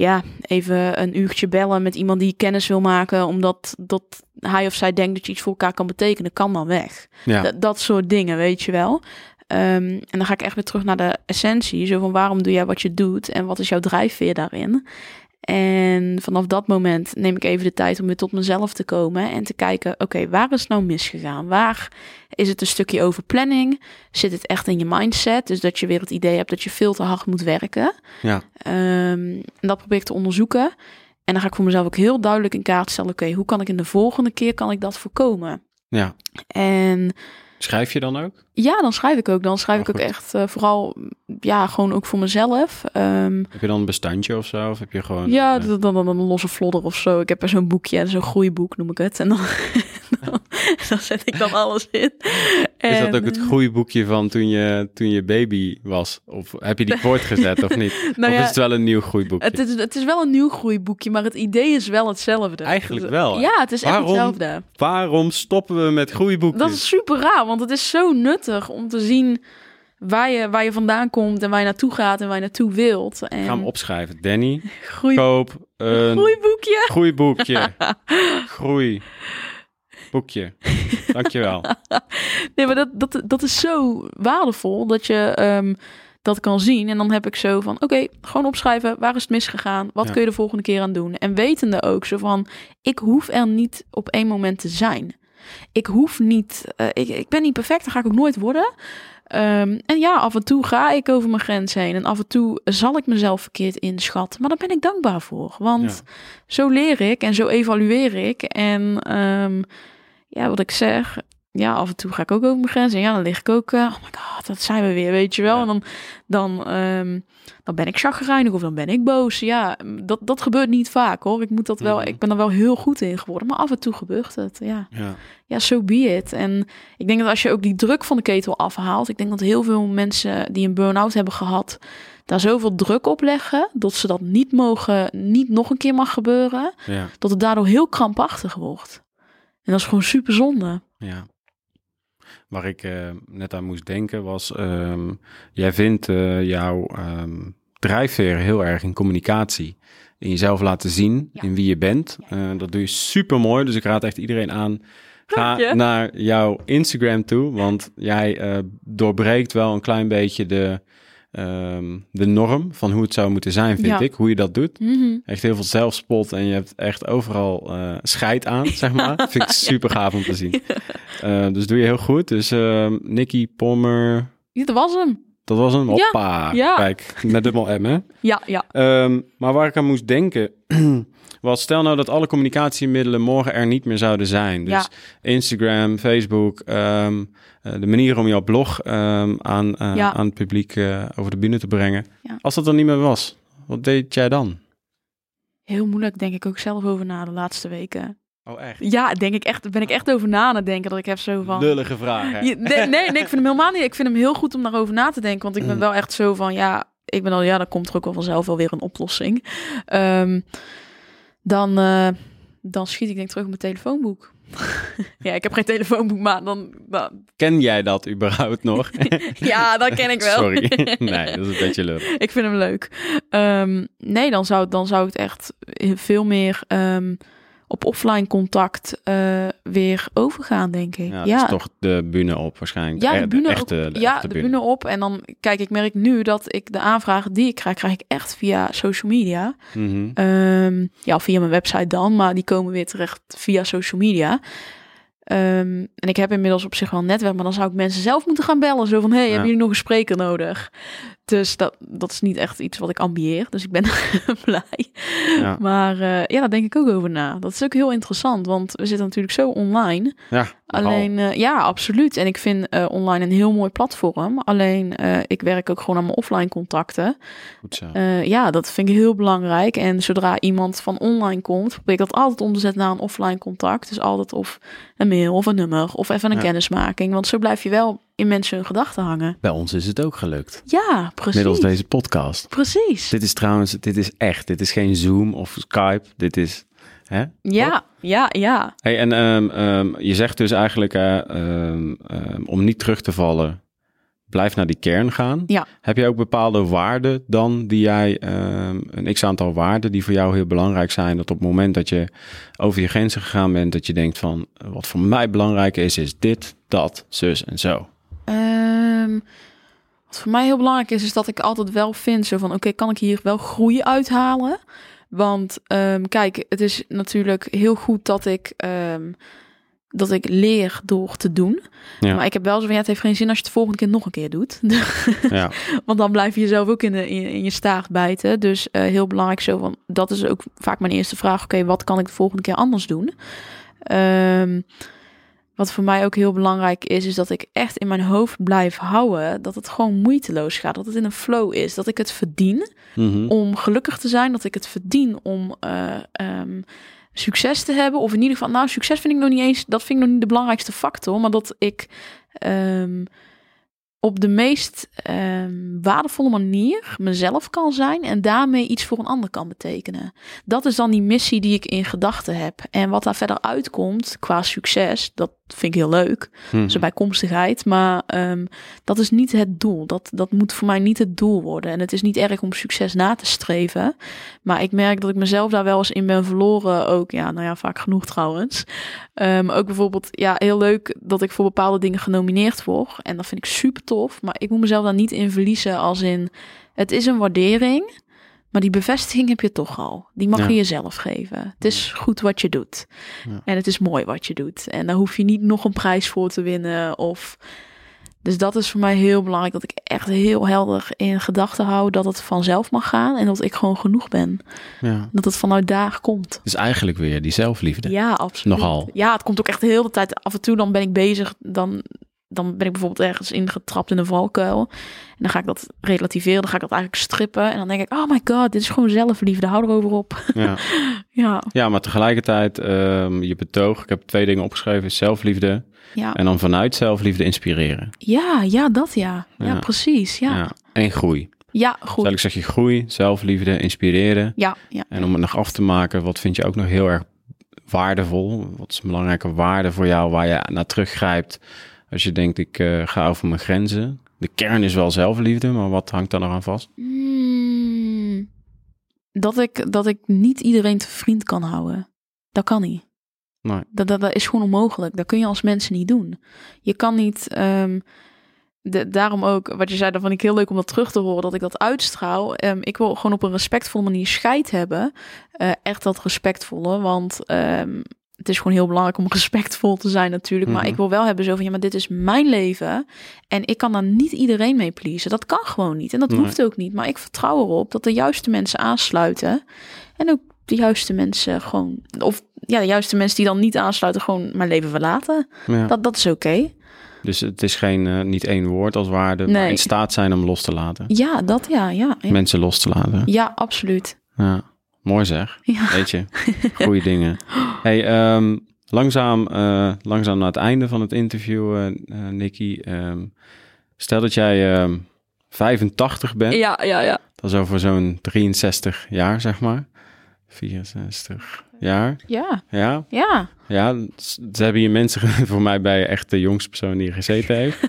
Speaker 3: ja, even een uurtje bellen met iemand die kennis wil maken. Omdat dat hij of zij denkt dat je iets voor elkaar kan betekenen. Kan dan weg.
Speaker 2: Ja,
Speaker 3: Dat, dat soort dingen, weet je wel. Ehm, en dan ga ik echt weer terug naar de essentie. Zo van waarom doe jij wat je doet en wat is jouw drijfveer daarin? En vanaf dat moment neem ik even de tijd om weer tot mezelf te komen en te kijken: oké, waar is het nou misgegaan? Waar is het een stukje over planning? Zit het echt in je mindset? Dus dat je weer het idee hebt dat je veel te hard moet werken.
Speaker 2: ja,
Speaker 3: Ehm, en dat probeer ik te onderzoeken. En dan ga ik voor mezelf ook heel duidelijk in kaart stellen: oké, hoe kan ik in de volgende keer kan ik dat voorkomen?
Speaker 2: ja.
Speaker 3: En
Speaker 2: Schrijf je dan ook?
Speaker 3: ja, dan schrijf ik ook. Dan schrijf
Speaker 2: Oh,
Speaker 3: ik ook echt eh, vooral, ja, gewoon ook voor mezelf. Ehm,
Speaker 2: Heb je dan een bestandje of zo? Of heb je gewoon...
Speaker 3: ja, dan, dan, dan een losse vlodder of zo. Ik heb er zo'n boekje, zo'n groeiboek noem ik het. En dan, dan, dan zet ik dan alles in.
Speaker 2: Is dat ook het groeiboekje van toen je, toen je baby was? Of heb je die voortgezet of niet?
Speaker 3: Nou
Speaker 2: of is het wel een nieuw groeiboekje?
Speaker 3: Het is, het is wel een nieuw groeiboekje, maar het idee is wel hetzelfde.
Speaker 2: Eigenlijk wel, hè?
Speaker 3: Ja, het is echt hetzelfde.
Speaker 2: Waarom stoppen we met groeiboekjes?
Speaker 3: Dat is super raar, want het is zo nuttig om te zien waar je, waar je vandaan komt en waar je naartoe gaat en waar je naartoe wilt. En
Speaker 2: Ik ga hem opschrijven. Danny,
Speaker 3: groei,
Speaker 2: koop een
Speaker 3: groeiboekje.
Speaker 2: groeiboekje. Groei. Boekje. Dankjewel.
Speaker 3: Nee, maar dat, dat, dat is zo waardevol dat je ehm, dat kan zien. En dan heb ik zo van, oké, gewoon opschrijven. Waar is het misgegaan? Wat
Speaker 2: Ja.
Speaker 3: kun je de volgende keer aan doen? En wetende ook zo van, ik hoef er niet op één moment te zijn. Ik hoef niet, eh, ik, ik ben niet perfect, dat ga ik ook nooit worden. Ehm, en ja, af en toe ga ik over mijn grens heen. En af en toe zal ik mezelf verkeerd inschatten. Maar daar ben ik dankbaar voor. Want
Speaker 2: Ja.
Speaker 3: zo leer ik en zo evalueer ik. En ehm, ja, wat ik zeg, ja, af en toe ga ik ook over mijn grens. En ja, dan lig ik ook, eh, oh my god, dat zijn we weer, weet je wel.
Speaker 2: Ja.
Speaker 3: En dan, dan, ehm, dan ben ik chagrijnig of dan ben ik boos. Ja, dat, dat gebeurt niet vaak hoor. Ik moet dat wel,
Speaker 2: Mhm.
Speaker 3: ik ben er wel heel goed in geworden. Maar af en toe gebeurt het, ja.
Speaker 2: Ja.
Speaker 3: Ja, so be it. En ik denk dat als je ook die druk van de ketel afhaalt... ik denk dat heel veel mensen die een burn-out hebben gehad... daar zoveel druk op leggen... dat ze dat niet mogen, niet nog een keer mag gebeuren...
Speaker 2: Ja.
Speaker 3: dat het daardoor heel krampachtig wordt. Dat is gewoon super zonde.
Speaker 2: Ja. Waar ik eh, net aan moest denken was, ehm, jij vindt eh, jouw ehm, drijfveer heel erg in communicatie. In jezelf laten zien,
Speaker 3: Ja.
Speaker 2: in wie je bent. Eh, dat doe je super mooi, dus ik raad echt iedereen aan. Ga naar jouw Instagram toe, want jij doorbreekt wel een klein beetje de, ehm, de norm van hoe het zou moeten zijn, vind
Speaker 3: Ja.
Speaker 2: ik. Hoe je dat doet.
Speaker 3: Mhm.
Speaker 2: Echt heel veel zelfspot en je hebt echt overal eh scheid aan, zeg maar. Vind ik super gaaf om te zien. Eh, dus doe je heel goed. Dus ehm Nicky Pommer,
Speaker 3: Ja, dat was hem.
Speaker 2: dat was
Speaker 3: Ja,
Speaker 2: hoppa.
Speaker 3: ja.
Speaker 2: Kijk, met dubbel M, hè?
Speaker 3: Ja, ja.
Speaker 2: Ehm, maar waar ik aan moest denken, Was stel nou dat alle communicatiemiddelen morgen er niet meer zouden zijn. Dus
Speaker 3: Ja.
Speaker 2: Instagram, Facebook, ehm, eh, de manier om jouw blog ehm, aan, eh,
Speaker 3: Ja.
Speaker 2: aan het publiek eh, over de bühne te brengen.
Speaker 3: Ja.
Speaker 2: Als dat er niet meer was, wat deed jij dan?
Speaker 3: Heel moeilijk, denk ik ook zelf over na de laatste weken.
Speaker 2: Oh, echt?
Speaker 3: Ja, denk ik echt, ben ik echt over na aan het denken. Dat ik heb zo van...
Speaker 2: Lullige?
Speaker 3: Je- nee, nee, nee, ik vind hem helemaal niet. Ik vind hem heel goed om daarover na te denken. Want ik ben
Speaker 2: Mm.
Speaker 3: wel echt zo van, ja, ik ben al, ja, dan komt er ook wel vanzelf wel weer een oplossing. Ehm, dan, eh, dan schiet ik denk ik terug op mijn telefoonboek. ja, ik heb geen telefoonboek, maar dan, dan
Speaker 2: Ken jij dat überhaupt nog?
Speaker 3: ja, dat ken ik wel.
Speaker 2: Sorry. nee, dat is een beetje lullig.
Speaker 3: ik vind hem leuk. Ehm, nee, dan zou, dan zou ik het echt veel meer ehm, op offline contact eh, weer overgaan, denk ik.
Speaker 2: Ja, dat is toch de bühne op waarschijnlijk.
Speaker 3: Ja,
Speaker 2: Eh,
Speaker 3: de bühne,
Speaker 2: echte,
Speaker 3: ook,
Speaker 2: de
Speaker 3: ja,
Speaker 2: echte
Speaker 3: de bühne op. En dan, kijk, ik merk nu dat ik de aanvragen die ik krijg, krijg ik echt via social media.
Speaker 2: Mhm.
Speaker 3: Ehm, ja, via mijn website dan, maar die komen weer terecht via social media. Ehm, en ik heb inmiddels op zich wel een netwerk, maar dan zou ik mensen zelf moeten gaan bellen. Zo van, hey, hebben jullie nog een spreker nodig? Dus dat, dat is niet echt iets wat ik ambieer. Dus ik ben blij.
Speaker 2: Ja.
Speaker 3: Maar eh, ja, daar denk ik ook over na. Dat is ook heel interessant, want we zitten natuurlijk zo online.
Speaker 2: Ja,
Speaker 3: Alleen, eh, ja, absoluut. En ik vind eh, online een heel mooi platform. Alleen, ik werk ook gewoon aan mijn offline contacten.
Speaker 2: goed zo.
Speaker 3: Ja, dat vind ik heel belangrijk. En zodra iemand van online komt, probeer ik dat altijd om te zetten naar een offline contact. Dus altijd of een mail of een nummer of even een
Speaker 2: Ja.
Speaker 3: kennismaking. Want zo blijf je wel in mensen hun gedachten hangen.
Speaker 2: Bij ons is het ook gelukt.
Speaker 3: Ja, precies.
Speaker 2: Middels deze podcast.
Speaker 3: Precies.
Speaker 2: Dit is trouwens, dit is echt. Dit is geen Zoom of Skype. Dit is, hè?
Speaker 3: Ja, ja, ja.
Speaker 2: Hey, en ehm, ehm, je zegt dus eigenlijk, eh, ehm, om niet terug te vallen, blijf naar die kern gaan.
Speaker 3: Ja.
Speaker 2: Heb jij ook bepaalde waarden dan die jij, een x-aantal waarden die voor jou heel belangrijk zijn, dat op het moment dat je over je grenzen gegaan bent, dat je denkt van, wat voor mij belangrijk is, is dit, dat, zus en zo.
Speaker 3: Ehm, wat voor mij heel belangrijk is, is dat ik altijd wel vind zo van, oké, kan ik hier wel groei uithalen? Want ehm, kijk, het is natuurlijk heel goed dat ik, ehm, dat ik leer door te doen.
Speaker 2: Ja.
Speaker 3: Maar ik heb wel zo van, ja, het heeft geen zin als je het volgende keer nog een keer doet.
Speaker 2: Ja,
Speaker 3: Want dan blijf je jezelf ook in, de, in, je- in je staart bijten. Dus eh, heel belangrijk zo van, dat is ook vaak mijn eerste vraag. Oké, wat kan ik de volgende keer anders doen? Wat voor mij ook heel belangrijk is, is dat ik echt in mijn hoofd blijf houden. Dat het gewoon moeiteloos gaat. Dat het in een flow is. Dat ik het verdien
Speaker 2: Mhm.
Speaker 3: om gelukkig te zijn. Dat ik het verdien om eh, ehm, succes te hebben. Of in ieder geval, nou, succes vind ik nog niet eens. Dat vind ik nog niet de belangrijkste factor. Maar dat ik ehm, op de meest ehm, waardevolle manier mezelf kan zijn. En daarmee iets voor een ander kan betekenen. Dat is dan die missie die ik in gedachten heb. En wat daar verder uitkomt qua succes, dat vind ik heel leuk. Een bijkomstigheid. Maar ehm, dat is niet het doel. Dat, dat moet voor mij niet het doel worden. En het is niet erg om succes na te streven. Maar ik merk dat ik mezelf daar wel eens in ben verloren. Ook, ja, nou ja, vaak genoeg trouwens. Ehm, ook bijvoorbeeld, ja, heel leuk dat ik voor bepaalde dingen genomineerd word. En dat vind ik super tof. Maar ik moet mezelf daar niet in verliezen. Als in, het is een waardering. Maar die bevestiging heb je toch al. Die mag
Speaker 2: Ja.
Speaker 3: je jezelf geven. Het is goed wat je doet.
Speaker 2: Ja.
Speaker 3: En het is mooi wat je doet. En daar hoef je niet nog een prijs voor te winnen. Of... Dus dat is voor mij heel belangrijk. Dat ik echt heel helder in gedachten hou dat het vanzelf mag gaan. En dat ik gewoon genoeg ben.
Speaker 2: ja.
Speaker 3: Dat het vanuit daar komt.
Speaker 2: Dus eigenlijk weer die zelfliefde.
Speaker 3: Ja, absoluut.
Speaker 2: Nogal.
Speaker 3: Ja, het komt ook echt de hele tijd. Af en toe dan ben ik bezig. Dan, dan ben ik bijvoorbeeld ergens ingetrapt in een valkuil. En dan ga ik dat relativeren. Dan ga ik dat eigenlijk strippen. En dan denk ik, oh my god, dit is gewoon zelfliefde. Hou erover op.
Speaker 2: Ja.
Speaker 3: ja,
Speaker 2: ja, maar tegelijkertijd, ehm, je betoog, ik heb twee dingen opgeschreven, zelfliefde
Speaker 3: ja.
Speaker 2: en dan vanuit zelfliefde inspireren.
Speaker 3: Ja, ja, dat ja. Ja,
Speaker 2: Ja.
Speaker 3: precies. Ja, ja.
Speaker 2: En groei. Dus
Speaker 3: goed.
Speaker 2: eigenlijk zeg je groei, zelfliefde, inspireren.
Speaker 3: Ja, ja.
Speaker 2: En om het nog af te maken, wat vind je ook nog heel erg waardevol? Wat is een belangrijke waarde voor jou waar je naar teruggrijpt als je denkt, ik eh, ga over mijn grenzen? De kern is wel zelfliefde, maar wat hangt daar nog aan vast?
Speaker 3: Mm, dat, ik, dat ik niet iedereen te vriend kan houden. Dat kan niet.
Speaker 2: Nee.
Speaker 3: Dat, dat, dat is gewoon onmogelijk. Dat kun je als mensen niet doen. Je kan niet. ehm, de, daarom ook, wat je zei, dat vond ik heel leuk om dat terug te horen, dat ik dat uitstraal. Ehm, ik wil gewoon op een respectvolle manier scheid hebben. Eh, echt dat respectvolle, want ehm, het is gewoon heel belangrijk om respectvol te zijn natuurlijk. Maar
Speaker 2: Mhm.
Speaker 3: ik wil wel hebben zo van, ja, maar dit is mijn leven. En ik kan daar niet iedereen mee pleasen. Dat kan gewoon niet. En dat
Speaker 2: Nee.
Speaker 3: hoeft ook niet. Maar ik vertrouw erop dat de juiste mensen aansluiten. En ook de juiste mensen gewoon, of ja, de juiste mensen die dan niet aansluiten, gewoon mijn leven verlaten.
Speaker 2: Ja.
Speaker 3: Dat, dat is oké.
Speaker 2: Dus het is geen, eh, niet één woord als waarde, maar in staat zijn om los te laten.
Speaker 3: Ja, dat ja, ja. Ja,
Speaker 2: Mensen los te laten.
Speaker 3: ja absoluut.
Speaker 2: Ja, mooi zeg.
Speaker 3: Ja.
Speaker 2: Weet je, goede dingen. Hey, ehm, langzaam, eh, langzaam naar het einde van het interview, eh, Nicky. ehm, stel dat jij ehm 85 bent.
Speaker 3: Ja, ja, ja.
Speaker 2: Dat is over zo'n 63 jaar, zeg maar. 64 jaar.
Speaker 3: Ja,
Speaker 2: Ja,
Speaker 3: ja.
Speaker 2: ja. Ze hebben hier mensen voor mij bij echt de jongste persoon die hier gezeten heeft.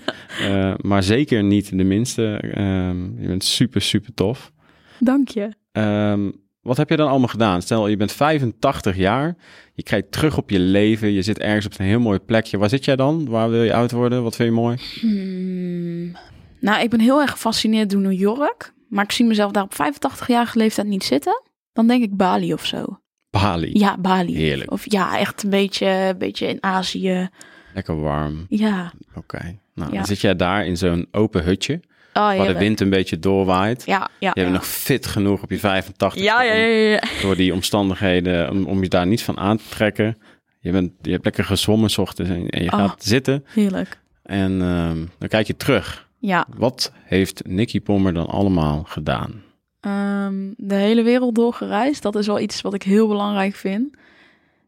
Speaker 2: Maar zeker niet de minste. Ehm, je bent super, super tof.
Speaker 3: Dank je.
Speaker 2: Ehm, wat heb je dan allemaal gedaan? Stel, je bent 85 jaar. Je kijkt terug op je leven. Je zit ergens op een heel mooi plekje. Waar zit jij dan? Waar wil je oud worden? Wat vind je mooi?
Speaker 3: Hmm. Nou, ik ben heel erg gefascineerd door New York. Maar ik zie mezelf daar op 85-jarige leeftijd niet zitten. Dan denk ik Bali of zo.
Speaker 2: Bali.
Speaker 3: Ja, Bali.
Speaker 2: Heerlijk.
Speaker 3: Of ja, echt een beetje, een beetje in Azië.
Speaker 2: Lekker warm.
Speaker 3: Ja.
Speaker 2: Oké. Nou,
Speaker 3: Ja.
Speaker 2: dan zit jij daar in zo'n open hutje.
Speaker 3: Oh,
Speaker 2: Waar de wind een beetje doorwaait.
Speaker 3: Ja, ja.
Speaker 2: Je bent
Speaker 3: ja.
Speaker 2: nog fit genoeg op je 85
Speaker 3: Ja, ja, ja,
Speaker 2: door die omstandigheden om, om je daar niet van aan te trekken. Je, bent, je hebt lekker gezwommen 's ochtends en, en je
Speaker 3: Oh.
Speaker 2: gaat zitten
Speaker 3: Heerlijk.
Speaker 2: en ehm, dan kijk je terug.
Speaker 3: Ja.
Speaker 2: Wat heeft Nicky Pommer dan allemaal gedaan?
Speaker 3: Ehm, de hele wereld doorgereisd. Dat is wel iets wat ik heel belangrijk vind.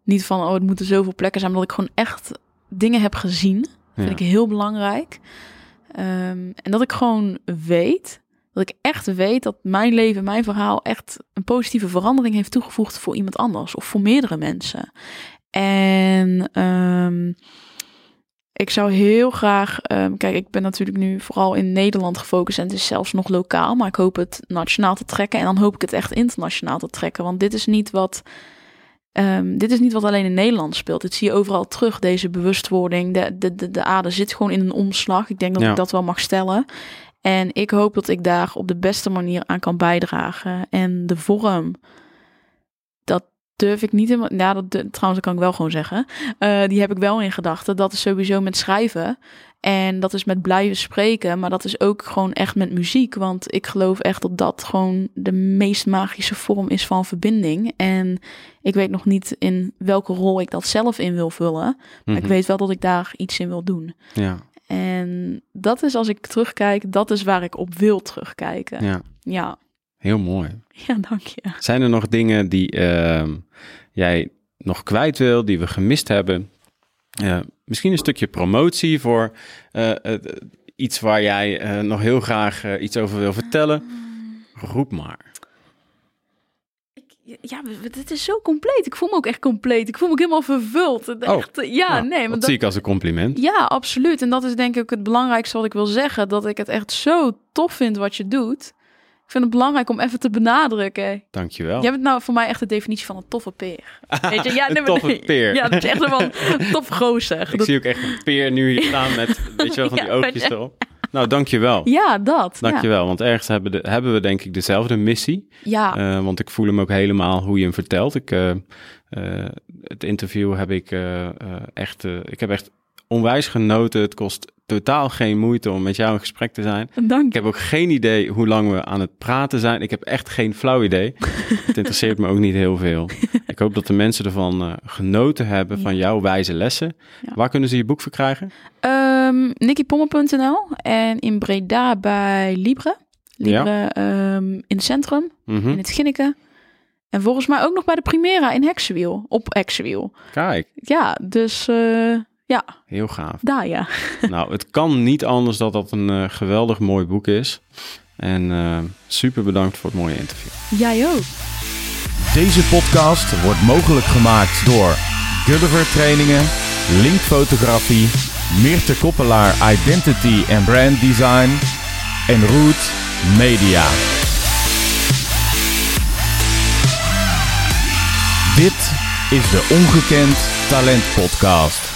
Speaker 3: Niet van, oh, het moeten zoveel plekken zijn, maar dat ik gewoon echt dingen heb gezien. Vind ik heel belangrijk. Ehm, en dat ik gewoon weet, dat ik echt weet dat mijn leven, mijn verhaal echt een positieve verandering heeft toegevoegd voor iemand anders of voor meerdere mensen. En ehm, ik zou heel graag, ehm, kijk, ik ben natuurlijk nu vooral in Nederland gefocust en het is zelfs nog lokaal, maar ik hoop het nationaal te trekken en dan hoop ik het echt internationaal te trekken, want dit is niet wat Ehm, dit is niet wat alleen in Nederland speelt. Dit zie je overal terug, deze bewustwording. De, de, de, de aarde zit gewoon in een omslag. Ik denk dat
Speaker 2: Ja.
Speaker 3: ik dat wel mag stellen. En ik hoop dat ik daar op de beste manier aan kan bijdragen. En de vorm, dat durf ik niet helemaal... Ja, dat, trouwens, dat kan ik wel gewoon zeggen. Eh, die heb ik wel in gedachten. Dat is sowieso met schrijven. En dat is met blijven spreken. Maar dat is ook gewoon echt met muziek. Want ik geloof echt dat dat gewoon de meest magische vorm is van verbinding. En ik weet nog niet in welke rol ik dat zelf in wil vullen. Maar ik
Speaker 2: Mhm.
Speaker 3: weet wel dat ik daar iets in wil doen.
Speaker 2: Ja,
Speaker 3: En dat is als ik terugkijk, dat is waar ik op wil terugkijken. Ja,
Speaker 2: ja,
Speaker 3: ja,
Speaker 2: heel mooi.
Speaker 3: dank je.
Speaker 2: Zijn er nog dingen die ehm, jij nog kwijt wil, die we gemist hebben? Eh, misschien een stukje promotie voor eh, eh, iets waar jij eh, nog heel graag iets over wil vertellen. Roep maar.
Speaker 3: Ja, dit is zo compleet. Ik voel me ook echt compleet. Ik voel me ook helemaal vervuld.
Speaker 2: Oh,
Speaker 3: Echt, ja,
Speaker 2: Nou,
Speaker 3: nee, maar
Speaker 2: dat
Speaker 3: dat,
Speaker 2: zie ik als een compliment.
Speaker 3: Ja, absoluut. En dat is denk ik het belangrijkste wat ik wil zeggen. Dat ik het echt zo tof vind wat je doet. Ik vind het belangrijk om even te benadrukken.
Speaker 2: Dankjewel.
Speaker 3: Jij bent nou voor mij echt de definitie van een toffe peer. Weet je? Ja,
Speaker 2: Een toffe peer.
Speaker 3: Ja, dat is echt van tof gozer.
Speaker 2: Ik
Speaker 3: Dat-
Speaker 2: zie ook echt een peer nu hier staan met, weet je wel, van die
Speaker 3: Ja,
Speaker 2: oogjes erop. Nou, dankjewel.
Speaker 3: Ja, dat. Ja.
Speaker 2: Dankjewel, want ergens hebben, de, hebben we denk ik dezelfde missie.
Speaker 3: Ja,
Speaker 2: Eh, want ik voel hem ook helemaal hoe je hem vertelt. Ik, eh, eh, het interview heb ik echt, ik heb echt onwijs genoten. Het kost totaal geen moeite om met jou in gesprek te zijn.
Speaker 3: dank
Speaker 2: Ik heb ook geen idee hoe lang we aan het praten zijn. Ik heb echt geen flauw idee. het interesseert me ook niet heel veel. Ik hoop dat de mensen ervan eh, genoten hebben van jouw wijze lessen.
Speaker 3: Ja.
Speaker 2: Waar kunnen ze je boek verkrijgen?
Speaker 3: Um, NikkiPommer.nl en in Breda bij Libre. Libre ehm, in het centrum,
Speaker 2: Mhm.
Speaker 3: in het Ginneken. En volgens mij ook nog bij de Primera in Heksenwiel, op Heksenwiel.
Speaker 2: Kijk,
Speaker 3: Ja, dus eh, ja,
Speaker 2: heel gaaf.
Speaker 3: daar ja.
Speaker 2: nou, het kan niet anders dat dat een eh, geweldig mooi boek is. En eh, super bedankt voor het mooie interview.
Speaker 3: Jij ook.
Speaker 1: Deze podcast wordt mogelijk gemaakt door Gulliver Trainingen, Link Fotografie, Meerte Koppelaar Identity en Brand Design en Root Media. Dit is de Ongekend Talent Podcast.